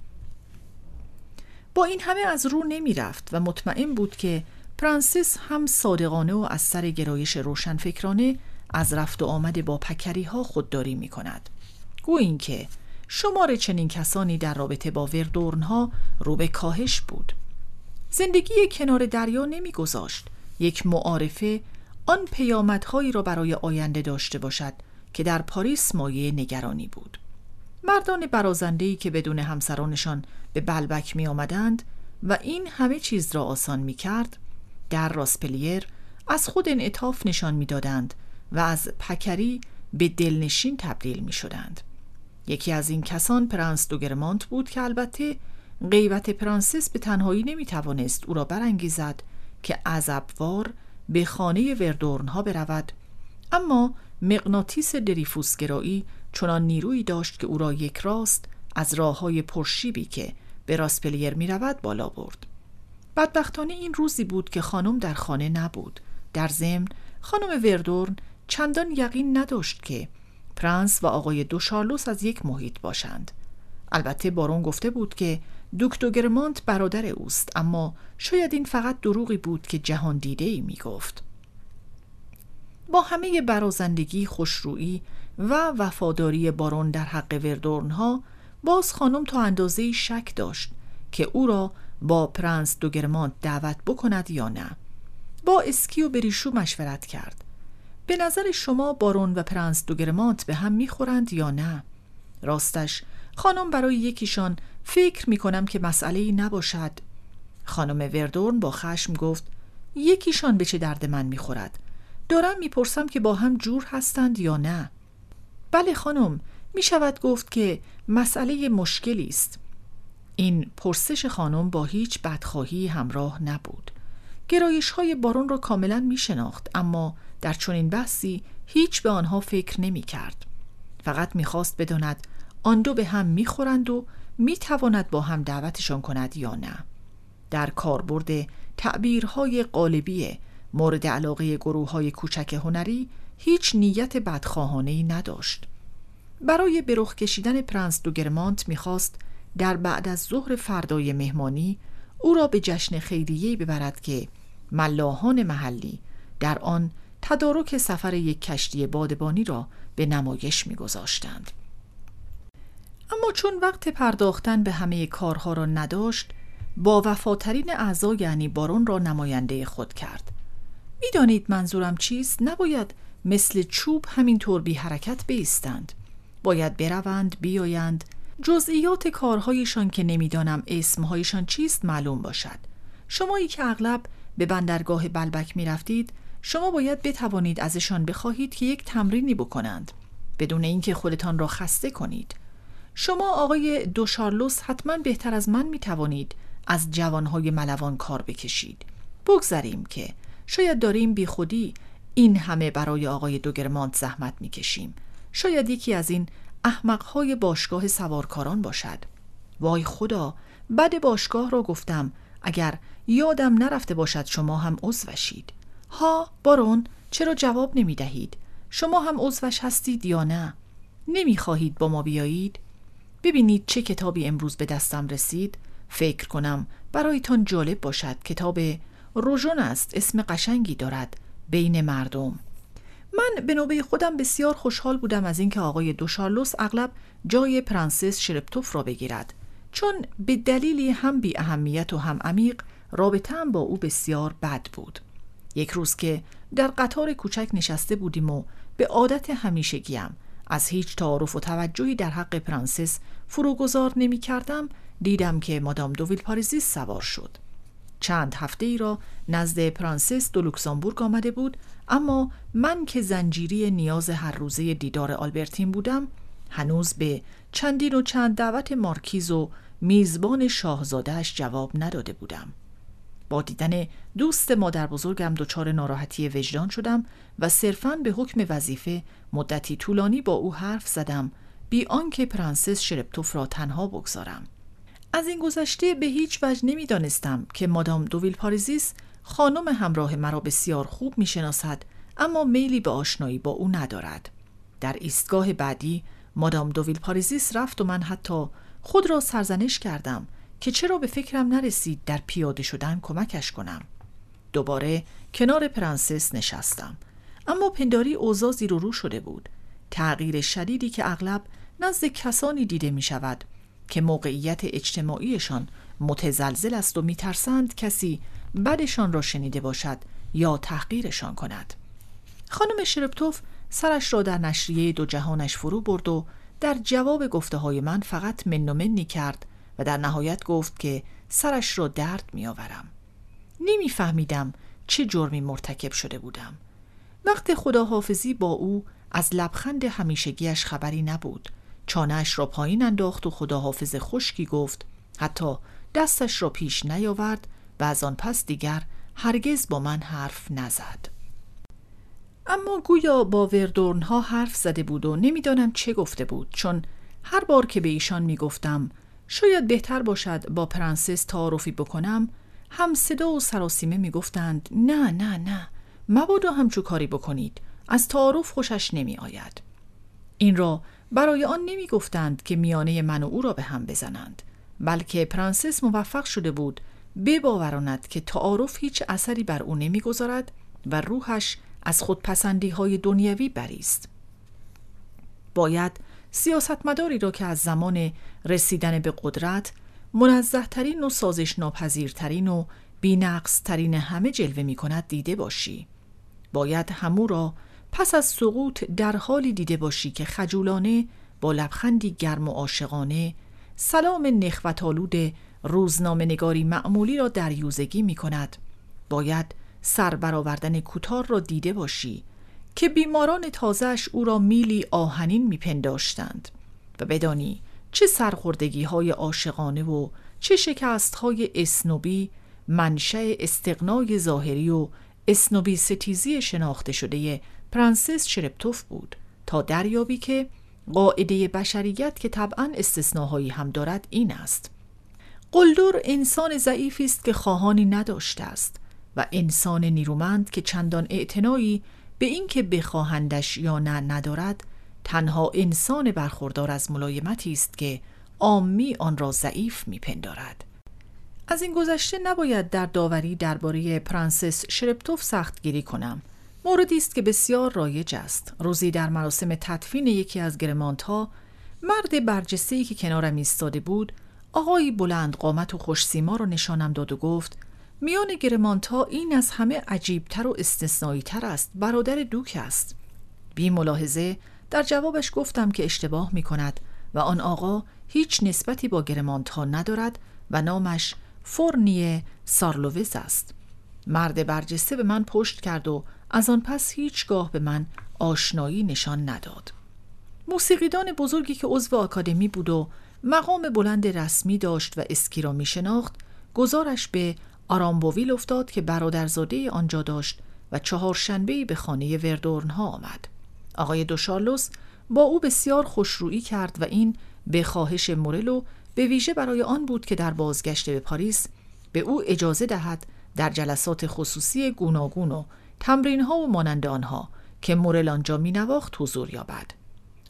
[SPEAKER 1] با این همه از رو نمی رفت و مطمئن بود که پرنسس هم صادقانه و از سر گرایش روشنفکرانه از رفت و آمد با پکری ها خودداری می کند گو این که شمار چنین کسانی در رابطه با وردورن ها رو به کاهش بود. زندگی کنار دریا گذاشت یک معارفه آن پیامدهایی را برای آینده داشته باشد که در پاریس مایه نگرانی بود. مردان برازندهی که بدون همسرانشان به بلبک می آمدند و این همه چیز را آسان می کرد در راسپلیر از خود انعطاف نشان می دادند و از پکری به دلنشین تبدیل می شدند. یکی از این کسان پرنس دوگرمانت بود که البته غیبت پرنسس به تنهایی نمی توانست او را برانگیزد که عزب‌وار به خانه وردورن ها برود اما مغناطیس دریفوسگرایی چنان نیرویی داشت که او را یک راست از راه های پرشیبی که به راسپلیر می رود بالا برد. بدبختانه این روزی بود که خانم در خانه نبود. در ضمن خانم وردورن چندان یقین نداشت که پرنس و آقای دو شارلوس از یک محیط باشند. البته بارون گفته بود که دکتر گرمانت برادر اوست اما شاید این فقط دروغی بود که جهان دیده ای می گفت. با همه برازندگی خوشرویی و وفاداری بارون در حق وردورن ها باز خانم تا اندازه شک داشت که او را با پرنس دوگرمانت دعوت بکند یا نه. با اسکی و بریشو مشورت کرد. به نظر شما بارون و پرنس دوگرمانت به هم می‌خورند یا نه؟ راستش خانم برای یکیشان فکر می کنم که مسئله ای نباشد. خانم وردورن با خشم گفت یکیشان به چه درد من می‌خورد؟ دارم می‌پرسم که با هم جور هستند یا نه؟ بله خانم می شود گفت که مسئله مشکلی است. این پرسش خانم با هیچ بدخواهی همراه نبود. گرایش های بارون را کاملا می شناخت اما در چنین بحثی هیچ به آنها فکر نمی کرد فقط می خواست بداند آن دو به هم می خورند و می تواند با هم دعوتشان کند یا نه. در کاربرد تعبیرهای قالبی مورد علاقه گروه های کوچک هنری هیچ نیت بدخواهانه نداشت. برای برخ کشیدن پرنس دوگرمانت می‌خواست در بعد از ظهر فردای مهمانی او را به جشن خیریه ببرد که ملاحان محلی در آن تدارک سفر یک کشتی بادبانی را به نمایش میگذاشتند. اما چون وقت پرداختن به همه کارها را نداشت با وفاترین اعضا یعنی بارون را نماینده خود کرد. می‌دانید منظورم چیست؟ نباید مثل چوب همینطور بی حرکت بیستند. باید بروند بیایند. جزئیات کارهایشان که نمی‌دانم اسمهایشان چیست معلوم باشد. شمایی که اغلب به بندرگاه بلبک می رفتید شما باید بتوانید ازشان بخواهید که یک تمرینی بکنند. بدون اینکه خودتان را خسته کنید. شما آقای دوشارلوس حتما بهتر از من می توانید از جوانهای ملوان کار بکشید. بگذاریم که شاید داریم بی خودی این همه برای آقای دوگرمانت زحمت می کشیم شاید یکی از این احمقهای باشگاه سوارکاران باشد. وای خدا بد باشگاه را گفتم. اگر یادم نرفته باشد شما هم عضوشید ها بارون چرا جواب نمی دهید شما هم عضوش هستید یا نه؟ نمی خواهید با ما بیایید؟ ببینید چه کتابی امروز به دستم رسید. فکر کنم برایتان جالب باشد. کتاب روژون است اسم قشنگی دارد. بین مردم. من به نوبه خودم بسیار خوشحال بودم از اینکه آقای دوشارلوس اغلب جای پرنسس شرپتوف را بگیرد. چون به دلیلی هم بی اهمیت و هم عمیق رابطه هم با او بسیار بد بود. یک روز که در قطار کوچک نشسته بودیم و به عادت همیشگیم. از هیچ تعارف و توجهی در حق پرنسس فروگذار نمی کردم دیدم که مادام دوویل پاریزیس سوار شد. چند هفته ای را نزد پرنسس دو لوکزامبورگ آمده بود اما من که زنجیری نیاز هر روزه دیدار آلبرتین بودم هنوز به چندین و چند دعوت مارکیز و میزبان شاهزاده‌اش جواب نداده بودم. با دیدن دوست مادر بزرگم دچار ناراحتی وجدان شدم و صرفاً به حکم وظیفه مدتی طولانی با او حرف زدم بی آنکه پرنسس شرپتوف را تنها بگذارم. از این گذشته به هیچ وجه نمی‌دانستم که مادام دو ویلپاریزیس خانم همراه مرا بسیار خوب می‌شناسد اما میلی به آشنایی با او ندارد. در ایستگاه بعدی مادام دو ویلپاریزیس رفت و من حتی خود را سرزنش کردم که چرا به فکرم نرسید در پیاده شدن کمکش کنم. دوباره کنار پرنسس نشستم. اما پنداری اوضاع زیر و رو شده بود. تغییر شدیدی که اغلب نزد کسانی دیده می شود که موقعیت اجتماعیشان متزلزل است و میترسند کسی بدشان را شنیده باشد یا تحقیرشان کند. خانم شرپتوف سرش را در نشریه دو جهانش فرو برد و در جواب گفته های من فقط من و منی کرد و در نهایت گفت که سرش را درد میآورم. نمیفهمیدم چه جرمی مرتکب شده بودم. وقت خداحافظی با او از لبخند همیشگیش خبری نبود. چانهش را پایین انداخت و خداحافظ خشکی گفت حتی دستش را پیش نیاورد و از آن پس دیگر هرگز با من حرف نزد. اما گویا با وردورن ها حرف زده بود و نمی‌دانم چه گفته بود چون هر بار که به ایشان می‌گفتم شاید بهتر باشد با پرنسس تعارفی بکنم. هم صدا و سراسیمه می‌گفتند نه نه نه مبادا همچو کاری بکنید. از تعارف خوشش نمی آید. این را برای آن نمی گفتند که میانه من و او را به هم بزنند بلکه پرنسس موفق شده بود بباوراند که تعارف هیچ اثری بر او نمی‌گذارد و روحش از خودپسندی های دنیوی بریست. باید سیاستمداری را که از زمان رسیدن به قدرت منزه ترین و سازش ناپذیرترین و بینقص ترین همه جلوه می کند دیده باشی. باید همو را پس از سقوط در حالی دیده باشی که خجولانه با لبخندی گرم و عاشقانه سلام نخوتالود روزنامه نگاری معمولی را در یوزگی می کند باید سر برآوردن کوتار را دیده باشی. که بیماران تازهش او را میلی آهنین میپنداشتند و بدانی چه سرخوردگی های عاشقانه و چه شکست های اسنوبی منشأ استقنای ظاهری و اسنوبی ستیزی شناخته شده پرنسس شرپتوف بود تا دریابی که قاعده بشریت که طبعا استثناهایی هم دارد این است. قلدر انسان ضعیفی است که خواهانی نداشته است و انسان نیرومند که چندان اعتنایی به اینکه بخواهندش یا نه ندارد تنها انسان برخوردار از ملایمتی است که عامی آن را ضعیف میپندارد. از این گذشته نباید در داوری درباره پرنسس شرپتوف سختگیری کنم. موردی است که بسیار رایج است. روزی در مراسم تدفین یکی از گرمانت ها مرد برجسته که کنارم ایستاده بود آقایی بلند قامت و خوش سیما را نشانم داد و گفت میان گرمانتا این از همه عجیبتر و استثنایی تر است. برادر دوک است. بی ملاحظه در جوابش گفتم که اشتباه می کند و آن آقا هیچ نسبتی با گرمانتا ندارد و نامش فرنی سارلووز است. مرد برجسته به من پشت کرد و از آن پس هیچگاه به من آشنایی نشان نداد. موسیقیدان بزرگی که عضو آکادمی بود و مقام بلند رسمی داشت و اسکی را می شناخت گزارش به آرامبوویل افتاد که برادرزاده آنجا داشت و چهارشنبه به خانه وردورن ها آمد. آقای دوشارلوس با او بسیار خوشرویی کرد و این به خواهش مورلو به ویژه برای آن بود که در بازگشت به پاریس به او اجازه دهد در جلسات خصوصی گوناگون و تمرین ها و مانند آنها که مورل آنجا می نواخت حضور یابد.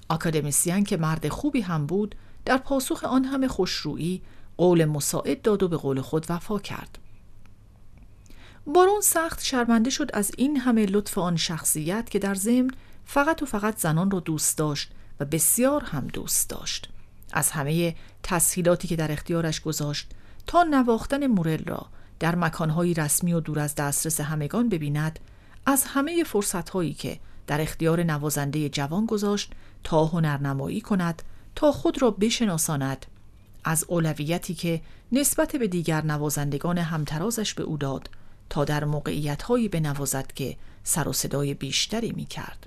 [SPEAKER 1] آکادمیسیان که مرد خوبی هم بود در پاسخ آن همه خوشرویی قول مساعد داد و به قول خود وفا کرد. بارون سخت شرمنده شد از این همه لطف آن شخصیت که در ضمن فقط و فقط زنان را دوست داشت و بسیار هم دوست داشت. از همه تسهیلاتی که در اختیارش گذاشت تا نواختن مورل را در مکانهای رسمی و دور از دسترس همگان ببیند از همه فرصتهایی که در اختیار نوازنده جوان گذاشت تا هنرنمایی کند تا خود را بشناساند. از اولویتی که نسبت به دیگر نوازندگان همترازش به او داد تا در موقعیت هایی بنوازد که سر و صدای بیشتری می کرد.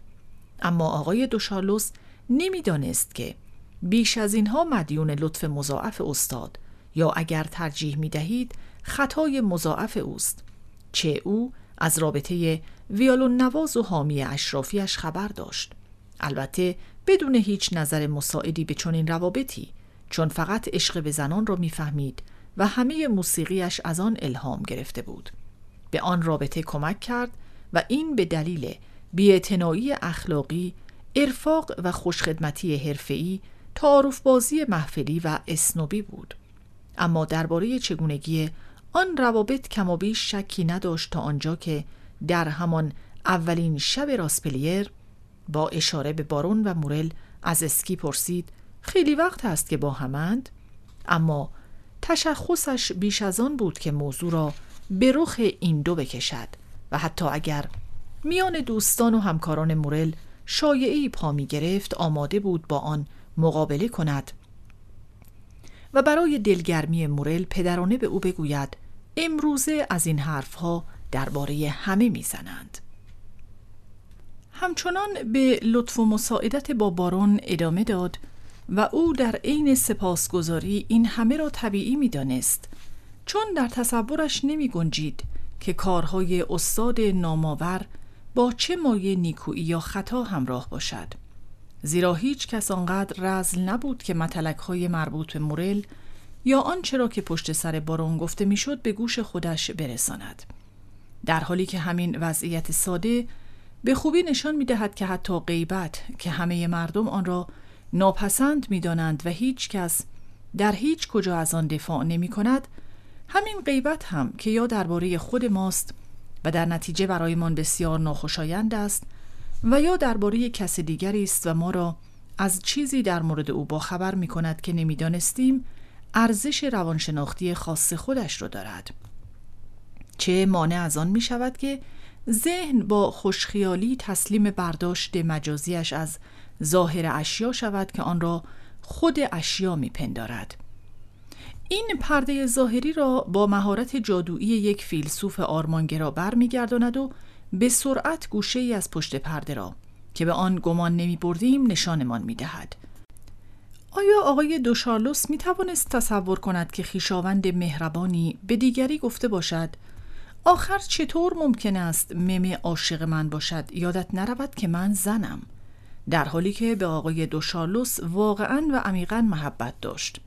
[SPEAKER 1] اما آقای دوشارلوس نمی‌دانست که بیش از اینها مدیون لطف مضاعف استاد یا اگر ترجیح می دهید خطای مضاعف اوست چه او از رابطه ویالون نواز و حامی اشرافیش خبر داشت البته بدون هیچ نظر مساعدی به چنین روابطی چون فقط عشق به زنان را می‌فهمید و همه موسیقیش از آن الهام گرفته بود به آن رابطه کمک کرد و این به دلیل بیاعتنایی اخلاقی ارفاق و خوشخدمتی حرفه‌ای تعارف بازی محفلی و اسنوبی بود. اما درباره چگونگی آن روابط کم بیش شکی نداشت تا آنجا که در همان اولین شب راسپلیر با اشاره به بارون و مورل از اسکی پرسید خیلی وقت هست که با همند اما تشخصش بیش از آن بود که موضوع را به رخ این دو بکشد و حتی اگر میان دوستان و همکاران مورل شایعی پا می گرفت آماده بود با آن مقابله کند و برای دلگرمی مورل پدرانه به او بگوید امروزه از این حرفها درباره همه می‌زنند. همچنان به لطف و مساعدت با بارون ادامه داد و او در عین سپاسگزاری این همه را طبیعی می‌دانست چون در تصورش نمی گنجید که کارهای استاد نامآور با چه مایه نیکویی یا خطا همراه باشد. زیرا هیچ کس آنقدر رزل نبود که متلک های مربوط به مورل یا آنچه را که پشت سر بارون گفته می‌شد به گوش خودش برساند. در حالی که همین وضعیت ساده به خوبی نشان می دهد که حتی غیبت که همه مردم آن را ناپسند می دانند و هیچ کس در هیچ کجا از آن دفاع نمی کند همین غیبت هم که یا درباره خود ماست و در نتیجه برایمان بسیار ناخوشایند است و یا درباره کس دیگری است و ما را از چیزی در مورد او با خبر می کند که نمی‌دانستیم ارزش روانشناختی خاص خودش را دارد. چه مانع از آن می شود که ذهن با خوشخیالی تسلیم برداشت مجازیش از ظاهر اشیا شود که آن را خود اشیا میپندارد. این پرده ظاهری را با مهارت جادویی یک فیلسوف آرمانگرا برمیگرداند و به سرعت گوشه ای از پشت پرده را که به آن گمان نمی بردیم نشانمان می دهد. آیا آقای دوشارلوس می توانست تصور کند که خیشاوند مهربانی به دیگری گفته باشد؟ آخر چطور ممکن است ممه عاشق من باشد؟ یادت نرود که من زنم. در حالی که به آقای دوشارلوس واقعا و عمیقا محبت داشت.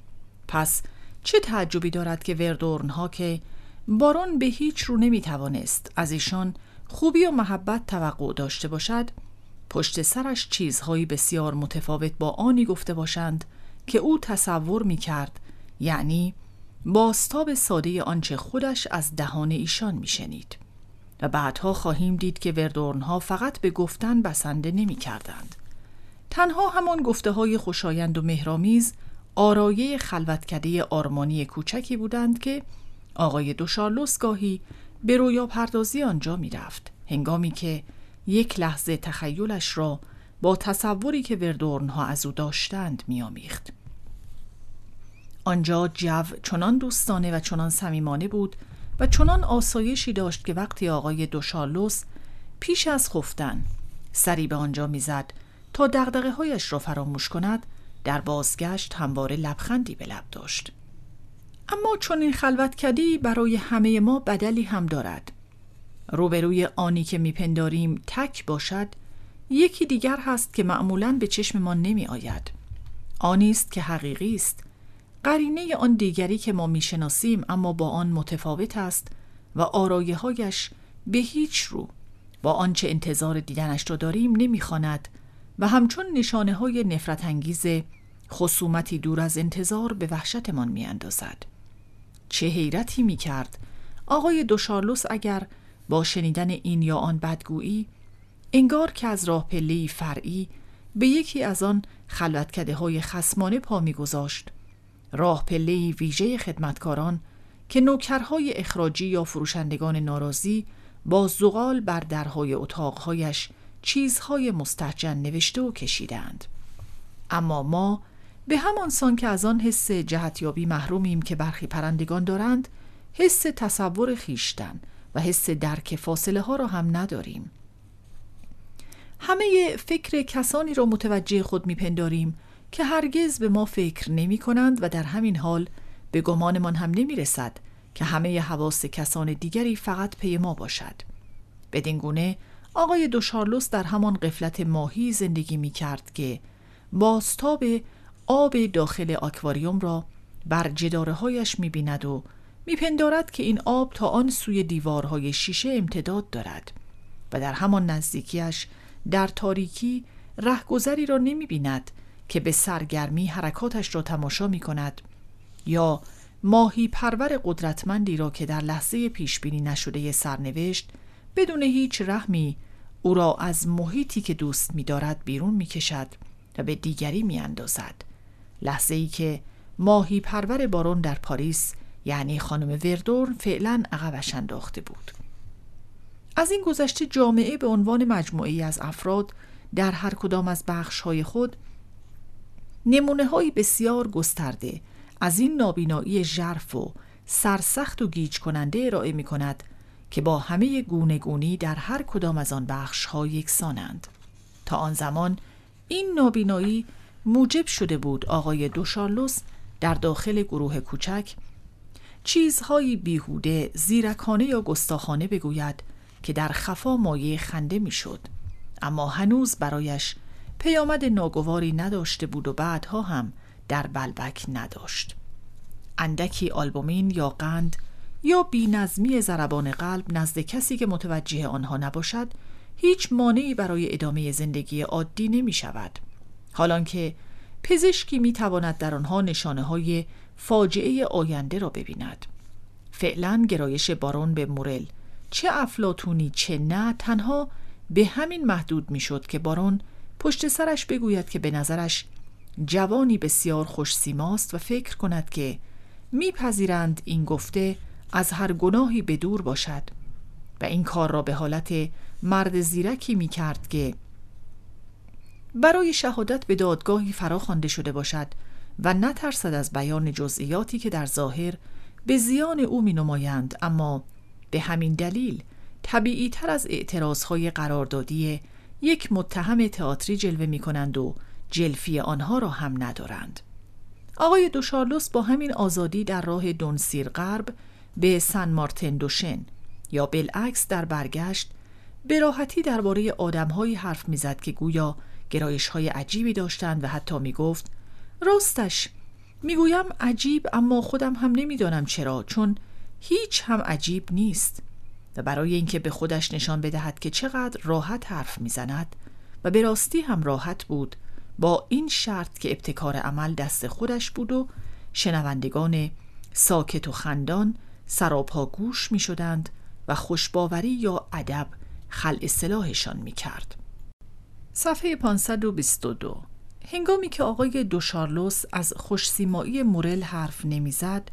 [SPEAKER 1] پس چه تعجبی دارد که وردورن ها که بارون به هیچ رو نمی توانست از ایشان خوبی و محبت توقع داشته باشد پشت سرش چیزهایی بسیار متفاوت با آنی گفته باشند که او تصور می کرد یعنی باستاب ساده آنچه خودش از دهان ایشان میشنید و بعدها خواهیم دید که وردورنها فقط به گفتن بسنده نمی کردند. تنها همان گفته های خوشایند و مهرامیز آرایه خلوتکده آرمانی کوچکی بودند که آقای دوشارلوس گاهی به رویا پردازی آنجا می رفت. هنگامی که یک لحظه تخیلش را با تصوری که وردورنها از او داشتند میآمیخت. آنجا جو چنان دوستانه و چنان صمیمانه بود و چنان آسایشی داشت که وقتی آقای دوشارلوس پیش از خفتن سری به آنجا می‌زد تا دغدغه هایش را فراموش کند در بازگشت همواره لبخندی به لب داشت. اما چون این خلوت کدی برای همه ما بدلی هم دارد. روبروی آنی که میپنداریم تک باشد یکی دیگر هست که معمولا به چشم ما نمی آید آنی است که حقیقی است. قرینه آن دیگری که ما می‌شناسیم اما با آن متفاوت است و آرایه هایش به هیچ رو با آنچه انتظار دیدنش را داریم نمی‌خواند و همچون نشانه های نفرت انگیز خصومتی دور از انتظار به وحشتمان میاندازد. چه حیرتی می کرد آقای دوشارلوس اگر با شنیدن این یا آن بدگویی انگار که از راه پله فرعی به یکی از آن خلوتکده های خسمانه پا میگذاشت راه پله ویژه خدمتکاران که نوکرهای اخراجی یا فروشندگان ناراضی با زغال بر درهای اتاقهایش چیزهای مستحجن نوشته و کشیدند اما ما به همان سان که از آن حس جهتیابی محرومیم که برخی پرندگان دارند حس تصور خیشتن و حس درک فاصله ها را هم نداریم همه فکر کسانی را متوجه خود میپنداریم که هرگز به ما فکر نمی کنند و در همین حال به گمانمان هم نمی رسد که همه حواس کسان دیگری فقط پی ما باشد. بدین گونه آقای دوشارلوس در همان قفلت ماهی زندگی می کرد که باستاب آب داخل آکواریوم را بر جداره هایش می بیند و میپندارد که این آب تا آن سوی دیوارهای شیشه امتداد دارد و در همان نزدیکیش در تاریکی رهگذری را نمی بیند که به سرگرمی حرکاتش را تماشا می کند یا ماهی پرور قدرتمندی را که در لحظه پیش بینی نشده سرنوشت بدون هیچ رحمی او را از محیطی که دوست می دارد بیرون می کشد و به دیگری می اندازد. لحظه ای که ماهی پرور بارون در پاریس یعنی خانم وردورن فعلا عقبش انداخته بود. از این گذشته جامعه به عنوان مجموعی از افراد در هر کدام از بخش های خود نمونه های بسیار گسترده از این نابینایی ژرف و سرسخت و گیج کننده ارائه می کند که با همه گونه گونی در هر کدام از آن بخش ها یکسانند. تا آن زمان این نابینایی موجب شده بود آقای دوشارلوس در داخل گروه کوچک چیزهایی بیهوده زیرکانه یا گستاخانه بگوید که در خفا مایه خنده می‌شد. اما هنوز برایش پیامد ناگواری نداشته بود و بعدها هم در بلبک نداشت. اندکی آلبومین یا قند یا بینظمی زربان قلب نزد کسی که متوجه آنها نباشد هیچ مانعی برای ادامه زندگی عادی نمی شود. حالان که پزشکی می تواند در آنها نشانه های فاجعه آینده را ببیند. فعلا گرایش بارون به مورل چه افلاتونی چه نه تنها به همین محدود می شد که بارون پشت سرش بگوید که به نظرش جوانی بسیار خوش سیماست و فکر کند که میپذیرند این گفته از هر گناهی به دور باشد و این کار را به حالت مرد زیرکی می کرد که برای شهادت به دادگاهی فرا خوانده شده باشد و نترسد از بیان جزئیاتی که در ظاهر به زیان او می نمایند اما به همین دلیل طبیعی تر از اعتراضهای قراردادی یک متهم تئاتری جلوه می کنند و جلفی آنها را هم ندارند. آقای دوشارلوس با همین آزادی در راه دونسیر غرب به سن مارتن دوشن یا بالعکس در برگشت به راحتی درباره آدمهایی حرف می‌زد که گویا گرایش های عجیبی داشتند و حتی می گفت راستش می‌گویم عجیب اما خودم هم نمی‌دانم چرا چون هیچ هم عجیب نیست. و برای اینکه به خودش نشان بدهد که چقدر راحت حرف می‌زند و به راستی هم راحت بود با این شرط که ابتکار عمل دست خودش بود و شنوندگان ساکت و خندان سراپا گوش می شدند و خوشباوری یا ادب خل اصلاحشان می کرد. صفحه 522 هنگامی که آقای دوشارلوس از خوشسیمایی مورل حرف نمی‌زد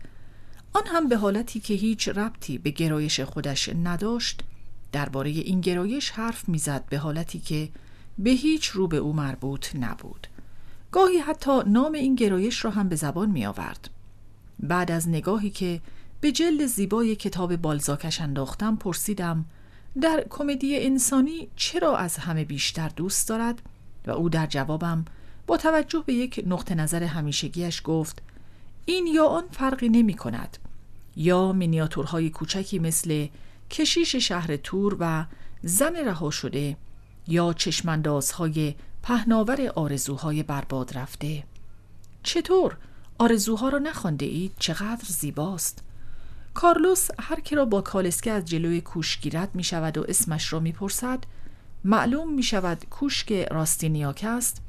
[SPEAKER 1] آن هم به حالتی که هیچ ربطی به گرایش خودش نداشت درباره این گرایش حرف می‌زد به حالتی که به هیچ رو به او مربوط نبود. گاهی حتی نام این گرایش را هم به زبان می آورد بعد از نگاهی که به جلد زیبای کتاب بالزاکش انداختم پرسیدم در کمدی انسانی چرا از همه بیشتر دوست دارد؟ و او در جوابم با توجه به یک نقطه نظر همیشگیش گفت این یا آن فرقی نمی کند یا مینیاتورهای کوچکی مثل کشیش شهر تور و زن رها شده یا چشمندازهای پهناور آرزوهای برباد رفته. چطور؟ آرزوها را نخوانده اید؟ چقدر زیباست! کارلوس هر که را با کالسکه از جلوی کوش گیرد می شود و اسمش را می پرسد معلوم می شود کوشک راستینیاک است.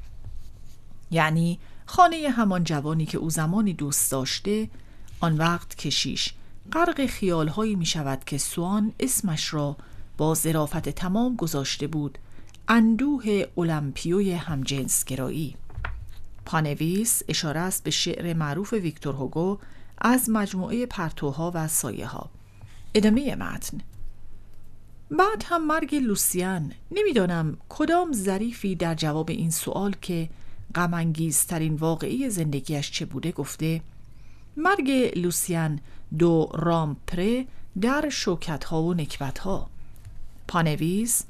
[SPEAKER 1] یعنی خانه همان جوانی که او زمانی دوست داشته آن وقت کشیش غرق خیالهایی می شود که سوان اسمش را با ظرافت تمام گذاشته بود. اندوه المپیوی همجنسگرایی. پانویس اشاره است به شعر معروف ویکتور هوگو از مجموعه پرتوها و سایه ها ادامه متن. بعد هم مرگ لوسیان. نمی‌دانم کدام ظریفی در جواب این سوال که غم‌انگیزترین واقعه زندگیش چه بوده گفته مرگ لوسیان دو رامپره در شوکت ها و نکبت ها پانویس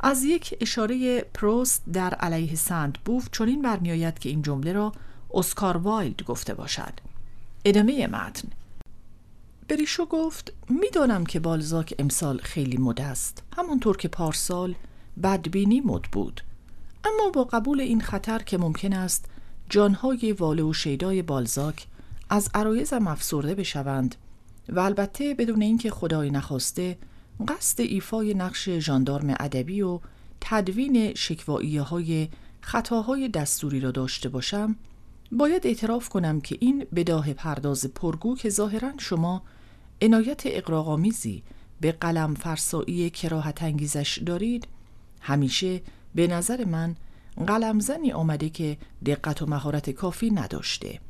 [SPEAKER 1] از یک اشاره پروست در علیه سنت بوو چنین برمیآید که این جمله را اسکار وایلد گفته باشد. ادامه متن. بریشو گفت می‌دانم که بالزاک امسال خیلی مد است. همانطور که پارسال بدبینی مد بود. اما با قبول این خطر که ممکن است جانهای واله و شیدای بالزاک از عرایزم افسرده بشوند. و البته بدون اینکه خدای نخواسته قصد ایفای نقش ژاندارم ادبی و تدوین شکوایی های خطاهای دستوری را داشته باشم باید اعتراف کنم که این بداه پرداز پرگو که ظاهرا شما عنایت اقراغامیزی به قلم فرسایی کراهت انگیزش دارید همیشه به نظر من قلمزنی آمده که دقت و مهارت کافی نداشته.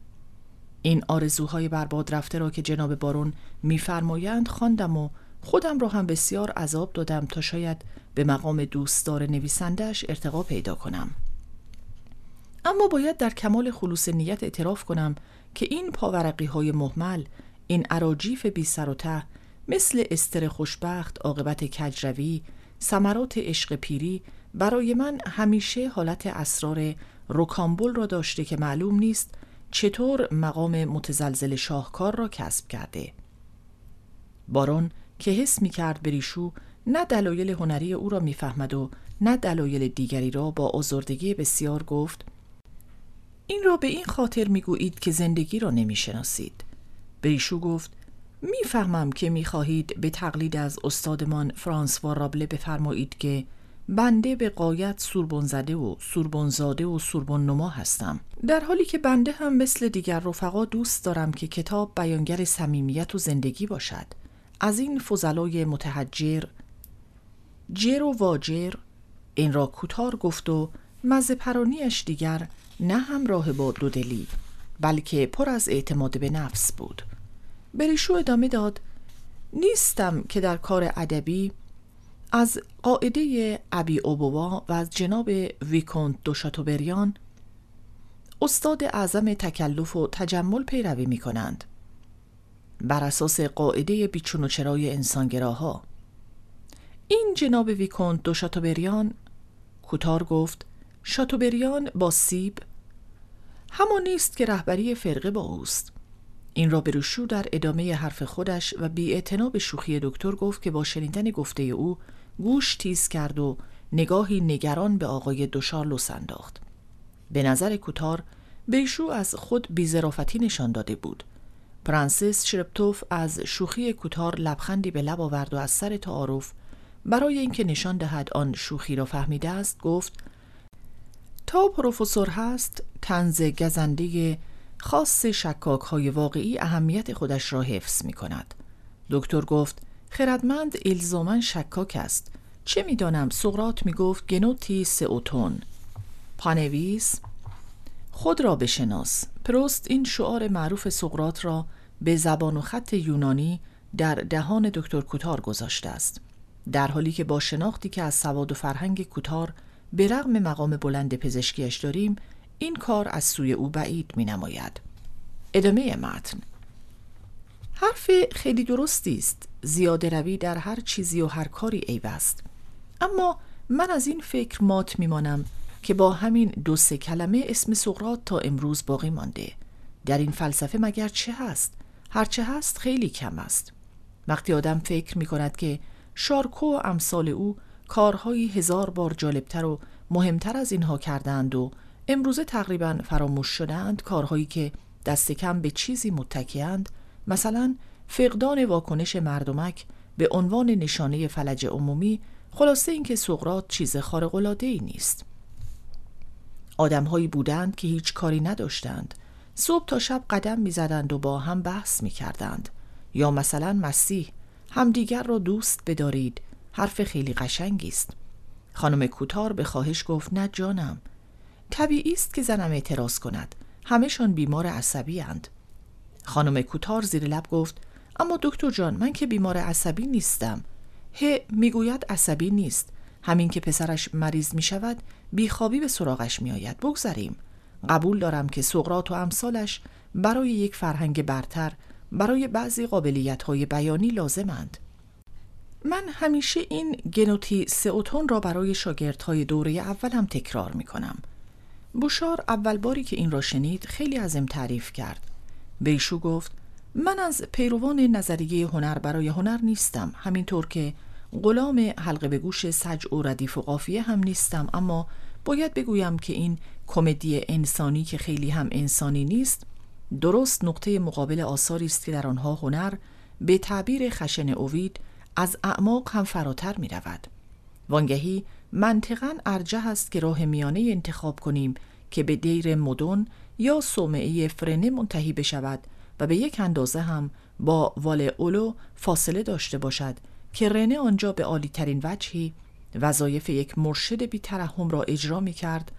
[SPEAKER 1] این آرزوهای برباد رفته را که جناب بارون میفرمایند خواندم و خودم را هم بسیار عذاب دادم تا شاید به مقام دوستدار نویسندهش ارتقا پیدا کنم. اما باید در کمال خلوص نیت اعتراف کنم که این پاورقی های محمل این عراجیف بی سر و ته مثل استر خوشبخت عاقبت کجروی ثمرات عشق پیری برای من همیشه حالت اسرار روکامبول را داشته که معلوم نیست چطور مقام متزلزل شاهکار را کسب کرده. بارون که حس می کرد بریشو نه دلایل هنری او را می‌فهمد و نه دلایل دیگری را با آزردگی بسیار گفت این را به این خاطر می‌گویید که زندگی را نمی‌شناسید. بریشو گفت می‌فهمم که می‌خواهید به تقلید از استادمان فرانسوا رابله بفرمایید که بنده به قایت سوربون زده و سوربون زاده و سوربون نما هستم. در حالی که بنده هم مثل دیگر رفقا دوست دارم که کتاب بیانگر صمیمیت و زندگی باشد. از این فضلای متحجر جر و واجر این را کوتار گفت و مزه پرانیش دیگر نه همراه با دودلی بلکه پر از اعتماد به نفس بود. بریشو ادامه داد نیستم که در کار ادبی از قاعده ابی اوبوا و از جناب ویکونت دوشاتوبریان استاد اعظم تکلف و تجمل پیروی می کنند بر اساس قاعده بیچون و چرای انسانگراها. این جناب ویکونت دو شاتوبریان کوتار گفت شاتوبریان با سیب همان نیست که رهبری فرقه با اوست. این را بریشو در ادامه حرف خودش و بی به شوخی دکتر گفت که با شنیدن گفته او گوش تیز کرد و نگاهی نگران به آقای دوشارلوس انداخت. به نظر کوتار بریشو از خود بی‌ظرافتی نشان داده بود. پرنسس شرپتوف از شوخی کوتار لبخندی به لب آورد و از سر تعارف برای اینکه نشان دهد آن شوخی را فهمیده است گفت تا پروفسور هست تنز گزنده خاص شکاک های واقعی اهمیت خودش را حفظ می کند دکتر گفت خردمند ایلزومن شکاک است. چه می‌دانم؟ سقرات می گفت گنوتی سئوتون پانویس خود را بشناس. پروست این شعار معروف سقرات را به زبان و خط یونانی در دهان دکتر کوتار گذاشته است. در حالی که با شناختی که از سواد و فرهنگ کوتار به رغم مقام بلند پزشکیش داریم این کار از سوی او بعید می نماید. ادامه متن. حرف خیلی درستی است. زیاده روی در هر چیزی و هر کاری عیب است. اما من از این فکر مات میمانم که با همین دو سه کلمه اسم سقرات تا امروز باقی مانده. در این فلسفه مگر چه هست؟ هرچه هست خیلی کم است. وقتی آدم فکر می کند که شارکو و امثال او کارهایی هزار بار جالبتر و مهمتر از اینها کردند و امروزه تقریبا فراموش شدند کارهایی که دست کم به چیزی متکیند مثلا فقدان واکنش مردمک به عنوان نشانه فلج عمومی خلاصه اینکه سقرات چیز خارق ای نیست. آدمهایی بودند که هیچ کاری نداشتند. صبح تا شب قدم می‌زدند و با هم بحث می‌کردند. یا مثلا مسیح همدیگر را دوست بدارید. حرف خیلی قشنگی است. خانم کوتار به خواهش گفت نه جانم. طبیعی است که زنم اعتراض کند. همهشان بیمار عصبی اند. خانم کوتار زیر لب گفت اما دکتر جان من که بیمار عصبی نیستم. ه می‌گوید عصبی نیست. همین که پسرش مریض می شود بیخوابی به سراغش می آید بگذاریم قبول دارم که سقرات و امثالش برای یک فرهنگ برتر برای بعضی قابلیت های بیانی لازمند. من همیشه این گنوتی سئوتون را برای شاگردهای دوره اول هم تکرار می کنم بوشار اول باری که این را شنید خیلی ازم تعریف کرد. بیشو گفت من از پیروان نظریه هنر برای هنر نیستم همینطور که غلام حلقه به گوش سج و ردیف و قافیه هم نیستم اما باید بگویم که این کمدی انسانی که خیلی هم انسانی نیست درست نقطه مقابل آثاری است که در آنها هنر به تعبیر خشن اوید از اعماق هم فراتر می رود. وانگهی منطقا ارجه است که راه میانه انتخاب کنیم که به دیر مدن یا صومعه فرنه منتهی بشود و به یک اندازه هم با وال اولو فاصله داشته باشد که رنه آنجا به عالی ترین وجهی وظایف یک مرشد بیترحم را اجرا می کرد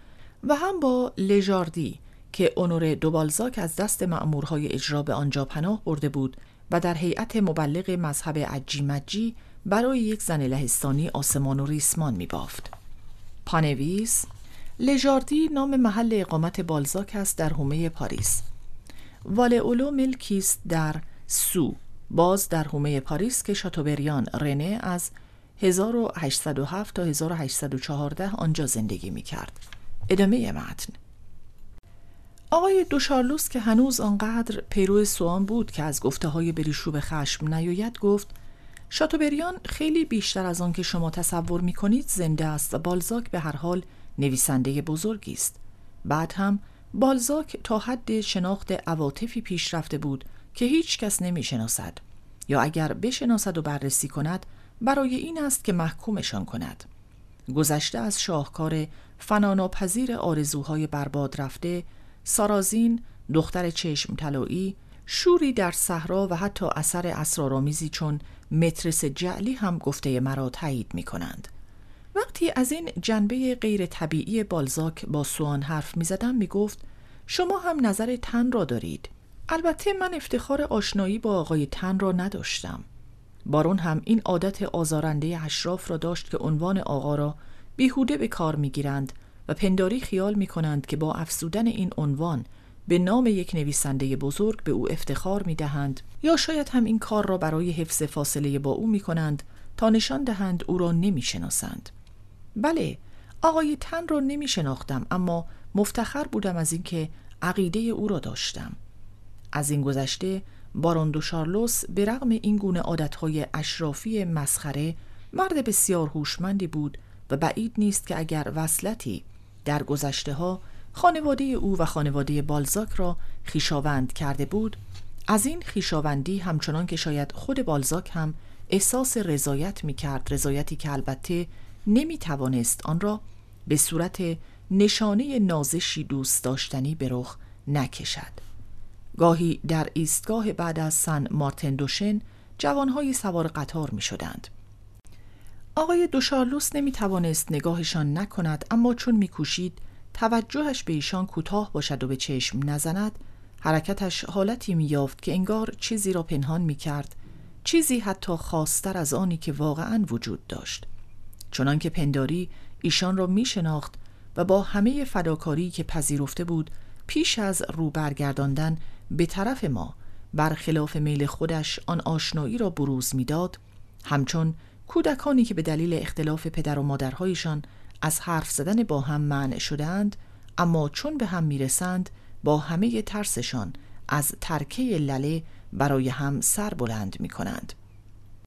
[SPEAKER 1] و هم با لژاردی که اونور دوبالزاک از دست مأمورهای اجرا به آنجا پناه برده بود و در هیئت مبلغ مذهب عجی مجی برای یک زن لهستانی آسمان و ریسمان می بافت. پانویس لژاردی نام محل اقامت بالزاک است در حومه پاریس. اولو ملکیست در سو باز در حومه پاریس که شاتوبریان رنه از 1807 تا 1814 آنجا زندگی می کرد. ادامه متن آقای دوشارلوس که هنوز آنقدر پیرو سوان بود که از گفته های بریشو به خشم نیاید گفت شاتوبریان خیلی بیشتر از آن که شما تصور می کنید زنده است و بالزاک به هر حال نویسنده بزرگی است. بعد هم بالزاک تا حد شناخت عواطفی پیش رفته بود که هیچ کس نمی شناسد یا اگر بشناسد و بررسی کند برای این است که محکومشان کند. گذشته از شاهکار فناناپذیر آرزوهای برباد رفته سارازین دختر چشم طلایی شوری در صحرا و حتی اثر اسرارآمیزی چون مترس جعلی هم گفته مرا تایید می کنند. وقتی از این جنبه غیر طبیعی بالزاک با سوان حرف می زدم می گفت شما هم نظر تن را دارید. البته من افتخار آشنایی با آقای تن را نداشتم. بارون هم این عادت آزارنده اشراف را داشت که عنوان آقا را بیهوده به کار می گیرند و پنداری خیال می کنند که با افسودن این عنوان به نام یک نویسنده بزرگ به او افتخار می دهند یا شاید هم این کار را برای حفظ فاصله با او می کنند تا نشان دهند او را نمی شناسند. بله آقای تن را نمی شناختم اما مفتخر بودم از اینکه عقیده او را داشتم از این گذشته بارون دو شارلوس به رغم این گونه عادتهای اشرافی مسخره مرد بسیار هوشمندی بود و بعید نیست که اگر وصلتی در گذشته ها خانواده او و خانواده بالزاک را خیشاوند کرده بود از این خیشاوندی همچنان که شاید خود بالزاک هم احساس رضایت می کرد رضایتی که البته نمی توانست آن را به صورت نشانه نازشی دوست داشتنی به رخ نکشد گاهی در ایستگاه بعد از سن مارتن دوشن جوانهای سوار قطار می شدند. آقای دوشارلوس نمی توانست نگاهشان نکند اما چون می کوشید توجهش به ایشان کوتاه باشد و به چشم نزند حرکتش حالتی یافت که انگار چیزی را پنهان می کرد چیزی حتی خاستر از آنی که واقعا وجود داشت. چنانکه پنداری ایشان را می شناخت و با همه فداکاری که پذیرفته بود پیش از رو برگرداندن به طرف ما برخلاف میل خودش آن آشنایی را بروز می‌داد همچون کودکانی که به دلیل اختلاف پدر و مادرهایشان از حرف زدن با هم منع شدند اما چون به هم می‌رسند با همه ترسشان از ترکه لله برای هم سر بلند می کنند.